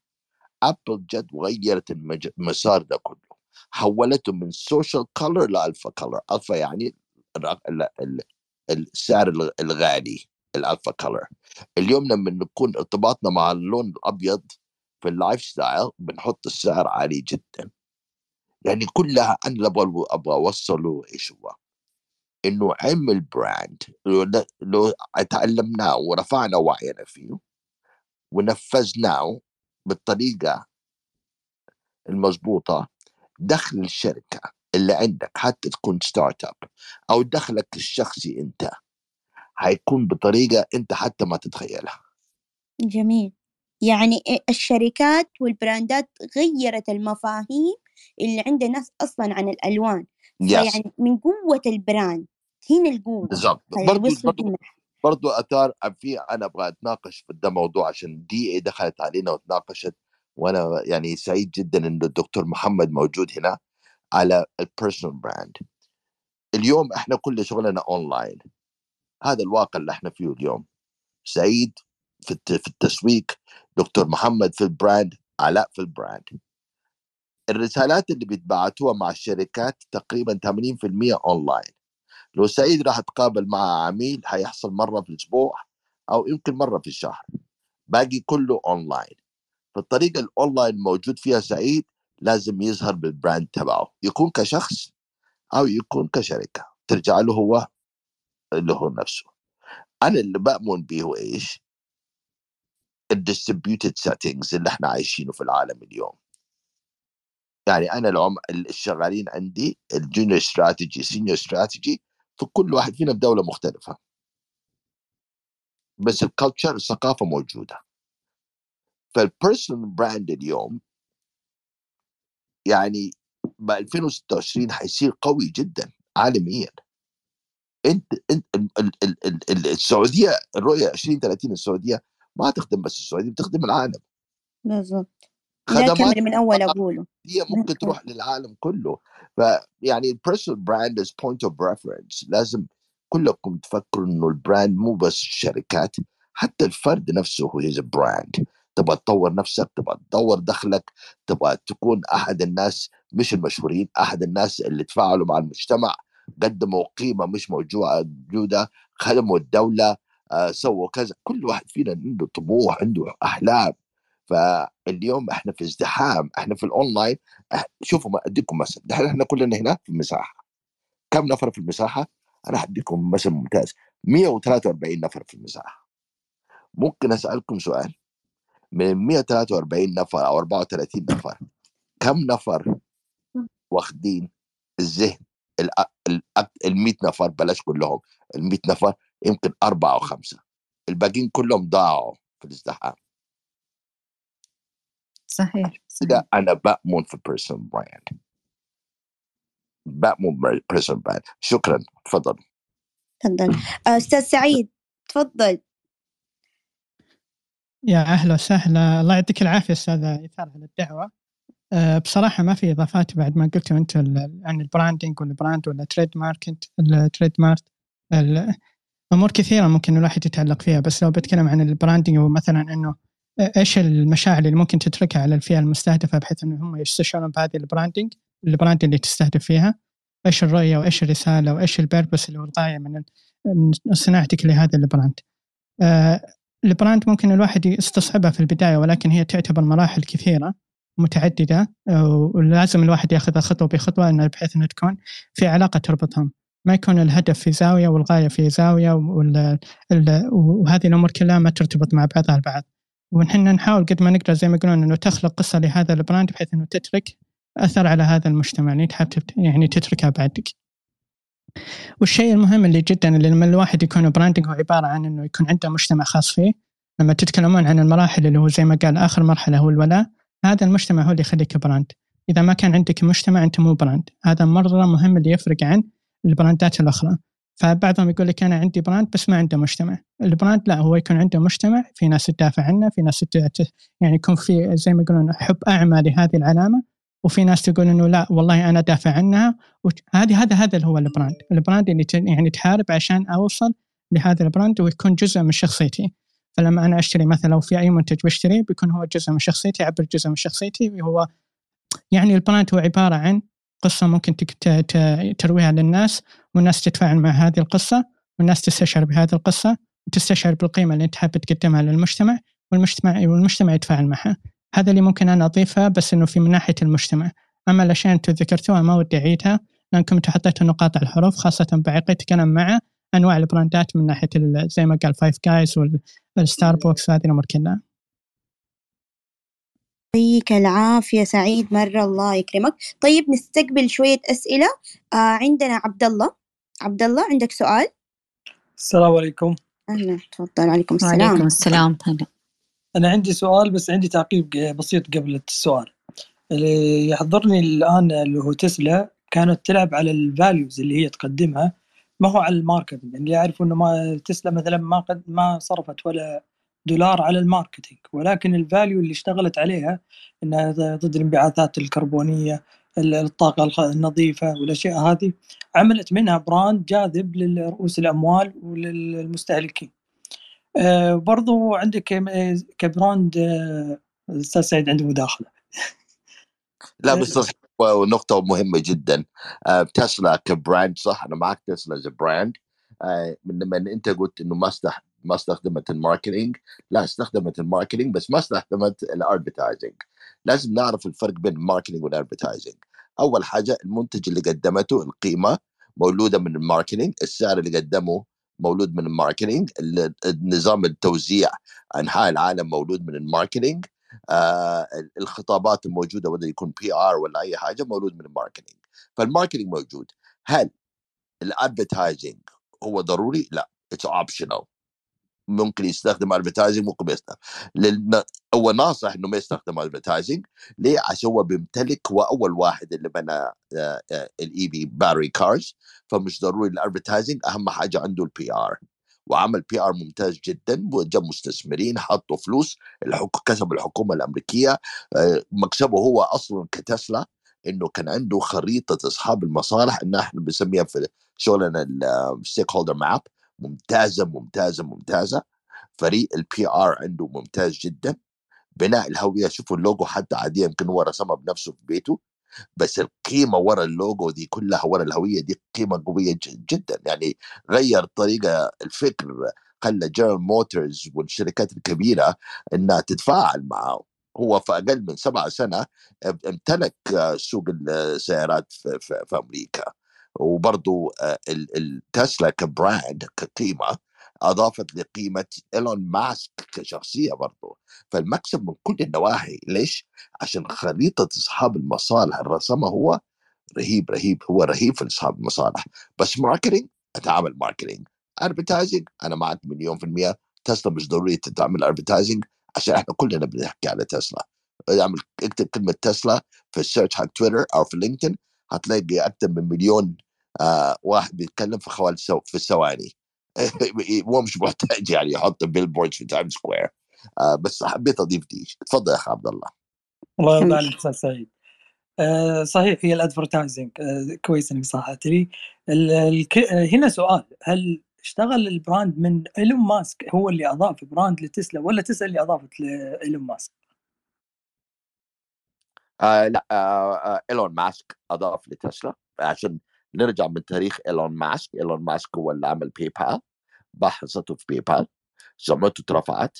ابل جت وغيرت. المسار ده كله. حولته من social color ل alpha color alpha يعني السعر الغ- الغالي ال alpha color اليوم لما نكون ارتباطنا مع اللون الأبيض في ال lifestyle بنحط السعر عالي جدا. يعني كلها أنا أبغى أبغى أوصله إيش هو؟ إنه علم ال brand لو, تعلمناه ورفعنا وعينا فيه ونفذناه بالطريقة المضبوطة دخل الشركة اللي عندك حتى تكون startup أو دخلك الشخصي أنت هيكون بطريقة أنت حتى ما تتخيلها. جميل. يعني الشركات وال brandات غيرت المفاهيم اللي عند الناس أصلا عن الألوان. yes فيعني من قوة ال brand هنا القوة بالضبط. برضو أثار في أنا أبغى أتناقش في ده موضوع عشان دي اي دخلت علينا وتناقشت وأنا يعني سعيد جدا إن الدكتور محمد موجود هنا على ال personal brand اليوم إحنا كل شغلنا اونلاين هذا الواقع اللي إحنا فيه اليوم. سعيد في التسويق دكتور محمد في ال brand علاء في ال brand الرسالات اللي بيتبعتوها مع الشركات تقريبا 80% أونلاين. لو سعيد راح تقابل مع عميل هيحصل مرة في الأسبوع أو يمكن مرة في الشهر. باقي كله أونلاين. فالطريقة الأونلاين موجود فيها سعيد لازم يظهر بال brand تبعه يكون كشخص أو يكون كشركة ترجع له هو اللي هو نفسه. أنا اللي بأمن به هو إيش؟ ال distributed settings اللي إحنا عايشينه في العالم اليوم. يعني أنا العم الشغالين عندي ال junior strategy senior strategy في كل واحد فينا في دولة مختلفة. بس ال culture الثقافة موجودة. فال personal brand اليوم يعني ب 2026 حيصير قوي جدا عالميا. أنت أنت ال- ال- ال- ال- ال- السعودية الرؤية 2030 السعودية ما تخدم بس السعودية بتخدم العالم. بالضبط. خدمات من أول أقوله. هي ممكن. تروح للعالم كله. فيعني ال personal brand is point of reference لازم كلكم تفكروا إنه ال brand مو بس الشركات حتى الفرد نفسه هو is brand تبغى تطور نفسك تبغى تطور دخلك تبغى تكون أحد الناس مش المشهورين أحد الناس اللي تفاعلوا مع المجتمع قدموا قيمة مش موجوده موجودة خدموا الدولة آه، سووا كذا. كل واحد فينا عنده طموح عنده أحلام. فاليوم إحنا في ازدحام إحنا في الاونلاين شوفوا أديكم مثل دحين إحنا كلنا هنا في المساحة. كم نفر في المساحة؟ أنا حديكم مثل ممتاز 143 نفر في المساحة. ممكن أسألكم سؤال؟ من 143 نفر أو 34 نفر كم نفر واخدين الذهن ال 100 نفر؟ بلاش كلهم ال 100 نفر يمكن أربعة أو خمسة. الباقيين كلهم ضاعوا في الازدحام. صحيح صحيح. أنا بامن في personal brand بامن personal brand شكرا تفضل. تفضل. آه، أستاذ سعيد تفضل. يا أهلا وسهلا. الله يعطيك العافية أستاذ إيثار على الدعوة. أه، بصراحة ما في إضافات بعد ما قلتوا أنتم ال- عن ال branding وال brand ولا trademark ال trademark ال- أمور كثيرة ممكن الواحد يتعلق فيها بس لو بتكلم عن ال branding ومثلا أنه إيش المشاعر اللي ممكن تتركها على الفئة المستهدفة بحيث أنه هم يستشعرون بهذه ال branding ال brand اللي تستهدف فيها؟ إيش الرؤية وإيش الرسالة وإيش ال purpose اللي هو الغاية من من صناعتك لهذا ال brand؟ أه، ال brand ممكن الواحد يستصعبها في البداية ولكن هي تعتبر مراحل كثيرة متعددة آه، ولازم الواحد يأخذها خطوة بخطوة إنه بحيث إنه تكون في علاقة تربطهم. ما يكون الهدف في زاوية والغاية في ال- وهذه الأمور كلها ما ترتبط مع بعضها البعض. ونحن نحاول قد ما نقدر زي ما يقولون إنه تخلق قصة لهذا ال brand بحيث إنه تترك أثر على هذا المجتمع. يعني تحب يعني تتركها بعدك. والشيء المهم اللي جدا اللي لما الواحد يكون branding هو عبارة عن إنه يكون عنده مجتمع خاص فيه. لما تتكلمون عن المراحل اللي هو زي ما قال آخر مرحلة هو الولاء هذا المجتمع هو اللي يخليك brand. إذا ما كان عندك مجتمع أنت مو brand. هذا مرة مهم اللي يفرق عن ال brandات الأخرى. فبعضهم يقول لك أنا عندي brand بس ما عنده مجتمع. ال brand لا هو يكون عنده مجتمع في ناس تدافع عنه في ناس يعني يكون في زي ما يقولون حب أعمى لهذه العلامة وفي ناس تقول إنه لا والله أنا دافع عنها. وهذه هذا هذا اللي هو ال brand ال brand اللي يعني تحارب عشان أوصل لهذا ال brand ويكون جزء من شخصيتي. فلما أنا أشتري مثلا لو في أي منتج بشتريه بيكون هو جزء من شخصيتي يعبر جزء من شخصيتي هو يعني البراند هو عبارة عن قصة ممكن ترويها للناس والناس تتفاعل مع هذه القصة والناس تستشعر بهذه القصة وتستشعر بالقيمة اللي انت حابب تقدمها للمجتمع والمجتمع والمجتمع يتفاعل معها. هذا اللي ممكن أنا اضيفها بس إنه في من ناحية المجتمع. أما الأشياء أنتم ذكرتوها ما ودي أعيدها لأنكم أنتم حطيتوا نقاط على الحروف خاصة بعقيدتك أنا مع أنواع ال brandات من ناحية ال- زي ما قال فايف جايز والستاربكس وهذه الأمور كلها. يعطيك العافية سعيد مرة الله يكرمك. طيب نستقبل شوية أسئلة. آه عندنا عبد الله عبد الله عندك سؤال؟ السلام عليكم. أهلا تفضل. عليكم السلام. وعليكم السلام. هلا. أنا عندي سؤال بس عندي تعقيب بسيط قبل السؤال. اللي يحضرني الآن اللي هو تسلا كانت تلعب على ال values اللي هي تقدمها. ما هو على ال marketing؟ اللي يعرف إنه ما تسلا مثلا ما قد ما صرفت ولا دولار على ال marketing. ولكن ال value اللي اشتغلت عليها إنها ضد الانبعاثات الكربونية الطاقة النظيفة والأشياء هذه عملت منها brand جاذب لرؤوس الأموال وللمستهلكين. آه برضو عندك ك brand آه، أستاذ سعيد عنده مداخلة. لا بس صح ونقطة مهمة جدا. آه، تسلا ك brand صح؟ أنا معك تسلا as brand من لما أنت قلت إنه ما استخ... ما استخدمت ال marketing. لا استخدمت ال marketing بس ما استخدمت ال advertising. لازم نعرف الفرق بين ال marketing وال advertising. أول حاجة المنتج اللي قدمته القيمة مولودة من ال marketing السعر اللي قدمه مولود من ال marketing النظام التوزيع أنحاء العالم مولود من ال marketing آه الخطابات الموجودة وده يكون PR ولا أي حاجة مولود من ال marketing. فال marketing موجود. هل ال advertising هو ضروري؟ لا it's optional ممكن يستخدم advertising ممكن يستخدم. لأن هو ناصح إنه ما يستخدم advertising ليه؟ عشان هو بيمتلك هو أول واحد اللي بنى ال EV battery cars فمش ضروري ال advertising أهم حاجة عنده ال PR وعمل PR ممتاز جدا. وجاب مستثمرين حطوا فلوس. الحكومة كسب الحكومة الأمريكية. آه، مكسبه هو أصلا كتسلا. إنه كان عنده خريطة أصحاب المصالح. إن إحنا بنسميها في شغلنا ال stakeholder map ممتازة ممتازة ممتازة. فريق ال PR عنده ممتاز جدا. بناء الهوية شوفوا اللوجو حتى عادي يمكن هو رسمها بنفسه في بيته. بس القيمة ورا اللوجو دي كلها ورا الهوية دي قيمة قوية جدا. يعني غير طريقة الفكر خلى جنرال موتورز والشركات الكبيرة إنها تتفاعل معه. هو في أقل من سبع سنة امتلك سوق السيارات في, في, في أمريكا. وبرضه آه، التسلا ك brand كقيمة أضافت لقيمة إيلون ماسك كشخصية برضه فالمكسب من كل النواحي ليش؟ عشان خريطة اصحاب المصالح اللي رسمها هو رهيب رهيب هو رهيب في اصحاب المصالح. بس marketing أتعامل marketing advertising أنا معك مليون في المية. تسلا مش ضروري تتعمل advertising عشان إحنا كلنا بنحكي على تسلا. اعمل اكتب كلمة تسلا في ال search حق تويتر أو في لينكدين هتلاقي أكثر من مليون آه واحد بيتكلم في خوال so في الثواني. هو مش محتاج يعني يحط bill في تايم سكوير آه بس حبيت أضيف دي. تفضل يا أخي عبد الله. الله يرضى عليك أستاذ سعيد. آه صحيح هي ال advertising آه كويس إنك صححت لي. هنا سؤال. هل اشتغل ال brand من إيلون ماسك هو اللي أضاف brand لتسلا ولا تسلا اللي أضافت لايلون ماسك؟ آه لأ آه آه إيلون ماسك أضاف لتسلا. عشان نرجع من تاريخ إيلون ماسك إيلون ماسك هو اللي عمل باي بال باع حصته في باي بال سمعته اترفعت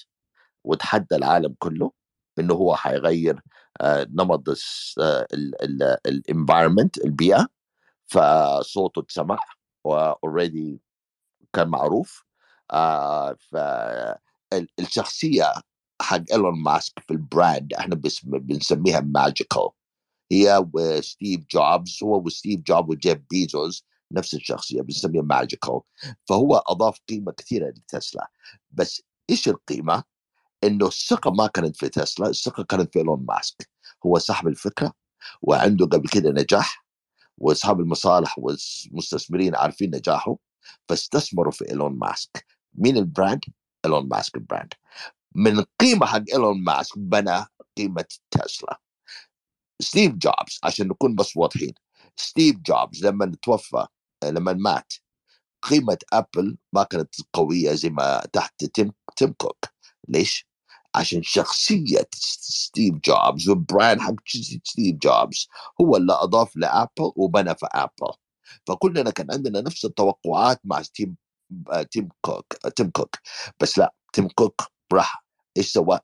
وتحدى العالم كله إنه هو حيغير آه نمط ال environment البيئة. فصوته اتسمع و already كان معروف آه فالشخصيه حق إيلون ماسك في ال brand إحنا بنسميها magical هي وستيف جوبز هو وستيف جوبز وجيف بيزوس نفس الشخصية بنسميها magical فهو أضاف قيمة كثيرة لتسلا. بس إيش القيمة؟ إنه الثقة ما كانت في تسلا الثقة كانت في إيلون ماسك. هو صاحب الفكرة وعنده قبل كده نجاح واصحاب المصالح والمستثمرين عارفين نجاحه فاستثمروا في إيلون ماسك. مين ال brand؟ إيلون ماسك ال brand من القيمه حق إيلون ماسك بنى قيمة تسلا. ستيف جوبز عشان نكون بس واضحين. ستيف جوبز لما توفى لما مات قيمة أبل ما كانت قوية زي ما تحت تيم, تيم كوك. ليش؟ عشان شخصية ستيف جوبز وال brand حق ستيف جوبز هو اللي أضاف لأبل وبنى في أبل. فكلنا كان عندنا نفس التوقعات مع تيم تيم كوك تيم كوك. بس لا تيم كوك راح إيش سوى؟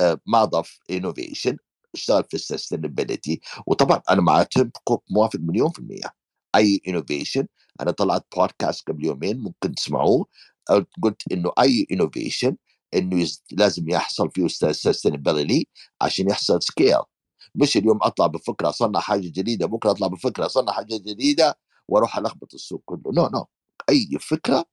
آه، ما ضاف innovation اشتغل في ال sustainability وطبعا أنا مع تيم كوك موافق مليون في المية. أي innovation أنا طلعت بودكاست قبل يومين ممكن تسمعوه. قلت إنه أي innovation إنه لازم يحصل فيه sustainability عشان يحصل scale مش اليوم أطلع بفكرة أصنع حاجة جديدة بكرة أطلع بفكرة أصنع حاجة جديدة وأروح ألخبط السوق كله. no no, no no. أي فكرة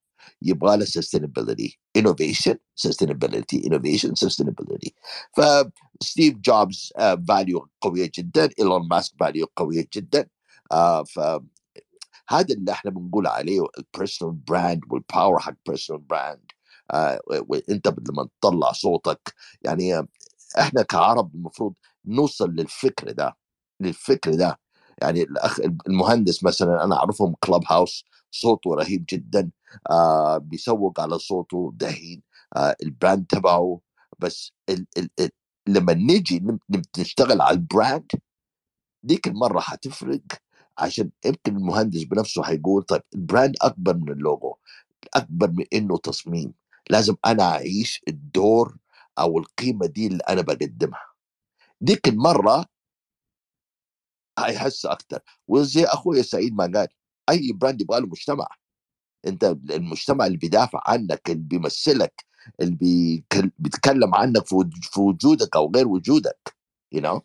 يبغى له sustainability. Innovation sustainability innovation sustainability. فستيف جوبز value قوية جدا. ايلون ماسك value قوية جدا. uh, ف هذا اللي إحنا بنقول عليه ال personal brand وال power حق personal brand وانت لما تطلع صوتك يعني إحنا كعرب المفروض نوصل للفكر ده للفكر ده. يعني الأخ المهندس مثلا أنا أعرفه من كلوب هاوس صوته رهيب جدا آه بيسوق على صوته دحين آه ال brand تبعه بس ال ال ال لما نيجي نشتغل على ال brand ديك المرة حتفرق عشان يمكن المهندس بنفسه حيقول طيب ال brand أكبر من اللوجو أكبر من إنه تصميم لازم أنا أعيش الدور أو القيمة دي اللي أنا بقدمها. ديك المرة هيحس أكتر. وزي أخويا سعيد ما قال؟ أي brand يبغى له مجتمع. أنت المجتمع اللي بيدافع عنك اللي بيمثلك اللي بيتكلم عنك في وجودك أو غير وجودك you know.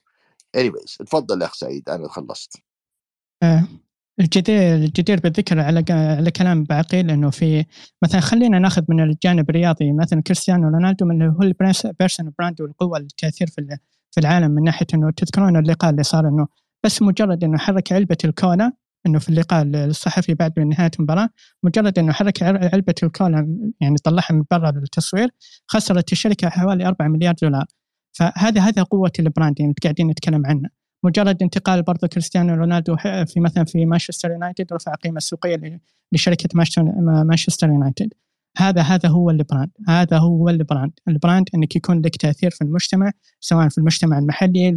Anyways اتفضل يا أخ سعيد أنا خلصت. آه، الجدير الجدير بالذكر على على كلام باعقيل إنه في مثلا خلينا ناخذ من الجانب الرياضي مثلا كريستيانو رونالدو من هو ال personal brand والقوة التاثير في في العالم من ناحية إنه تذكرون اللقاء اللي صار إنه بس مجرد إنه حرك علبة الكولا إنه في اللقاء الصحفي بعد نهاية المباراة مجرد إنه حرك علبة الكولا يعني طلعها من برا للتصوير خسرت الشركة حوالي 4 مليار دولار. فهذا هذا قوة ال brand يعني قاعدين نتكلم عنه. مجرد انتقال برضه كريستيانو رونالدو في مثلا في مانشستر يونايتد رفع القيمه السوقية لشركة مانشستر يونايتد. هذا هذا هو ال brand هذا هو ال brand ال brand إنك يكون لك تأثير في المجتمع سواء في المجتمع المحلي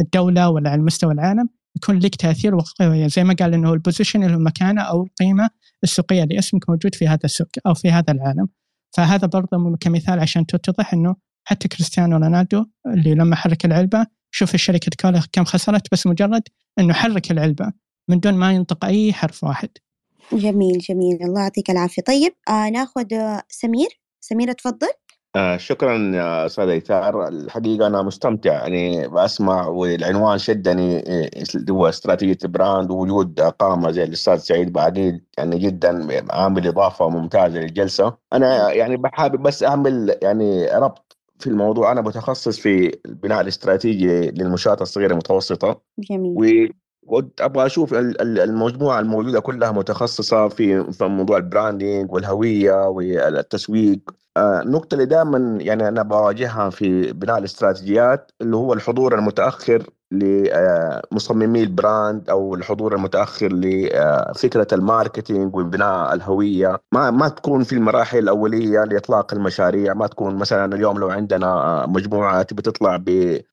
الدولة ولا على مستوى العالم يكون لك تأثير زي ما قال إنه ال position المكانه أو القيمه السوقية لاسمك موجود في هذا السوق أو في هذا العالم. فهذا برضه كمثال عشان تتضح إنه حتى كريستيانو رونالدو اللي لما حرك العلبة شوف الشركة كولا كم خسرت بس مجرد إنه حرك العلبة من دون ما ينطق أي حرف واحد. جميل جميل. الله يعطيك العافية. طيب آه ناخذ آه سمير. سمير تفضل. آه شكرا أستاذ ايثار الحقيقة أنا مستمتع يعني بسمع والعنوان شدني اللي هو استراتيجية brand ووجود قامه زي الأستاذ سعيد باعقيل يعني جدا عامل إضافة ممتازة للجلسة. أنا يعني حابب بس أعمل يعني ربط في الموضوع. أنا متخصص في البناء الاستراتيجي للمنشآت الصغيرة المتوسطة. جميل. كنت أبغى أشوف المجموعة الموجودة كلها متخصصة في في موضوع ال branding والهوية والتسويق. النقطة اللي دائما يعني أنا بواجهها في بناء الاستراتيجيات اللي هو الحضور المتأخر لمصممي ال brand أو الحضور المتأخر لفكره ال marketing وبناء الهوية. ما ما تكون في المراحل الأولية لإطلاق المشاريع ما تكون مثلا اليوم لو عندنا مجموعه تبي تطلع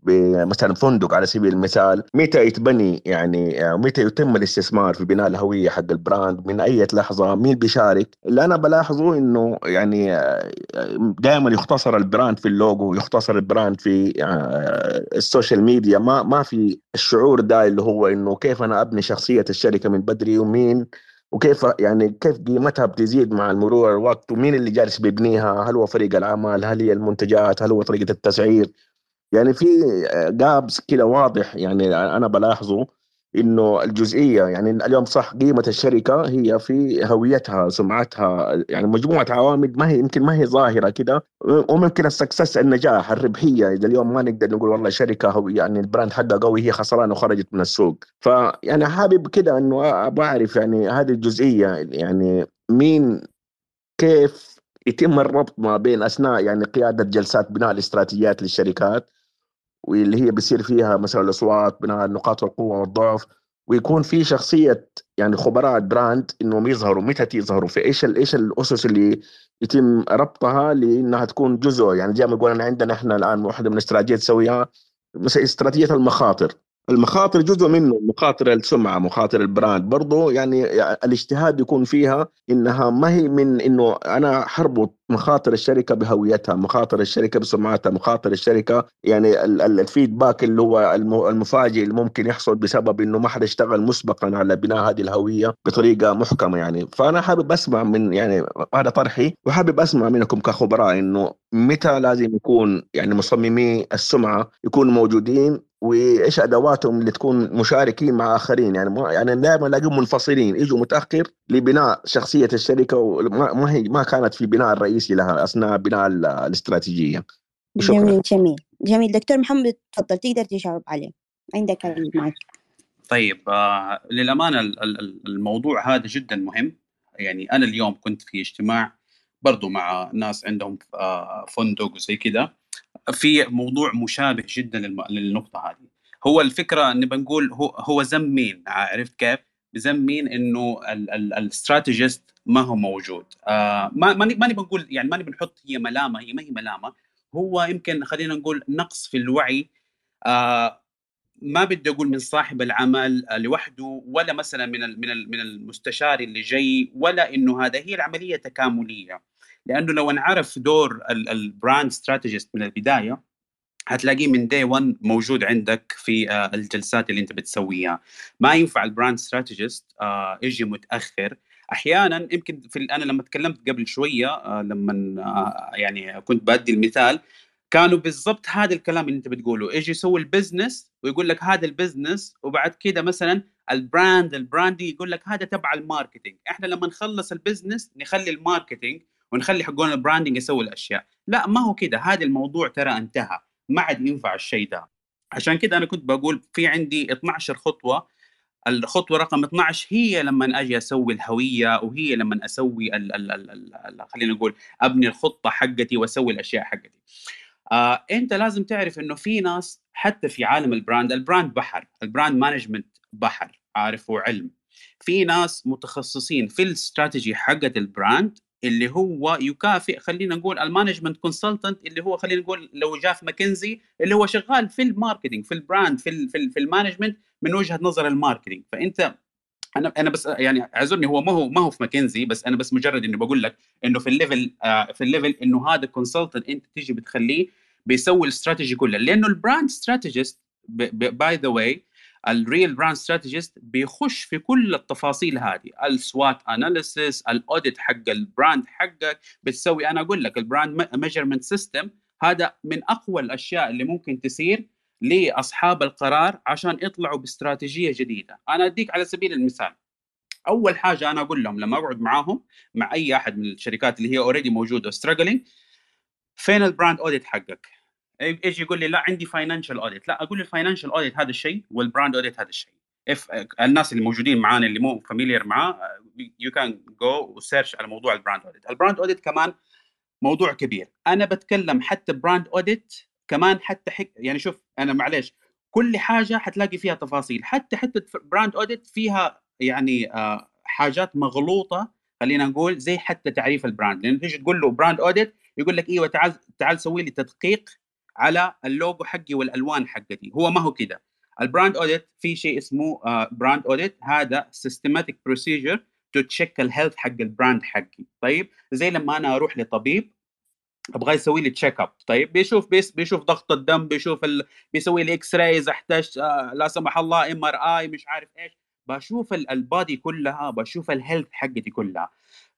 بمثلا فندق على سبيل المثال متى يتبني يعني متى يتم الاستثمار في بناء الهوية حق ال brand؟ من أي لحظة؟ مين بيشارك؟ اللي أنا بلاحظه إنه يعني دائما يختصر البراند في اللوجو يختصر البراند في السوشيال ميديا. ما ما في الشعور ده اللي هو إنه كيف أنا أبني شخصية الشركة من بدري ومين وكيف يعني كيف قيمتها بتزيد مع مرور الوقت ومين اللي جالس بيبنيها؟ هل هو فريق العمل هل هي المنتجات؟ هل هو طريقة التسعير؟ يعني في gaps كده واضح يعني أنا بلاحظه. إنه الجزئية يعني اليوم صح قيمة الشركة هي في هويتها سمعتها يعني مجموعة عوامل ما هي يمكن ما هي ظاهرة كده وممكن ال success النجاح الربحية إذا اليوم ما نقدر نقول والله شركة هو يعني ال brand حقها قوي هي خسران وخرجت من السوق. فيعني حابب كده إنه بعرف يعني هذه الجزئية يعني مين كيف يتم الربط ما بين أثناء يعني قيادة جلسات بناء الاستراتيجيات للشركات واللي هي بيصير فيها مثلا الأصوات بناء نقاط القوة والضعف ويكون في شخصية يعني خبراء brand إنهم يظهروا. متى يظهروا؟ في إيش إيش الأسس اللي يتم ربطها لإنها تكون جزء؟ يعني زي ما قلنا عندنا إحنا الآن واحدة من الاستراتيجيات تسويها مثلا استراتيجية المخاطر. المخاطر جزء منه مخاطر السمعة مخاطر البراند. برضه يعني الاجتهاد يكون فيها إنها ما هي من إنه أنا حربط مخاطر الشركة بهويتها مخاطر الشركة بسمعتها مخاطر الشركة يعني الفيدباك اللي هو المفاجئ اللي ممكن يحصل بسبب إنه ما حدا اشتغل مسبقا على بناء هذه الهوية بطريقة محكمة يعني. فأنا حابب أسمع من يعني هذا طرحي وحابب أسمع منكم كخبراء إنه متى لازم يكون يعني مصممي السمعة يكونوا موجودين وإيش أدواتهم اللي تكون مشاركين مع آخرين. يعني ما يعني دائما الاقيهم منفصلين يجوا متأخر لبناء شخصية الشركة وما ما هي ما كانت في بناء الرئيسي لها أثناء بناء الاستراتيجية. شكرا. جميل جميل. جميل. دكتور محمد تفضل. تقدر تجاوب عليه. عندك المايك طيب آه للأمانة الموضوع هذا جدا مهم. يعني أنا اليوم كنت في اجتماع برضو مع ناس عندهم آه فندق وزي كذا. في موضوع مشابه جدا للنقطة هذه. هو الفكرة ان بنقول هو هو ذم مين عرفت كيف؟ بذم مين انه الاستراتيجيست ما هو موجود. آه ما ماني ماني بنقول يعني ماني بنحط هي ملامة هي ما هي ملامة. هو يمكن خلينا نقول نقص في الوعي. آه ما بدي أقول من صاحب العمل لوحده ولا مثلا من من من المستشار اللي جاي ولا إنه هذا هي العملية تكاملية. لأنه لو انعرف دور ال brand strategist من البداية هتلاقيه من day 1 موجود عندك في آه، الجلسات اللي أنت بتسويها. ما ينفع ال brand strategist آه، يجي متأخر. أحيانا يمكن في أنا لما تكلمت قبل شوية آه، لما يعني كنت بدي المثال كانوا بالضبط هذا الكلام اللي أنت بتقوله. يجي يسوي ال business ويقول لك هذا ال business وبعد كده مثلا ال brand ال branding يقول لك هذا تبع ال marketing. إحنا لما نخلص ال business نخلي ال marketing ونخلي حقون ال branding يسوي الأشياء. لا ما هو كده. هذا الموضوع ترى انتهى. ما عاد ينفع الشيء ده. عشان كده أنا كنت بقول في عندي 12 خطوة الخطوة رقم 12 هي لما أجي أسوي الهوية وهي لما أسوي ال ال ال ال خلينا نقول أبني الخطة حقتي وأسوي الأشياء حقتي. آه أنت لازم تعرف إنه في ناس حتى في عالم ال brand ال brand بحر ال brand management بحر عارف وعلم. في ناس متخصصين في الاستراتيجي حقت ال brand اللي هو يكافئ خلينا نقول ال management consultant اللي هو خلينا نقول لو جاء في ماكنزي اللي هو شغال في ال marketing في ال brand في ال في, ال في ال management من وجهة نظر ال marketing. فأنت أنا أنا بس يعني أعذرني هو ما هو ما هو في ماكنزي بس أنا بس مجرد إني بقول لك إنه في ال level آه في ال level إنه هذا consultant أنت تيجي بتخليه بيسوي الاستراتيجي كلها لأنه ال brand strategist by the way ال real brand strategist بيخش في كل التفاصيل هذه. ال SWOT analysis ال audit حق ال brand حقك. بتسوي أنا أقول لك ال brand measurement system هذا من أقوى الأشياء اللي ممكن تصير لأصحاب القرار عشان يطلعوا باستراتيجية جديدة. أنا أديك على سبيل المثال. أول حاجة أنا أقول لهم لما أقعد معاهم مع أي أحد من الشركات اللي هي already موجودة struggling فين ال brand audit حقك؟ إيش يقول لي لا عندي financial audit لا أقول ال financial audit هذا الشيء وال brand audit هذا الشيء. if الناس اللي موجودين معانا اللي مو familiar معاه you can go and search على موضوع ال brand audit ال brand audit كمان موضوع كبير. أنا بتكلم حتى brand audit كمان حتى حك... يعني شوف أنا معلش كل حاجة حتلاقي فيها تفاصيل. حتى حتى brand audit فيها يعني آه حاجات مغلوطة خلينا نقول زي حتى تعريف ال brand لأن تيجي تقول له brand audit يقول لك إيوه تعال تعال سوي لي تدقيق على اللوجو حقي والألوان حقتي. هو ما هو كده. ال brand audit في شيء اسمه brand uh, audit هذا systematic procedure to check ال health حق ال brand حقي. طيب؟ زي لما أنا أروح لطبيب أبغى يسوي لي check up طيب؟ بيشوف بيس بيشوف ضغط الدم بيشوف ال... بيسوي لي X-ray اذا أحتاج آه لا سمح الله MRI مش عارف إيش. بشوف ال body كلها بشوف ال health حقتي كلها.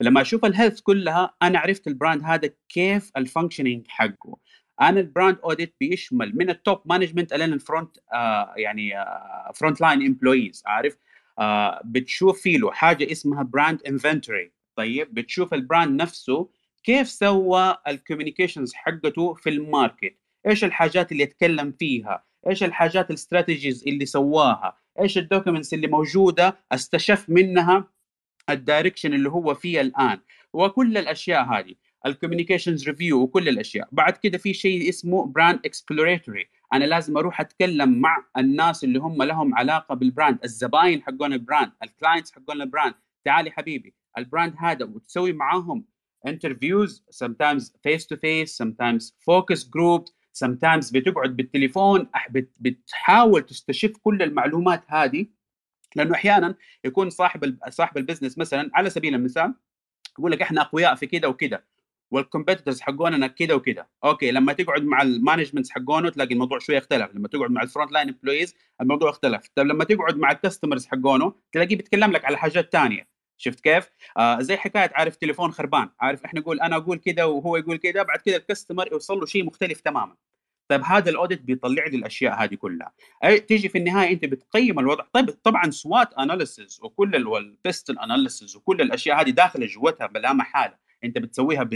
لما أشوف ال health كلها أنا عرفت ال brand هذا كيف ال functioning حقه. أنا ال brand audit بيشمل من ال top management الين ال front آه يعني front line employees عارف؟ آه بتشوف فيه له حاجة اسمها brand inventory طيب بتشوف ال brand نفسه كيف سوى ال communications حقته في ال market إيش الحاجات اللي يتكلم فيها؟ إيش الحاجات ال strategies اللي سواها؟ إيش ال documents اللي موجودة استشف منها ال direction اللي هو فيه الآن؟ وكل الأشياء هذه. ال communications review وكل الأشياء. بعد كده في شيء اسمه brand exploratory. أنا لازم أروح أتكلم مع الناس اللي هم لهم علاقة بال brand. الزباين حقون ال brand ال clients حقون ال brand. تعالي حبيبي ال brand هذا وتسوي معاهم interviews sometimes face to face sometimes focus groups sometimes بتقعد بالتليفون بتحاول تستشف كل المعلومات هذه. لأنه أحيانا يكون صاحب صاحب ال business مثلا على سبيل المثال يقول لك إحنا أقوياء في كذا وكذا وال competitors حقوننا كذا وكذا okay لما تقعد مع ال management حقونه تلاقي الموضوع شوية اختلف. لما تقعد مع ال front line employees الموضوع اختلف. طيب لما تقعد مع ال customers حقونه تلاقيه بيتكلم لك على حاجات ثانية شفت كيف؟ آه زي حكاية عارف تليفون خربان. عارف إحنا نقول أنا أقول كذا وهو يقول كذا بعد كذا ال customer يوصل له شيء مختلف تماما. طيب هذا ال audit بيطلع لي الأشياء هذه كلها. أي تيجي في النهاية أنت بتقيم الوضع. طيب طبعا SWOT analysis وكل ال PESTEL analysis وكل الأشياء هذه داخله جوتها بلا محالة. انت بتسويها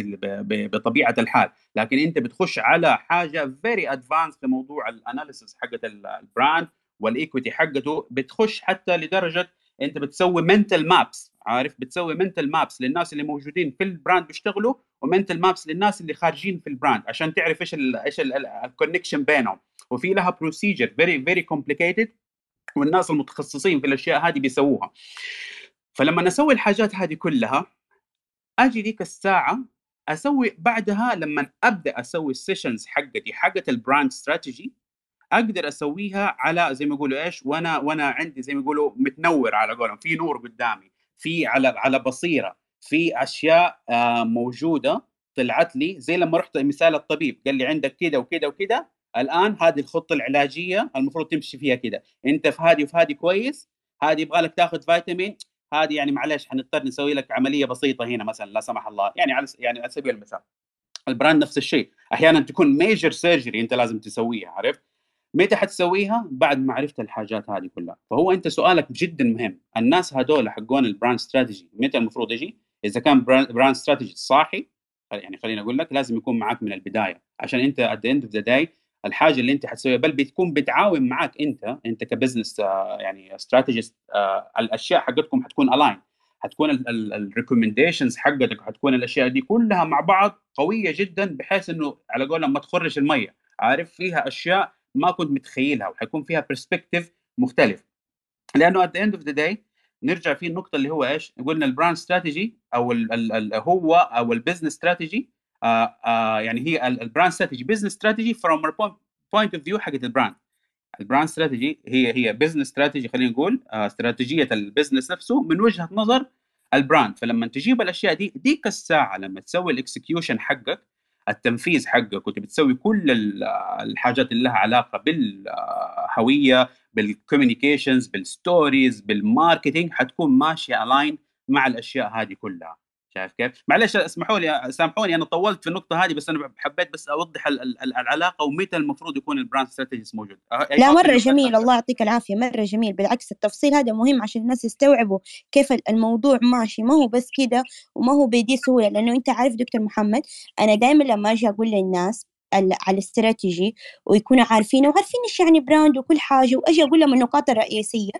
بطبيعة الحال. لكن انت بتخش على حاجة very advanced في موضوع ال analysis حقت ال brand وال equity حقته بتخش حتى لدرجة انت بتسوي mental maps عارف؟ بتسوي mental maps للناس اللي موجودين في ال brand بيشتغلوا و mental maps للناس اللي خارجين في ال brand عشان تعرف إيش إيش ال connection بينهم. وفي لها procedure very very complicated والناس المتخصصين في الأشياء هذه بيسووها. فلما أسوي الحاجات هذه كلها أجي ذيك الساعة أسوي بعدها لما أبدأ أسوي ال sessions حقتي حقت ال brand strategy أقدر أسويها على زي ما يقولوا إيش وأنا وأنا عندي زي ما يقولوا متنور على قولهم في نور قدامي في على على بصيرة في أشياء آه، موجودة طلعت لي زي لما رحت مثال الطبيب قال لي عندك كذا وكذا وكذا الآن هذه الخطة العلاجية المفروض تمشي فيها كذا أنت في هذه وفي هذه كويس هذه يبغى لك تاخذ فيتامين هذه يعني معلش حنضطر نسوي لك عملية بسيطة هنا مثلا لا سمح الله. يعني على يعني على سبيل المثال ال brand نفس الشيء. أحيانا تكون major surgery أنت لازم تسويها عرفت؟ متى حتسويها؟ بعد ما عرفت الحاجات هذه كلها. فهو أنت سؤالك جدا مهم. الناس هذول حقون ال brand strategy متى المفروض يجي؟ إذا كان brand strategy صاحي يعني خليني أقول لك لازم يكون معك من البداية. عشان أنت at the end of the day الحاجة اللي أنت حتسويها بل بتكون بتعاون معك أنت أنت ك business آه، يعني strategist آه، الأشياء حقتكم حتكون align حتكون ال recommendations حقتك حتكون الأشياء دي كلها مع بعض قوية جدا بحيث إنه على قولهم ما تخرش المية عارف؟ فيها أشياء ما كنت متخيلها وحيكون فيها perspective مختلف. لأنه at end of the day نرجع في النقطة اللي هو إيش؟ قلنا ال brand strategy أو ال ال ال هو أو ال business strategy يعني هي ال brand strategy business strategy from point of view حقت ال brand ال brand strategy هي هي business strategy خلينا نقول آه استراتيجيه ال business نفسه من وجهة نظر ال brand فلما تجيب الأشياء دي ديك الساعة لما تسوي ال execution حقك التنفيذ حقك وتبي تسوي كل الحاجات اللي لها علاقة بالهوية بال communications بال stories بال marketing حتكون ماشية align مع الأشياء هذه كلها. شايف كيف؟ معلش اسمحوا لي سامحوني أنا طولت في النقطة هذه بس أنا حبيت بس أوضح العلاقة ومتى المفروض يكون ال brand strategist موجود. أه، لا مرة جميل الله يعطيك العافية مرة جميل. بالعكس التفصيل هذا مهم عشان الناس يستوعبوا كيف الموضوع ماشي. ما هو بس كده وما هو بدي سهوله لأنه أنت عارف دكتور محمد أنا دائما لما أجي أقول للناس على الاستراتيجي ويكونوا عارفين وعارفين إيش يعني براند وكل حاجة. وأجي أقول لهم النقاط الرئيسية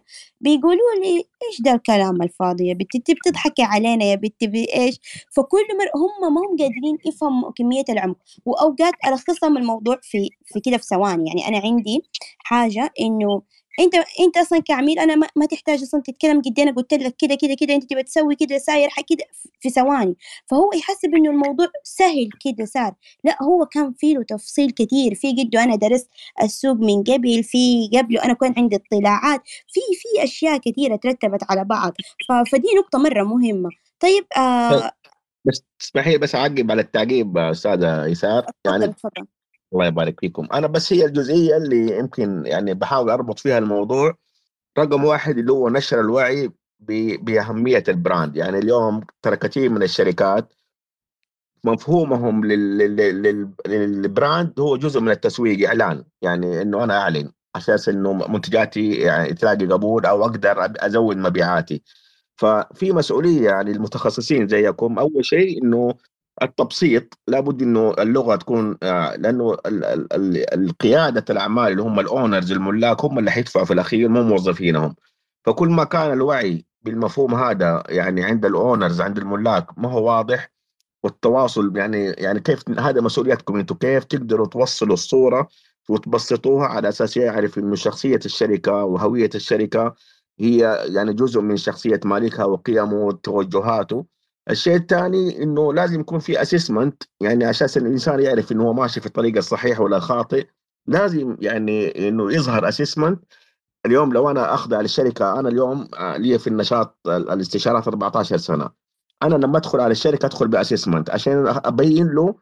بيقولوا لي إيش ده الكلام الفاضي؟ يا بنتي بتضحكي علينا يا بنتي إيش؟ فكل مره هم ما هم قادرين يفهموا كمية العمق. وأوقات الخص لهم الموضوع في في كده في ثواني. يعني أنا عندي حاجة إنه أنت أنت أصلا كعميل أنا ما, ما تحتاج أصلا تتكلم قد أنا قلت لك كده كده كده أنت تبغى تسوي كده ساير كده في ثواني. فهو يحسب إنه الموضوع سهل كده صار لا هو كان فيه له تفصيل كثير في قده أنا درست السوق من قبل في قبله أنا كنت عندي اطلاعات. في في أشياء كثيره ترتبت على بعض. فدي نقطة مرة مهمة. طيب آه بس تسمحي بس أعقب على التعقيب أستاذة يسار. يعني تفضل. الله يبارك فيكم. أنا بس هي الجزئية اللي يمكن يعني بحاول أربط فيها الموضوع. رقم واحد اللي هو نشر الوعي بأهمية ال brand. يعني اليوم ترى كثير من الشركات مفهومهم لل brand هو جزء من التسويق إعلان. يعني إنه أنا أعلن أساس إنه منتجاتي يعني تلاقي قبول أو أقدر أزود مبيعاتي. ففي مسؤولية يعني المتخصصين زيكم. أول شيء إنه التبسيط لابد إنه اللغة تكون آه، لأنه القيادة الأعمال اللي هم ال owners الملاك هم اللي حيدفعوا في الأخير مو موظفينهم. فكل ما كان الوعي بالمفهوم هذا يعني عند ال owners عند الملاك ما هو واضح والتواصل يعني يعني كيف هذا مسؤوليتكم أنتم كيف تقدروا توصلوا الصورة وتبسطوها على أساس يعرف إنه شخصية الشركة وهوية الشركة هي يعني جزء من شخصية مالكها وقيمه وتوجهاته. الشيء الثاني إنه لازم يكون في assessment يعني أساس الإنسان يعرف إنه هو ماشي في الطريق الصحيح ولا خاطئ لازم يعني إنه يظهر assessment اليوم لو أنا اخضع للشركه أنا اليوم آه، لي في النشاط الاستشارات 14 سنة. أنا لما أدخل على الشركة أدخل ب assessment عشان أبين له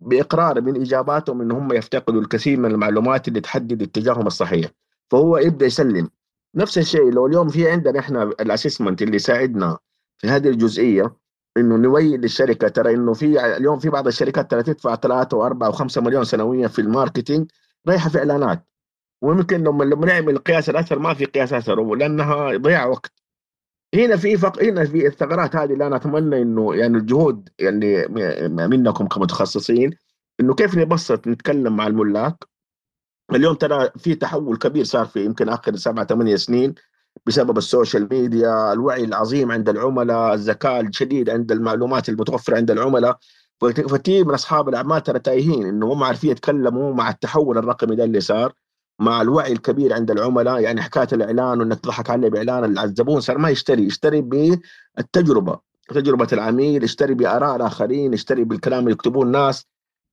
بإقرار من إجاباتهم إن هم يفتقدوا الكثير من المعلومات اللي تحدد اتجاههم الصحيح. فهو يبدأ يسلم. نفس الشيء لو اليوم في عندنا إحنا ال assessment اللي يساعدنا في هذه الجزئية إنه نويل للشركة. ترى إنه في اليوم في بعض الشركات ترى تدفع 3 و4 و5 مليون سنويا في الماركتينج رايحة في إعلانات. ويمكن لما لما نعمل قياس الأثر ما في قياس اثر لأنها ضياع وقت. هنا في فق... هنا في الثغرات هذه اللي أنا أتمنى إنه يعني الجهود يعني منكم كمتخصصين إنه كيف نبسط نتكلم مع الملاك. اليوم ترى في تحول كبير صار في يمكن آخر سبعة ثمانية سنين. بسبب ال social media الوعي العظيم عند العملاء الذكاء الشديد عند المعلومات المتوفرة عند العملاء. فكثير من أصحاب الأعمال ترى تايهين إنه هم عارفين يتكلموا مع التحول الرقمي ده اللي صار مع الوعي الكبير عند العملاء. يعني حكاية الإعلان وإنك تضحك عليه بإعلان الزبون صار ما يشتري يشتري بالتجربة تجربة العميل يشتري بآراء الآخرين يشتري بالكلام اللي يكتبوه الناس.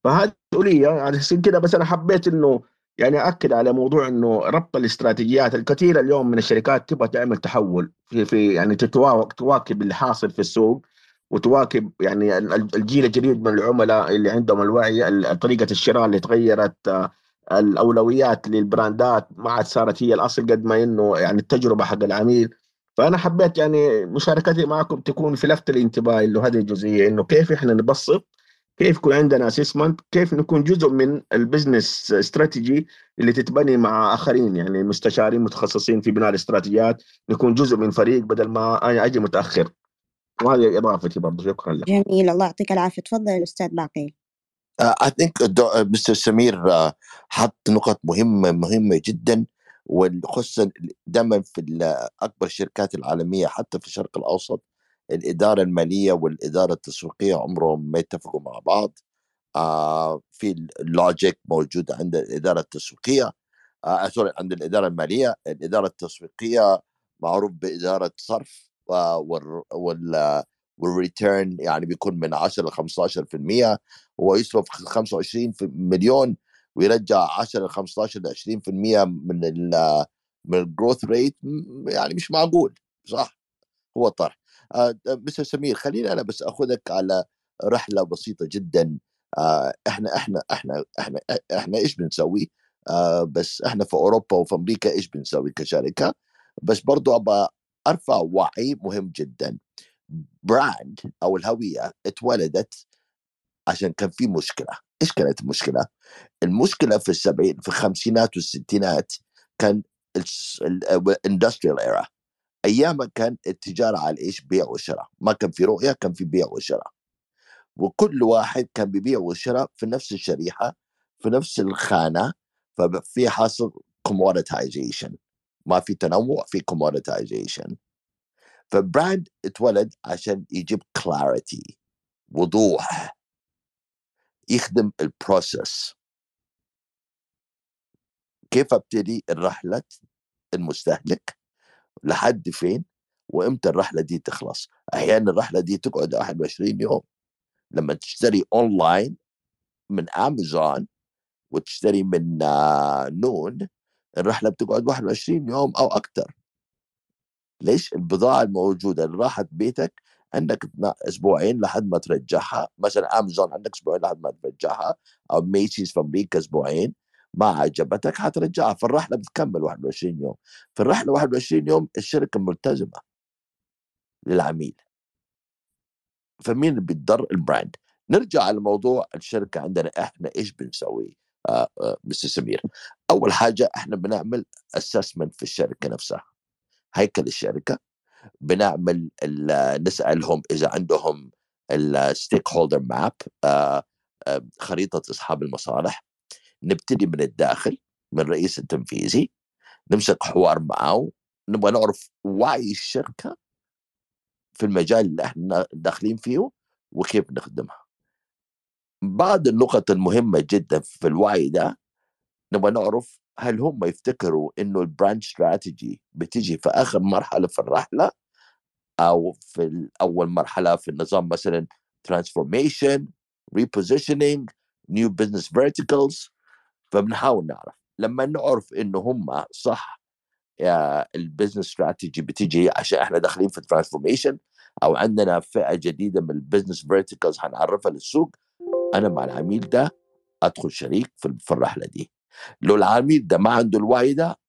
فهذه مسؤولية يعني كذا بس أنا حبيت إنه يعني أكد على موضوع إنه ربط الاستراتيجيات الكثير اليوم من الشركات تبغى تعمل تحول في في يعني تواكب اللي حاصل في السوق وتواكب يعني الجيل الجديد من العملاء اللي عندهم الوعي طريقة الشراء اللي تغيرت الأولويات للبراندات ما عاد صارت هي الأصل قد ما إنه يعني التجربة حق العميل. فأنا حبيت يعني مشاركتي معكم تكون في لفت الانتباه إنه هذه الجزئية إنه كيف إحنا نبسط كيف يكون عندنا assessment كيف نكون جزء من ال business strategy اللي تتبني مع آخرين؟ يعني مستشارين متخصصين في بناء الاستراتيجيات نكون جزء من فريق بدل ما أنا أجي متأخر. وهذه إضافتي برضه شكرا لك. جميل الله يعطيك العافية. تفضل الاستاذ باعقيل. I think Mister سمير uh, حط نقط مهمه مهمة جدا وخصوصا دائما في أكبر الشركات العالمية حتى في الشرق الأوسط. الإدارة المالية والإدارة التسويقية عمرهم ما يتفقوا مع بعض. آه في ال logic موجود عند الإدارة التسويقية. آه sorry عند الإدارة المالية. الإدارة التسويقية معروف بإدارة صرف وال وال return يعني بيكون من 10 ل 15% هو يصرف 25 مليون ويرجع 10 ل 15 ل 20% من ال من ال growth rate يعني مش معقول صح؟ هو طرح. آه مستر سمير خليني أنا بس أخذك على رحلة بسيطة جدا. آه إحنا إحنا إحنا إحنا إحنا إيش بنسوي؟ آه بس إحنا في أوروبا وفي أمريكا إيش بنسوي كشركة؟ بس برضو أبغى أرفع وعي مهم جدا. brand أو الهوية اتولدت عشان كان في مشكلة. إيش كانت المشكلة؟ المشكلة في السبعين في الخمسينات والستينات كان ال industrial era أيام كان التجارة على إيش؟ بيع وشراء. ما كان في رؤية كان في بيع وشراء. وكل واحد كان بيبيع وشراء في نفس الشريحة في نفس الخانة ففي حاصل commoditization ما في تنوع في commoditization ف brand اتولد عشان يجيب clarity وضوح يخدم ال process كيف أبتدي الرحلة المستهلك؟ لحد فين؟ وإمتى الرحلة دي تخلص؟ أحيانا الرحلة دي تقعد 21 يوم. لما تشتري اونلاين من امازون وتشتري من نون الرحلة بتقعد 21 يوم أو أكثر ليش البضاعة الموجودة؟ اللي راحت بيتك عندك أسبوعين لحد ما ترجعها. مثلا امازون عندك أسبوعين لحد ما ترجعها. أو Macy's في أمريكا أسبوعين. ما عجبتك حترجعها فالرحله بتكمل 21 يوم. في الرحلة 21 يوم الشركة ملتزمة للعميل. فمين اللي بيتضر؟ البراند نرجع على موضوع الشركة عندنا إحنا إيش بنسوي؟ آه آه مستر سمير. أول حاجة إحنا بنعمل assessment في الشركة نفسها. هيكل الشركة بنعمل نسألهم إذا عندهم ال stakeholder map خريطة أصحاب المصالح. نبتدي من الداخل من الرئيس التنفيذي نمسك حوار معه نبغى نعرف وعي الشركة في المجال اللي إحنا داخلين فيه وكيف نخدمها. بعض النقط المهمة جدا في الوعي ده نبغى نعرف هل هم يفتكروا إنه ال brand strategy بتيجي في آخر مرحلة في الرحلة أو في اول مرحلة في النظام مثلا transformation repositioning new business verticals فبنحاول نعرف. لما نعرف إنه هم صح ال business strategy بتيجي عشان إحنا داخلين في ال transformation أو عندنا فئة جديدة من ال business verticals هنعرفها للسوق أنا مع العميل ده أدخل شريك في الرحلة دي. لو العميل ده ما عنده الوعي ده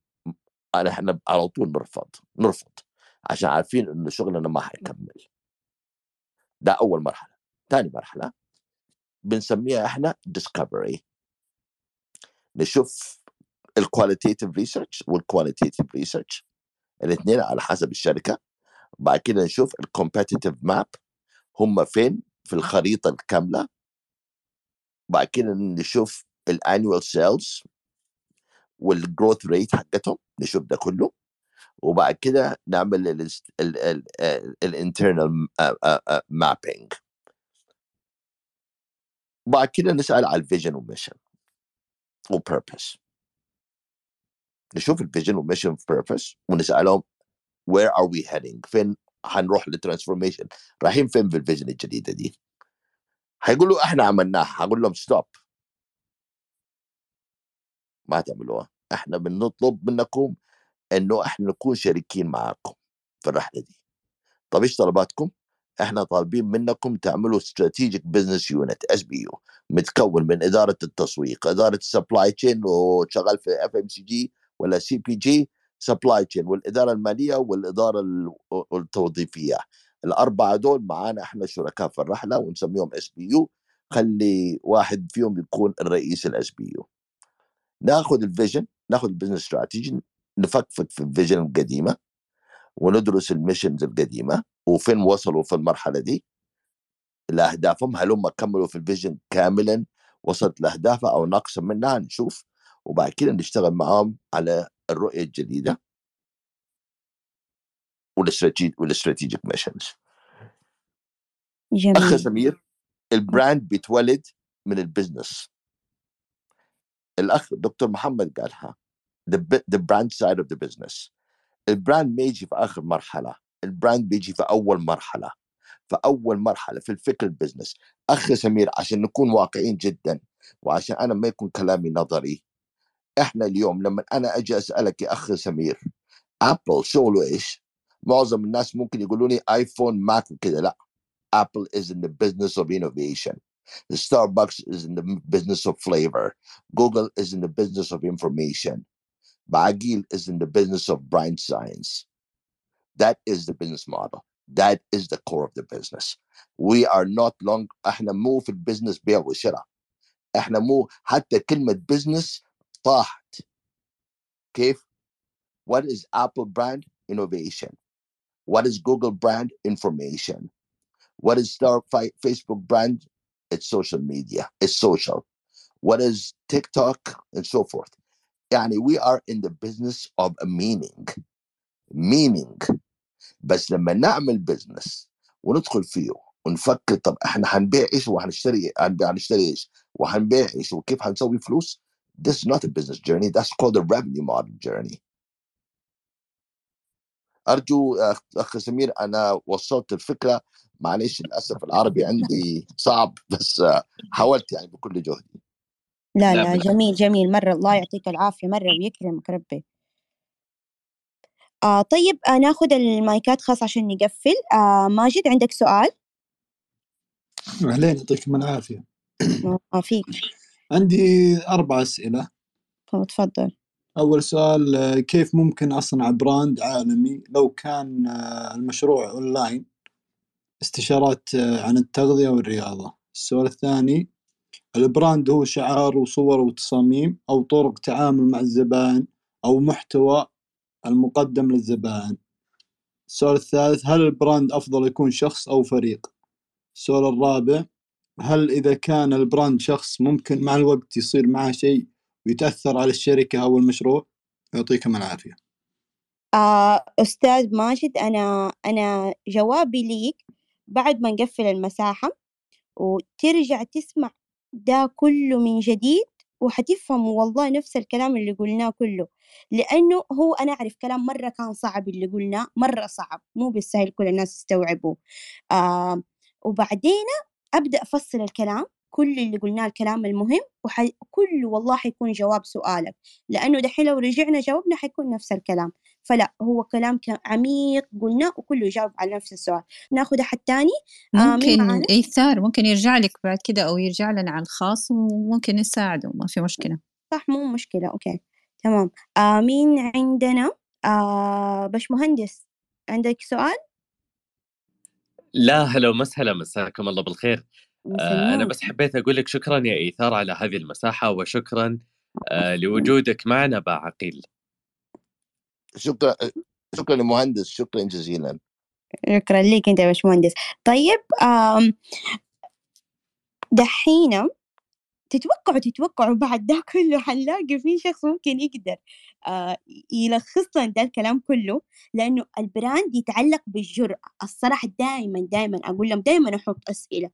أنا إحنا على طول نرفض نرفض عشان عارفين إنه شغلنا ما حيكمل. ده أول مرحلة. ثاني مرحلة بنسميها إحنا discovery. نشوف ال qualitative research وال quantitative research الاثنين على حسب الشركة بعد كده نشوف ال competitive map هم فين في الخريطة الكاملة بعد كده نشوف ال annual sales وال growth rate حقتهم نشوف ده كله وبعد كده نعمل ال internal mapping بعد كده نسأل على ال vision وال mission وبيربس نشوف الفيجن والميشن وبيربس ونسألهم where are we heading? فين هنروح لل transformation؟ رايحين فين في ال vision الجديدة دي؟ هيقولوا إحنا عملناها. هقول لهم stop ما تعملوها إحنا بنطلب منكم إنه إحنا نكون شريكين معاكم في الرحلة دي. طب إيش طلباتكم؟ إحنا طالبين منكم تعملوا strategic business unit SBU متكون من إدارة التسويق إدارة ال supply chain وشغال في FMCG ولا CPG supply chain والإدارة المالية والإدارة التوظيفية. الأربعة دول معانا إحنا شركاء في الرحلة ونسميهم SBU خلي واحد فيهم يكون الرئيس ال SBU ناخذ ال vision ناخذ ال business strategy نفكفك في ال vision القديمة. وندرس ال missions القديمة وفين وصلوا في المرحلة دي. لأهدافهم هل هم كملوا في ال vision كاملا؟ وصلت لاهدافها أو ناقصه منها؟ نشوف. وبعد كده نشتغل معاهم على الرؤية الجديدة. وال strategic missions. أخ جميل. سمير ال brand بيتولد من ال business الأخ دكتور محمد قالها the, the brand side of the business. ال brand ما يجي في آخر مرحلة ال brand بيجي في أول مرحلة في أول مرحلة في الفكر ال business اخ سمير عشان نكون واقعيين جدا وعشان أنا ما يكون كلامي نظري إحنا اليوم لما أنا أجي أسألك يا اخ سمير Apple شغله إيش؟ معظم الناس ممكن يقولوا لي iPhone Mac وكذا لا Apple is in the business of innovation. Starbucks is in the business of flavor. Google business of information. Baagil is in the business of brand science. That is the business model. That is the core of the business. We are not long احنا مو في البزنس بيع وشراء. احنا مو حتى كلمة business طاحت. كيف؟ What is Apple brand? Innovation. What is Google brand? Information. What is Star Fi- Facebook brand? It's social media. It's social. What is TikTok and so forth. يعني we are in the business of a meaning. Meaning. بس لما نعمل business وندخل فيه ونفكر طب إحنا هنبيع إيش وهنشتري هنبيع هنشتري إيش؟ وهنبيع إيش؟ وكيف هنسوي فلوس؟ This is not a business journey. That's called a revenue model journey. أرجو اخ سمير أنا وصلت الفكرة. معلش للأسف العربي عندي صعب بس حاولت يعني بكل جهدي لا لا لا جميل جميل مرة الله يعطيك العافية مرة ويكرمك ربي. آه طيب آه ناخذ المايكات خلاص عشان نقفل. آه ماجد عندك سؤال؟ أهلين يعطيكم العافية. آه فيك. عندي أربع أسئلة. هو تفضل. أول سؤال آه، كيف ممكن أصنع brand عالمي لو كان آه، المشروع أونلاين؟ استشارات عن التغذية والرياضة. السؤال الثاني ال brand هو شعار وصور وتصاميم أو طرق تعامل مع الزبائن أو محتوى المقدم للزبائن. السؤال الثالث هل ال brand أفضل يكون شخص أو فريق؟ السؤال الرابع هل إذا كان ال brand شخص ممكن مع الوقت يصير معه شيء ويتأثر على الشركة أو المشروع؟ يعطيكم العافية. آه أستاذ ماجد أنا أنا جوابي ليك. بعد ما نقفل المساحة وترجع تسمع ده كله من جديد وحتفهم والله نفس الكلام اللي قلناه كله لأنه هو أنا أعرف كلام مرة كان صعب اللي قلناه مرة صعب مو بالسهل كل الناس يستوعبوه. آه وبعدين أبدأ أفصل الكلام كل اللي قلناه الكلام المهم وكله والله حيكون جواب سؤالك لأنه دحين لو رجعنا جاوبنا حيكون نفس الكلام. فلا هو كلام عميق قلناه وكله يجاوب على نفس السؤال. ناخذ أحد تاني؟ آه ممكن معانا؟ إيثار ممكن يرجع لك بعد كده أو يرجع لنا على الخاص وممكن نساعده ما في مشكلة. صح مو مشكلة أوكي تمام. آه مين عندنا؟ آه باشمهندس عندك سؤال؟ لا هلا ومسهلا مساكم الله بالخير. آه، أنا بس حبيت أقول لك شكرا يا إيثار على هذه المساحة وشكرا آه، لوجودك معنا باعقيل. شكرا شكرا للمهندس شكرا جزيلا. شكرا لك أنت يا باشمهندس. طيب دحين تتوقعوا تتوقعوا بعد ده كله حنلاقي في شخص ممكن يقدر آه يلخص لنا ده الكلام كله؟ لأنه البراند يتعلق بالجرأة. الصراحة دائما دائما أقول لهم دائما أحط أسئلة.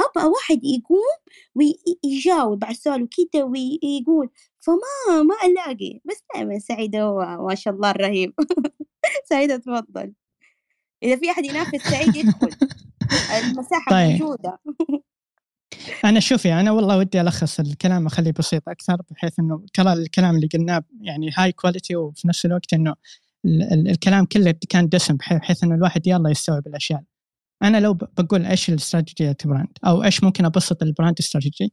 أبغى واحد يقوم ويجاوب على السؤال وكده ويقول فما ما ألاقي. بس دائما سعيدة هو ما شاء الله الرهيب. سعيدة تفضل. إذا في أحد ينافس سعيد يدخل. المساحة طيب. موجودة. أنا شوفي أنا والله ودي ألخص الكلام أخليه بسيط أكثر بحيث إنه ترى الكلام اللي قلناه يعني هاي كواليتي وفي نفس الوقت إنه ال- ال- الكلام كله كان دسم بحي- بحيث إنه الواحد يلا يستوعب الأشياء. أنا لو بقول إيش الاستراتيجية ال brand أو إيش ممكن أبسط ال brand strategy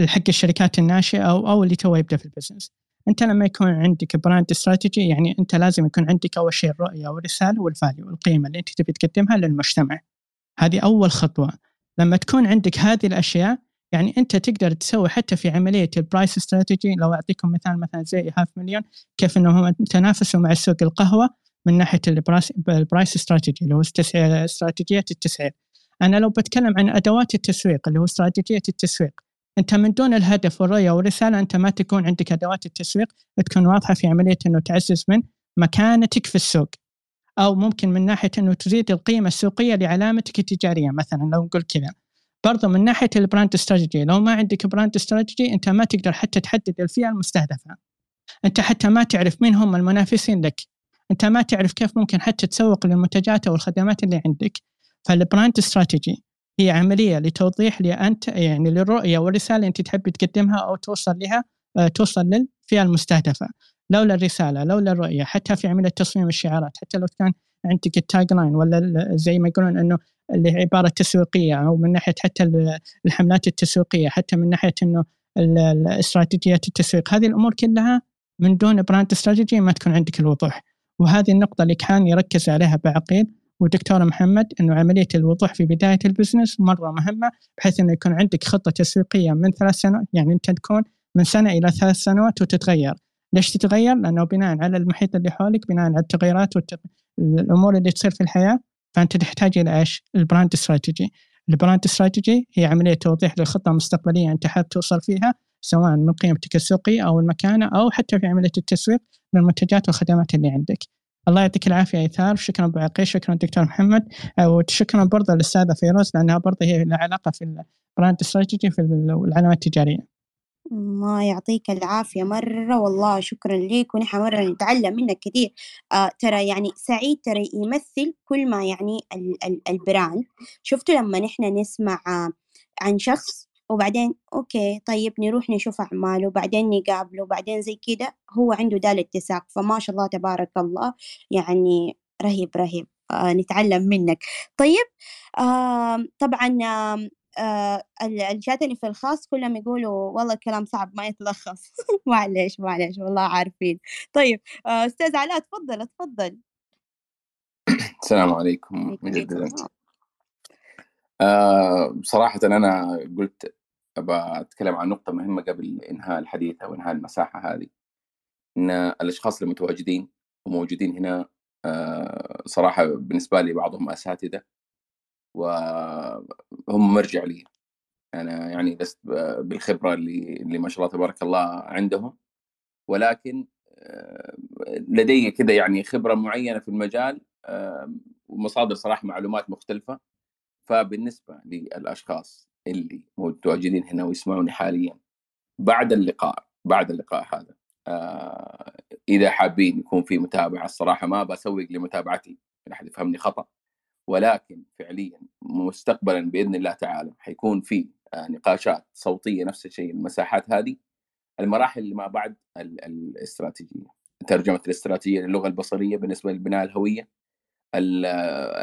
حق الشركات الناشئة أو أو اللي تو يبدأ في ال business. أنت لما يكون عندك brand strategy يعني أنت لازم يكون عندك أول شيء الرؤية والرسالة وال value والقيمه اللي أنت تبي تقدمها للمجتمع. هذه أول خطوة. لما تكون عندك هذه الأشياء يعني أنت تقدر تسوي حتى في عملية ال price strategy لو أعطيكم مثال مثلا زي هاف مليون كيف إنهم تنافسوا مع سوق القهوة من ناحية ال price strategy اللي هو استراتيجية التسعير. أنا لو بتكلم عن أدوات التسويق اللي هو استراتيجية التسويق أنت من دون الهدف والرؤية والرسالة أنت ما تكون عندك أدوات التسويق تكون واضحة في عملية أنه تعزز من مكانتك في السوق. أو ممكن من ناحية أنه تزيد القيمة السوقية لعلامتك التجارية مثلا لو نقول كذا. برضو من ناحية ال brand strategy لو ما عندك brand strategy أنت ما تقدر حتى تحدد الفئة المستهدفة. أنت حتى ما تعرف مين هم المنافسين لك. أنت ما تعرف كيف ممكن حتى تسوق للمنتجات أو الخدمات اللي عندك. فال brand strategy هي عملية لتوضيح لانت يعني للرؤية والرسالة اللي أنت تحب تقدمها أو توصل لها آه، توصل للفئة المستهدفة. لولا الرسالة لولا الرؤية حتى في عملية تصميم الشعارات حتى لو كان عندك ال tagline ولا زي ما يقولون إنه اللي هي عبارة تسويقية أو من ناحية حتى ال- الحملات التسويقية حتى من ناحية إنه ال- ال- استراتيجيات التسويق. هذه الأمور كلها من دون brand strategy ما تكون عندك الوضوح. وهذه النقطة اللي كان يركز عليها باعقيل ودكتور محمد إنه عملية الوضوح في بداية ال business مرة مهمة بحيث إنه يكون عندك خطة تسويقية من ثلاث سنوات يعني أنت تكون من سنة إلى ثلاث سنوات وتتغير ليش تتغير؟ لأنه بناء على المحيط اللي حولك بناء على التغيرات والامور اللي تصير في الحياة فأنت تحتاج إلى إيش؟ ال brand strategy. ال brand strategy هي عملية توضيح للخطة المستقبلية أنت حاب توصل فيها سواء من قيمتك السوقية أو المكانة أو حتى في عملية التسويق للمنتجات والخدمات اللي عندك. الله يعطيك العافية إيثار. شكرا باعقيل شكرا دكتور محمد. وشكرا برضه للأستاذة فيروز لأنها برضه هي لها علاقة في ال brand strategy في العلامات التجارية. ما يعطيك العافية مرة والله شكرا ليك ونحن مرة نتعلم منك كثير. آه ترى يعني سعيد ترى يمثل كل ما يعني ال ال ال brand. شفتوا لما نحن نسمع آه عن شخص وبعدين أوكي طيب نروح نشوف أعماله وبعدين نقابله وبعدين زي كده هو عنده ده الاتساق. فما شاء الله تبارك الله يعني رهيب رهيب. آه نتعلم منك. طيب آه طبعا آه آه اللي في الخاص كلهم يقولوا والله الكلام صعب ما يتلخص. معلش معلش والله عارفين. طيب آه أستاذ علاء تفضل تفضل. السلام عليكم مجددا آه صراحة أنا قلت أبى أتكلم عن نقطة مهمة قبل إنهاء الحديث أو إنهاء المساحة هذه إن الأشخاص المتواجدين وموجودين هنا آه صراحة بالنسبة لي بعضهم أساتذة وهم مرجع لي. أنا يعني لست ب- بالخبرة اللي اللي ما شاء الله تبارك الله عندهم ولكن آه، لدي كذا يعني خبرة معينة في المجال آه، ومصادر صراحة معلومات مختلفة فبالنسبة للأشخاص اللي متواجدين هنا ويسمعوني حاليا. بعد اللقاء بعد اللقاء هذا آه، إذا حابين يكون في متابعة الصراحة ما بسوق لمتابعتي لا أحد يفهمني خطأ. ولكن فعليا مستقبلا بإذن الله تعالى حيكون في آه، نقاشات صوتية نفس الشيء المساحات هذه المراحل اللي ما بعد ال- الاستراتيجية. ترجمة الاستراتيجية للغة البصرية بالنسبة لبناء الهوية. ال-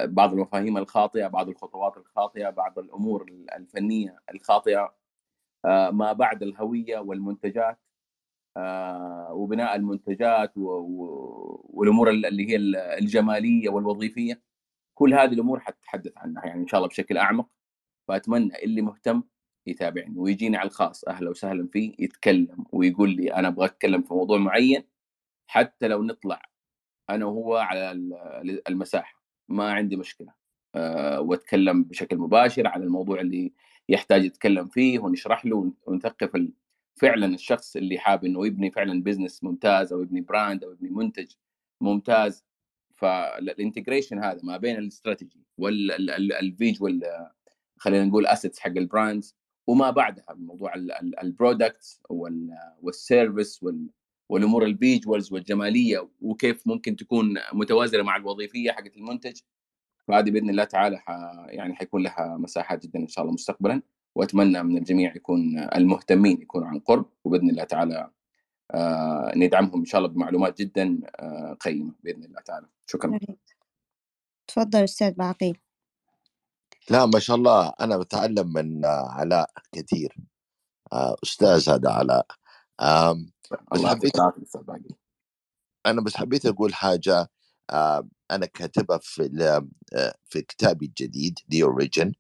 بعض المفاهيم الخاطئة بعض الخطوات الخاطئة بعض الأمور الفنية الخاطئة آه، ما بعد الهوية والمنتجات آه، وبناء المنتجات والأمور اللي هي الجمالية والوظيفية. كل هذه الأمور حتتحدث عنها يعني إن شاء الله بشكل أعمق. فأتمنى اللي مهتم يتابعني ويجيني على الخاص أهلا وسهلا فيه يتكلم ويقول لي أنا أبغى أتكلم في موضوع معين حتى لو نطلع أنا وهو على ال- المساحة ما عندي مشكلة. أه وأتكلم بشكل مباشر على الموضوع اللي يحتاج يتكلم فيه ونشرح له ونثقف فعلا الشخص اللي حاب إنه يبني فعلا business ممتاز أو يبني brand أو يبني منتج ممتاز. فال integration هذا ما بين ال strategy وال visual خلينا نقول assets حق ال brands وما بعدها بموضوع ال products وال service والأمور ال visuals والجمالية وكيف ممكن تكون متوازنة مع الوظيفية حقت المنتج فهذه بإذن الله تعالى ح... يعني حيكون لها مساحات جدا إن شاء الله مستقبلا وأتمنى من الجميع يكون المهتمين يكونوا عن قرب وبإذن الله تعالى آه ندعمهم إن شاء الله بمعلومات جدا آه قيمة بإذن الله تعالى. شكرا. تفضل أستاذ بعقيل. لا ما شاء الله. أنا بتعلم من آه، علاء كثير. آه، أستاذ هذا علاء. الله حبيت باقي. أنا بس حبيت أقول حاجة آه، أنا كاتبها في آه، في كتابي الجديد دي اوريجن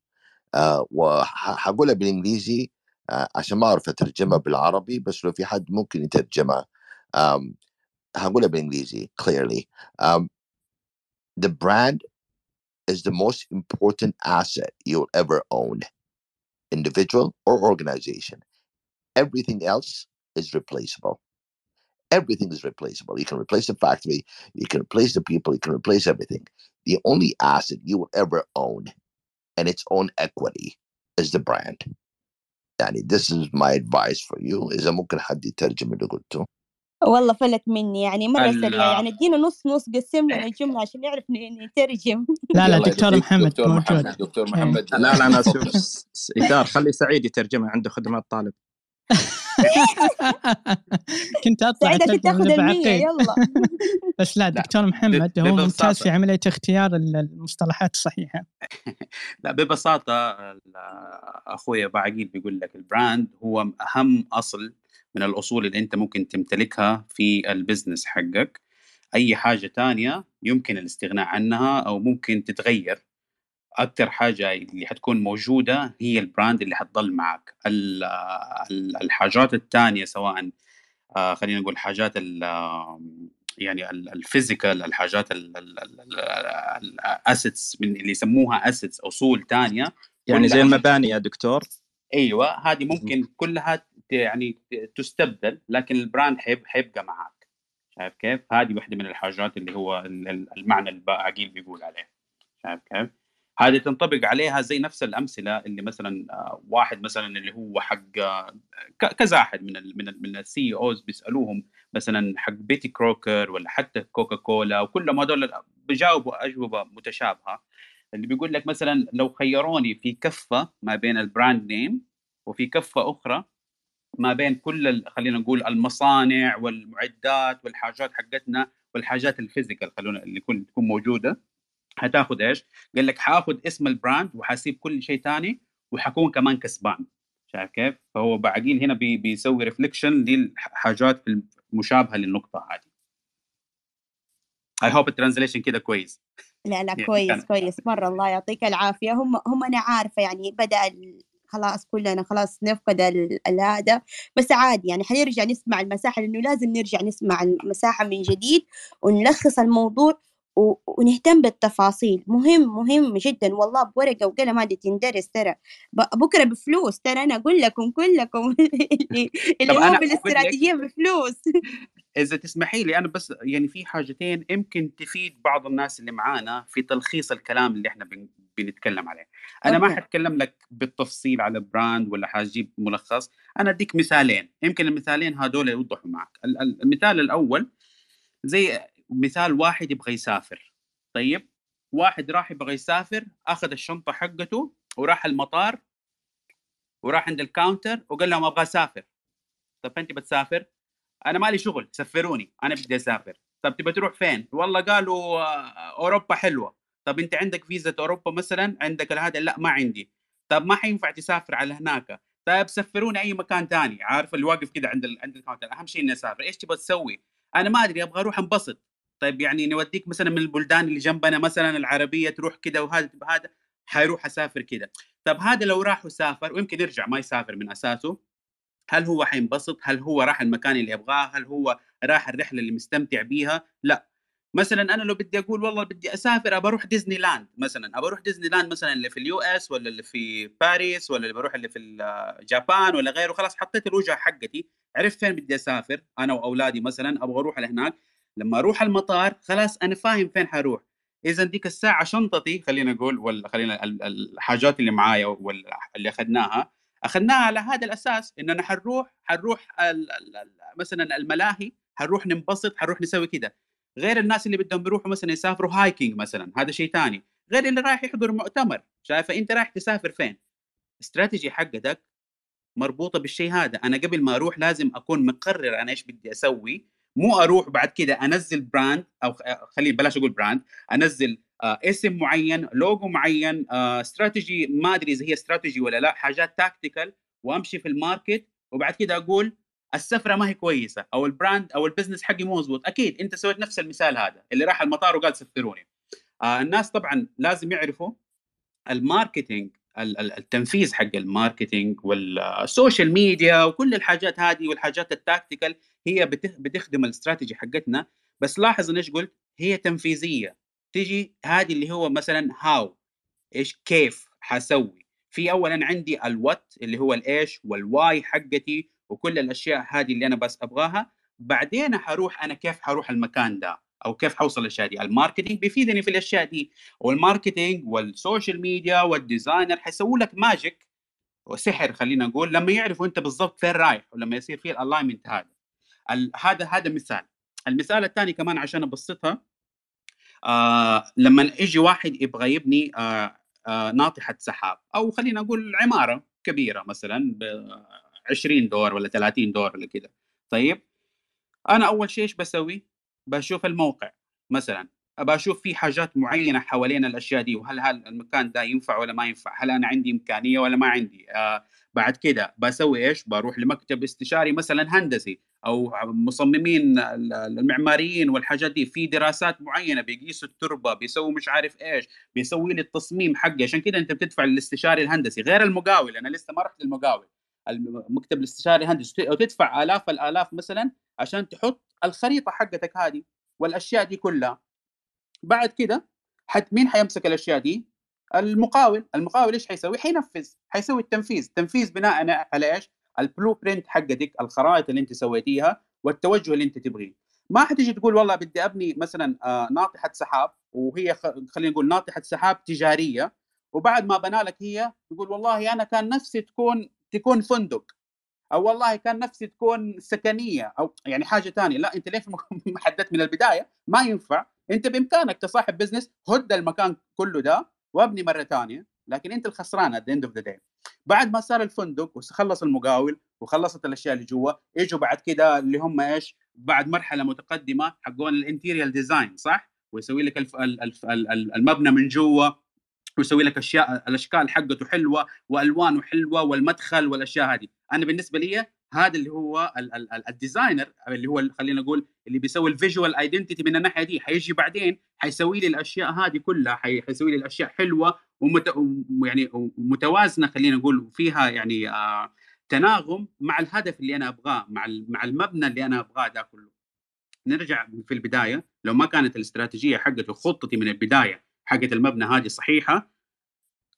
وحقولها بالإنجليزي آه، عشان ما أعرف أترجمها بالعربي بس لو في حد ممكن يترجمها هقولها بالإنجليزي clearly. um, the brand is the most important asset you'll ever own. Individual or organization. Everything else is replaceable everything is replaceable. You can replace the factory, you can replace the people, you can replace everything. The only asset you will ever own and its own equity is the brand. يعني this is my advice for you إذا ممكن حد يترجم اللي قلته والله فلت مني يعني مرة ال- سريع يعني ادينا نص نص قسم لنا الجملة عشان نعرف ن- نترجم لا لا يلا يا دكتور دكتور- محمد دكتور موجود محمد دكتور إيه. محمد لا لا أنا أشوف س- س- ايثار خلي سعيد يترجمها عنده خدمات طالب كنت أطلع اترجم تاخذ يلا. بس لا دكتور محمد هو ممتاز في. عملية اختيار ال- المصطلحات الصحيحة. لا ببساطة ال- أخوي بعقيل بيقول لك البراند هو أهم أصل من الأصول اللي أنت ممكن تمتلكها في ال business حقك. أي حاجة تانية يمكن الاستغناء عنها أو ممكن تتغير. أكثر حاجة اللي حتكون موجودة هي ال brand اللي حتضل معك. ال- ال- الحاجات التانية سواء آه، خلينا نقول حاجات يعني ال physical الحاجات ال assets من اللي يسموها assets اصول تانية. يعني زي المباني يا دكتور. أيوه هذه ممكن كلها يعني تستبدل لكن ال brand حيب حيبقى معك. شايف كيف؟ هذه واحدة من الحاجات اللي هو ال- ال- المعنى اللي باعقيل بيقول عليه. شايف كيف؟ هذه تنطبق عليها زي نفس الأمثلة اللي مثلا آه، واحد مثلا اللي هو حق آه، كذا أحد من ال من ال من ال CEOs بيسألوهم مثلا حق بيتي كروكر ولا حتى كوكا كولا وكلهم هذول بيجاوبوا أجوبة متشابهة. اللي بيقول لك مثلا لو خيروني في كفة ما بين ال brand name وفي كفة أخرى ما بين كل خلينا نقول المصانع والمعدات والحاجات حقتنا والحاجات ال physical خلونا اللي تكون موجودة. هتاخذ إيش؟ قال لك حاخذ اسم ال brand وحاسيب كل شيء ثاني وحكون كمان كسبان شايف كيف؟ فهو باعقيل هنا بي بيسوي reflection للحاجات المشابهة للنقطة هذه. I hope ال translation كده كويس. لا لا يعني كويس كويس مرة الله يعطيك العافية هم هم أنا عارفة يعني بدأ ال- خلاص كلنا خلاص نفقد هذا بس عادي يعني حنرجع نسمع المساحة لأنه لازم نرجع نسمع المساحة من جديد ونلخص الموضوع ونهتم بالتفاصيل. مهم مهم جدا. والله بورقة وقلم هذه تندرس ترى. بكرة بفلوس ترى. أنا أقول لكم كلكم اللي, اللي أنا لك- بالاستراتيجية بفلوس. إذا تسمحي لي أنا بس يعني في حاجتين يمكن تفيد بعض الناس اللي معانا في تلخيص الكلام اللي إحنا بن- بنتكلم عليه. أنا ما okay. حتكلم لك بالتفصيل على brand ولا حجيب ملخص. أنا أديك مثالين. يمكن المثالين هذول يوضحوا معك. ال- ال- المثال الأول زي مثال واحد يبغى يسافر. طيب؟ واحد راح يبغى يسافر أخذ الشنطة حقته وراح المطار وراح عند الكاونتر وقال لهم أبغى أسافر. طب أنت بتسافر؟ أنا مالي شغل سفروني أنا بدي أسافر. طب تبى تروح فين؟ والله قالوا آه، أوروبا حلوة. طب أنت عندك فيزا أوروبا مثلا؟ عندك هذا لا ما عندي. طب ما حينفع تسافر على هناك. طيب سفروني أي مكان تاني. عارف اللي واقف كده عند ال... عند الكاونتر؟ أهم شيء إني أسافر. إيش تبغى تسوي؟ أنا ما أدري أبغى أروح أنبسط. طيب يعني نوديك مثلا من البلدان اللي جنبنا مثلا العربية تروح كده وهذا هذا حيروح أسافر كده طب هذا لو راح وسافر ويمكن يرجع ما يسافر من أساسه هل هو حينبسط؟ هل هو راح المكان اللي يبغاه؟ هل هو راح الرحلة اللي مستمتع بيها؟ لا مثلا أنا لو بدي أقول والله بدي أسافر أبى أروح ديزني لاند مثلا أبى أروح ديزني لاند مثلا اللي في ال US ولا اللي في باريس ولا اللي بروح اللي في ال Japan ولا غيره خلاص حطيت الوجهة حقتي عرفت فين بدي أسافر أنا وأولادي مثلا أبغى أروح لهناك لما أروح المطار خلاص أنا فاهم فين حروح. اذا ديك الساعة شنطتي خلينا نقول ولا خلينا ال- ال- الحاجات اللي معايا ولا اللي أخذناها أخذناها على هذا الأساس اننا حنروح حنروح مثلا الملاهي حنروح ننبسط حنروح نسوي كده. غير الناس اللي بدهم يروحوا مثلا يسافروا هايكينج مثلا هذا شيء ثاني. غير اللي رايح يحضر مؤتمر شايفة؟ أنت رايح تسافر فين؟ استراتيجي حقتك مربوطة بالشيء هذا. أنا قبل ما أروح لازم أكون مقرر أنا إيش بدي أسوي. مو أروح بعد كده أنزل brand أو خليني بلاش أقول brand أنزل آه اسم معين لوجو معين آه استراتيجي ما أدري إذا هي استراتيجي ولا لا حاجات tactical وأمشي في ال market وبعد كده أقول السفرة ما هي كويسة أو ال brand أو ال business حقي مو مزبوط أكيد أنت سويت نفس المثال هذا اللي راح المطار وقال سفروني. آه الناس طبعا لازم يعرفوا ال marketing ال- ال- التنفيذ حق ال marketing وال social media وكل الحاجات هذه والحاجات ال tactical هي بت- بتخدم الاستراتيجي حقتنا بس لاحظ أنا إيش قلت؟ هي تنفيذية. تيجي هذه اللي هو مثلا how إيش كيف حسوي. في اولا عندي ال what اللي هو الايش وال why حقتي وكل الأشياء هذه اللي أنا بس أبغاها. بعدين حروح أنا كيف حروح المكان ده أو كيف حوصل الأشياء دي. ال marketing بيفيدني في الأشياء دي. وال marketing وال social media وال designer حيسووا لك magic وسحر خلينا نقول لما يعرفوا أنت بالضبط فين رايح ولما يصير فيه الالاينمنت هذا. هذا هذا مثال المثال الثاني كمان عشان أبسطها آه لما يجي واحد يبغى يبني آه آه ناطحة سحاب أو خلينا نقول عمارة كبيرة مثلا ب 20 دور ولا 30 دور ولا كده طيب أنا أول شيء إيش بسوي؟ بشوف الموقع مثلا أبى أشوف في حاجات معينة حوالين الأشياء دي وهل هل المكان ده ينفع ولا ما ينفع؟ هل أنا عندي إمكانية ولا ما عندي؟ آه بعد كده بسوي إيش؟ بروح لمكتب استشاري مثلا هندسي أو مصممين ال- المعماريين والحاجات دي في دراسات معينة بيقيسوا التربة بيسووا مش عارف إيش بيسوي لي التصميم حقي. عشان كده أنت بتدفع للاستشاري الهندسي غير المقاول. أنا لسه ما رحت للمقاول. المكتب الاستشاري الهندسي. وتدفع آلاف الآلاف مثلا عشان تحط الخريطة حقتك هذه والأشياء دي كلها. بعد كده حد مين حيمسك الأشياء دي؟ المقاول، المقاول إيش حيسوي؟ حينفذ، حيسوي التنفيذ، تنفيذ بناء على إيش؟ البلو برنت حقتك، الخرائط اللي انت سويتيها والتوجه اللي انت تبغيه. ما حتيجي تقول والله بدي أبني مثلا آه، ناطحة سحاب وهي خلينا نقول ناطحة سحاب تجارية وبعد ما بنى لك هي تقول والله أنا كان نفسي تكون تكون فندق أو والله كان نفسي تكون سكنية أو يعني حاجة ثانية لا أنت ليش ما حددت من البداية؟ ما ينفع. أنت بإمكانك كصاحب business هد المكان كله ده وابني مرة ثانية لكن أنت الخسران at the end of the day. بعد ما صار الفندق وخلص المقاول وخلصت الأشياء اللي جوا إجوا بعد كده اللي هم إيش؟ بعد مرحلة متقدمة حقون ال interior design صح؟ ويسوي لك الف... ال- الف... ال- ال- المبنى من جوا ويسوي لك اشياء الأشكال حقته حلوة وألوانه حلوة والمدخل والأشياء هذه. أنا بالنسبة لي هذا اللي هو ال- ال- ال- ال designer اللي هو خلينا نقول اللي بيسوي ال visual identity من الناحية دي. حيجي بعدين حيسوي لي الأشياء هذه كلها حي- حيسوي لي الأشياء حلوة ومت... وم- يعني ومتوازنه خلينا نقول وفيها يعني آه تناغم مع الهدف اللي أنا أبغاه مع مع المبنى اللي أنا أبغاه ده كله. نرجع في البداية. لو ما كانت الاستراتيجية حقته خطتي من البداية حقت المبنى هذه صحيحة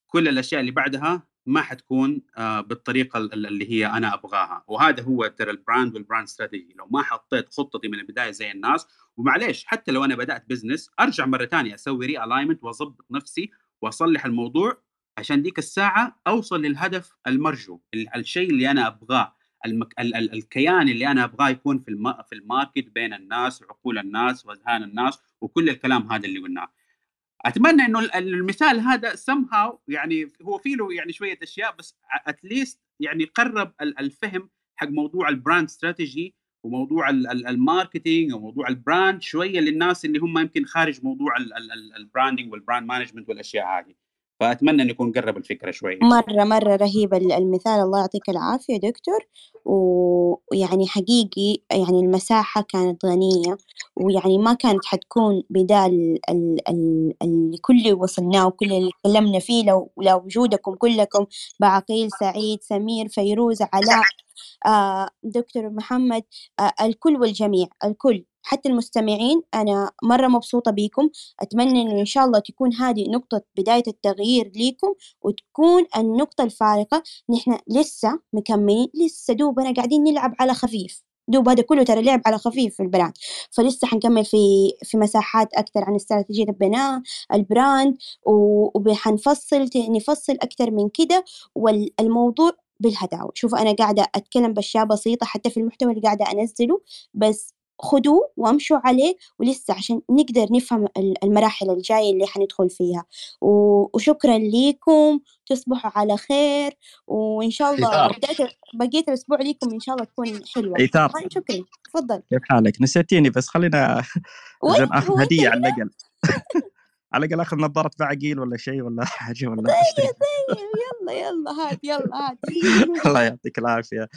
كل الأشياء اللي بعدها ما حتكون آه، بالطريقة ال- ال- اللي هي أنا أبغاها. وهذا هو ترى ال brand وال brand strategy لو ما حطيت خطتي من البداية زي الناس ومعليش حتى لو أنا بدأت business أرجع مرة ثانية أسوي realignment وأظبط نفسي وأصلح الموضوع عشان ديك الساعة أوصل للهدف المرجو. ال- الشيء اللي أنا أبغاه. المك... ال... ال... الكيان اللي أنا أبغاه يكون في الم... في ال market بين الناس وعقول الناس وأذهان الناس وكل الكلام هذا اللي قلناه. أتمنى إنه ال- المثال هذا somehow يعني هو في له يعني شوية أشياء بس at least يعني قرب ال- الفهم حق موضوع ال brand strategy وموضوع ال- ال- ال marketing وموضوع ال brand شوية للناس اللي هم يمكن خارج موضوع ال- ال- ال- ال branding وال brand management والأشياء هذه. فأتمنى إنه يكون قرب الفكرة شوية مرة مرة رهيب ال- المثال. الله يعطيك العافية دكتور. ويعني حقيقي يعني المساحة كانت غنية ويعني ما كانت حتكون بدال ال- ال- اللي كل وصلناه وكل اللي تكلمنا فيه. لو لو وجودكم كلكم بعقيل سعيد سمير فيروز علاء آه دكتور محمد آه الكل والجميع الكل. حتى المستمعين أنا مرة مبسوطة بيكم. أتمنى إنه إن شاء الله تكون هذه نقطة بداية التغيير ليكم وتكون النقطة الفارقة. نحن لسه مكملين لسه دوبنا قاعدين نلعب على خفيف. دوب هذا كله ترى لعب على خفيف في ال brand. فلسه حنكمل في في مساحات أكتر عن استراتيجية البناء ال brand وحنفصل نفصل أكتر من كده. والموضوع بالهداوة. شوفوا أنا قاعدة أتكلم بأشياء بسيطة حتى في المحتوى اللي قاعدة أنزله بس خدوه وامشوا عليه ولسه عشان نقدر نفهم المراحل الجاية اللي حندخل فيها. وشكرا ليكم. تصبحوا على خير. وإن شاء الله بداية بقية الأسبوع ليكم إن شاء الله تكون حلوة. إيثار شكرا. تفضل. كيف حالك؟ نسيتيني بس خلينا اخذ هدية على الأقل. على الأقل اخذ نظارة بعقيل ولا شيء ولا حاجة ولا طيب طيب. يلا يلا هات يلا هات. الله يعطيك العافية.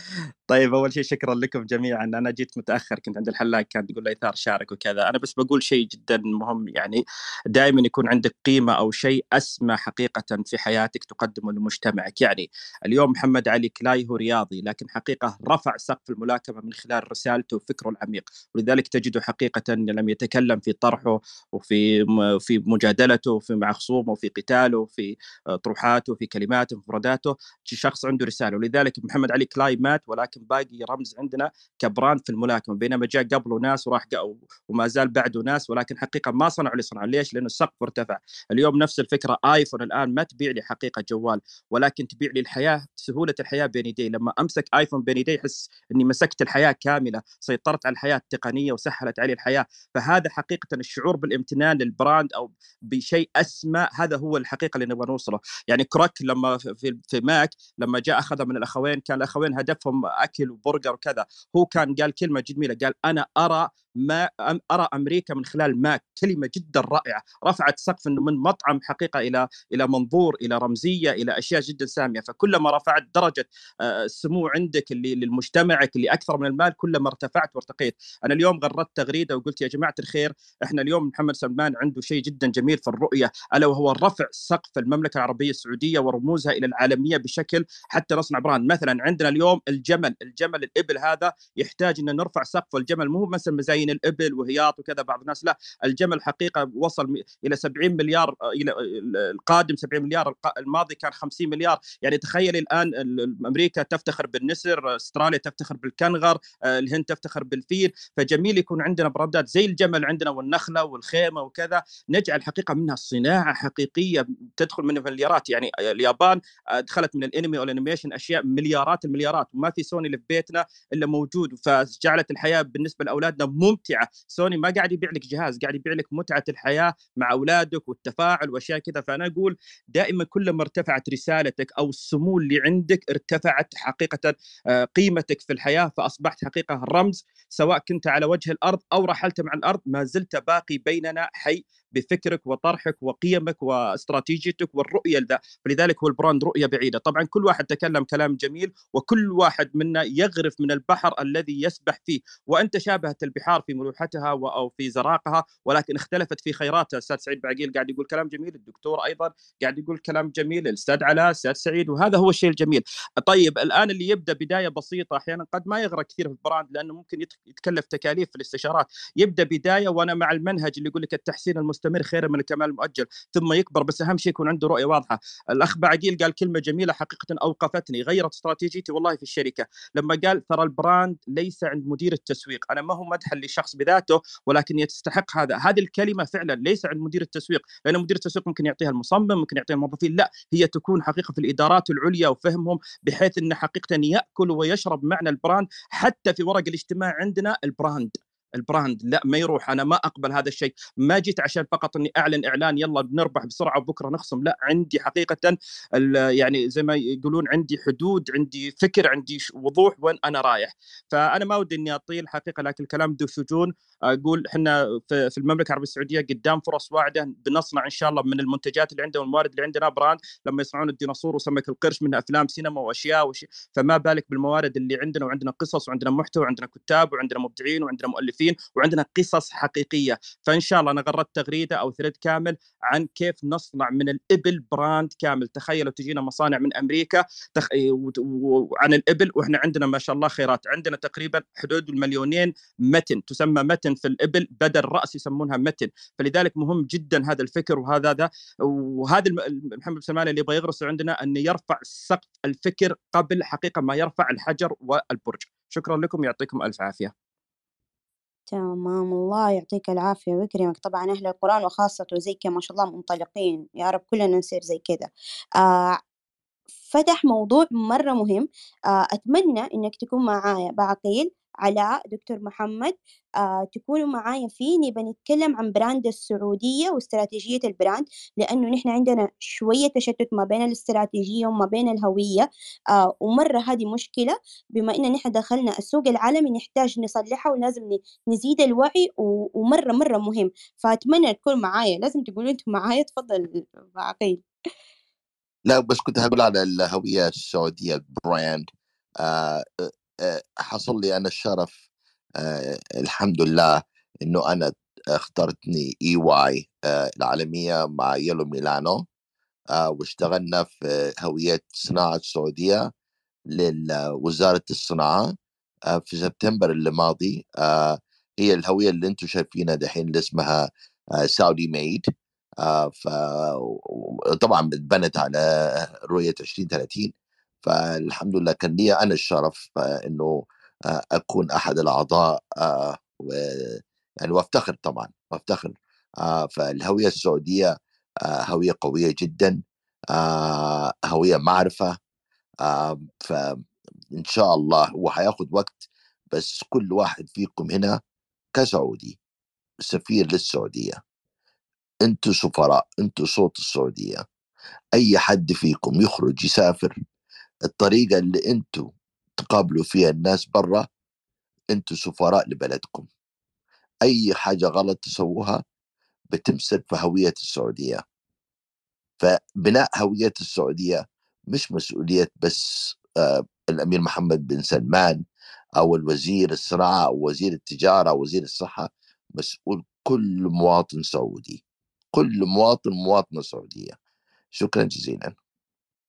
طيب أول شيء شكرا لكم جميعا. أنا جيت متأخر كنت عند الحلاق كان تقول لي إثار شارك وكذا. أنا بس بقول شيء جدا مهم يعني دائما يكون عندك قيمة أو شيء أسمى حقيقة في حياتك تقدمه لمجتمعك. يعني اليوم محمد علي كلاي هو رياضي لكن حقيقة رفع سقف الملاكمة من خلال رسالته وفكره العميق. ولذلك تجده حقيقة لم يتكلم في طرحه وفي في مجادلته وفي مع خصومه وفي قتاله وفي طروحاته وفي كلماته ومفرداته شخص عنده رسالة. ولذلك محمد علي كلاي مات ولكن باقي رمز عندنا ك brand في الملاكمة بينما جاء قبله ناس وراح وما زال بعده ناس ولكن حقيقة ما صنعوا اللي صنعوا. ليش؟ لأنه السقف ارتفع. اليوم نفس الفكرة آيفون الآن ما تبيع لي حقيقة جوال ولكن تبيع لي الحياة سهولة الحياة بين يدي. لما أمسك آيفون بين يدي أحس إني مسكت الحياة كاملة سيطرت على الحياة التقنية وسهلت علي الحياة. فهذا حقيقة الشعور بالامتنان لل brand أو بشيء أسمى هذا هو الحقيقة اللي نبغى نوصله. يعني كروك لما في في ماك لما جاء اخذها من الأخوين كان الأخوين هدفهم أكل وبرجر وكذا. هو كان قال كلمة جميلة قال أنا أرى ما أرى أمريكا من خلال ماك كلمة جدا رائعة رفعت سقف من مطعم حقيقة إلى إلى منظور إلى رمزية إلى أشياء جدا سامية. فكلما رفعت درجة السمو عندك اللي لمجتمعك اللي أكثر من المال كلما ارتفعت وارتقيت. أنا اليوم غردت تغريدة وقلت يا جماعة الخير إحنا اليوم محمد سلمان عنده شيء جدا جميل في الرؤية ألا وهو رفع سقف المملكة العربية السعودية ورموزها إلى العالمية بشكل حتى نصنع براند مثلا عندنا اليوم الجمل الجمل الإبل هذا يحتاج إن نرفع سقف الجمل مو مثلا مزاين الإبل وهياط وكذا. بعض الناس لا الجمل حقيقه وصل إلى 70 مليار إلى القادم 70 مليار الماضي كان 50 مليار. يعني تخيل الآن أمريكا تفتخر بالنسر أستراليا تفتخر بالكنغر الهند تفتخر بالفيل. فجميل يكون عندنا براندات زي الجمل عندنا والنخلة والخيمة وكذا. نجعل حقيقه منها صناعة حقيقية تدخل من مليارات يعني اليابان دخلت من الأنمي وال animation أشياء مليارات المليارات. وما في سوني اللي في بيتنا إلا موجود. فجعلت الحياة بالنسبة لأولادنا ممتعة. سوني ما قاعد يبيع لك جهاز قاعد يبيع لك متعة الحياة مع أولادك والتفاعل وأشياء كذا. فأنا أقول دائما كلما ارتفعت رسالتك أو السمو اللي عندك ارتفعت حقيقة قيمتك في الحياة فأصبحت حقيقة رمز سواء كنت على وجه الأرض أو رحلت مع الأرض ما زلت باقي بيننا حي بفكرك وطرحك وقيمك واستراتيجيتك والرؤية لذا فلذلك هو البراند رؤية بعيدة. طبعا كل واحد تكلم كلام جميل وكل واحد منا يغرف من البحر الذي يسبح فيه. وأنت شابهت البحار في ملوحتها أو في زراقها ولكن اختلفت في خيراتها. الأستاذ سعيد بعقيل قاعد يقول كلام جميل الدكتور أيضا قاعد يقول كلام جميل الأستاذ علاء الأستاذ سعيد وهذا هو الشيء الجميل. طيب الآن اللي يبدأ بداية بسيطة أحيانا قد ما يغرق كثير في ال brand لأنه ممكن يتكلف تكاليف في الاستشارات. يبدأ بداية وأنا مع المنهج اللي يقول لك التحسين المستمر خير من الكمال المؤجل ثم يكبر بس أهم شيء يكون عنده رؤية واضحة. الأخ باعقيل قال كلمة جميلة حقيقة أوقفتني غيرت استراتيجيتي والله في الشركة. لما قال ترى ال brand ليس عند مدير التسويق أنا ما هو مدحا لشخص بذاته ولكن يستحق هذا. هذه الكلمة فعلا ليس عند مدير التسويق لأن مدير التسويق ممكن يعطيها المصمم ممكن يعطيها الموظفين لا هي تكون حقيقة في الإدارات العليا وفهمهم بحيث انه حقيقه يأكل ويشرب معنى ال brand حتى في ورق الاجتماع عندنا ال brand. ال brand لا ما يروح أنا ما أقبل هذا الشيء. ما جيت عشان فقط إني أعلن إعلان يلا بنربح بسرعة وبكرة نخصم لا عندي حقيقه يعني زي ما يقولون عندي حدود عندي فكر عندي وضوح وين أنا رايح. فأنا ما ودي إني أطيل حقيقة لكن الكلام ذو شجون أقول إحنا في المملكة العربية السعودية قدام فرص واعدة بنصنع إن شاء الله من المنتجات اللي عندنا والموارد اللي عندنا brand. لما يصنعون الديناصور وسمك القرش من أفلام سينما وأشياء وشي فما بالك بالموارد اللي عندنا وعندنا قصص وعندنا محتوى وعندنا كتاب وعندنا مبدعين وعندنا مؤلفين. محدثين وعندنا قصص حقيقية. فإن شاء الله أنا غردت تغريدة أو thread كامل عن كيف نصنع من الإبل brand كامل. تخيلوا تجينا مصانع من أمريكا تخ... وعن الإبل وإحنا عندنا ما شاء الله خيرات. عندنا تقريبا حدود المليونين متن تسمى متن في الإبل بدل الراس يسمونها متن. فلذلك مهم جدا هذا الفكر وهذا ذا. وهذا محمد سلمان اللي يبغى يغرس عندنا أن يرفع سقف الفكر قبل حقيقة ما يرفع الحجر والبرج. شكرا لكم يعطيكم ألف عافية. تمام الله يعطيك العافية ويكرمك طبعا أهل القرآن وخاصته زي كذا ما شاء الله منطلقين يا رب كلنا نصير زي كذا آه فتح موضوع مرة مهم. آه أتمنى إنك تكون معايا باعقيل. علاء دكتور محمد آه تكونوا معايا فيه نبى نتكلم عن brand السعودية واستراتيجية ال brand لأنه نحن عندنا شوية تشتت ما بين الاستراتيجية وما بين الهوية آه ومرة هذه مشكلة بما إن نحن دخلنا السوق العالمي نحتاج نصلحها ولازم نزيد الوعي ومرة مرة مهم. فأتمنى تكون معايا. لازم تقولوا أنتم معايا. تفضل عقيل. لا بس كنت هقول على الهوية السعودية البراند آه آه حصل لي أنا الشرف آه الحمد لله إنه أنا اخترتني EY آه العالمية مع يلو ميلانو آه واشتغلنا في هوية صناعة السعودية لوزارة الصناعة آه في سبتمبر اللي ماضي آه هي الهوية اللي أنتم شايفينها دحين اللي اسمها آه Saudi Made آه فطبعا اتبنت على رؤية 2030 فالحمد لله كان لي أنا الشرف آه إنه آه أكون أحد الأعضاء آه و يعني وأفتخر طبعا وأفتخر. فالهوية السعودية آه هوية قوية جدا هوية معرفة آه فإن شاء الله هو حياخد وقت بس كل واحد فيكم هنا كسعودي سفير للسعودية. أنتوا سفراء أنتوا صوت السعودية. أي حد فيكم يخرج يسافر الطريقة اللي أنتوا تقابلوا فيها الناس برا أنتوا سفراء لبلدكم. أي حاجة غلط تسووها بتمسك في هوية السعودية. فبناء هوية السعودية مش مسؤولية بس آه الأمير محمد بن سلمان أو الوزير الصناعة أو وزير التجارة أو وزير الصحة مسؤول كل مواطن سعودي. كل مواطن مواطنة سعودية. شكرا جزيلا.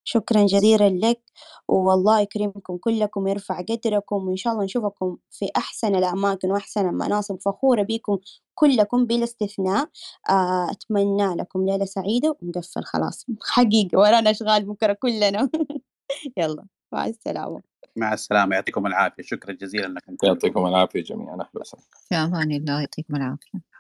شكرا جزيلا لك والله يكرمكم كلكم ويرفع قدركم وإن شاء الله نشوفكم في أحسن الأماكن وأحسن المناصب فخورة بكم كلكم بلا استثناء أتمنى لكم ليلة سعيدة ونقفل خلاص. حقيقة ورانا أشغال بكرة كلنا. يلا مع السلامة. مع السلامة يعطيكم العافية. شكرا جزيلا لكم يعطيكم العافية جميعا. أهلا وسهلا. في أمان الله يعطيكم العافية.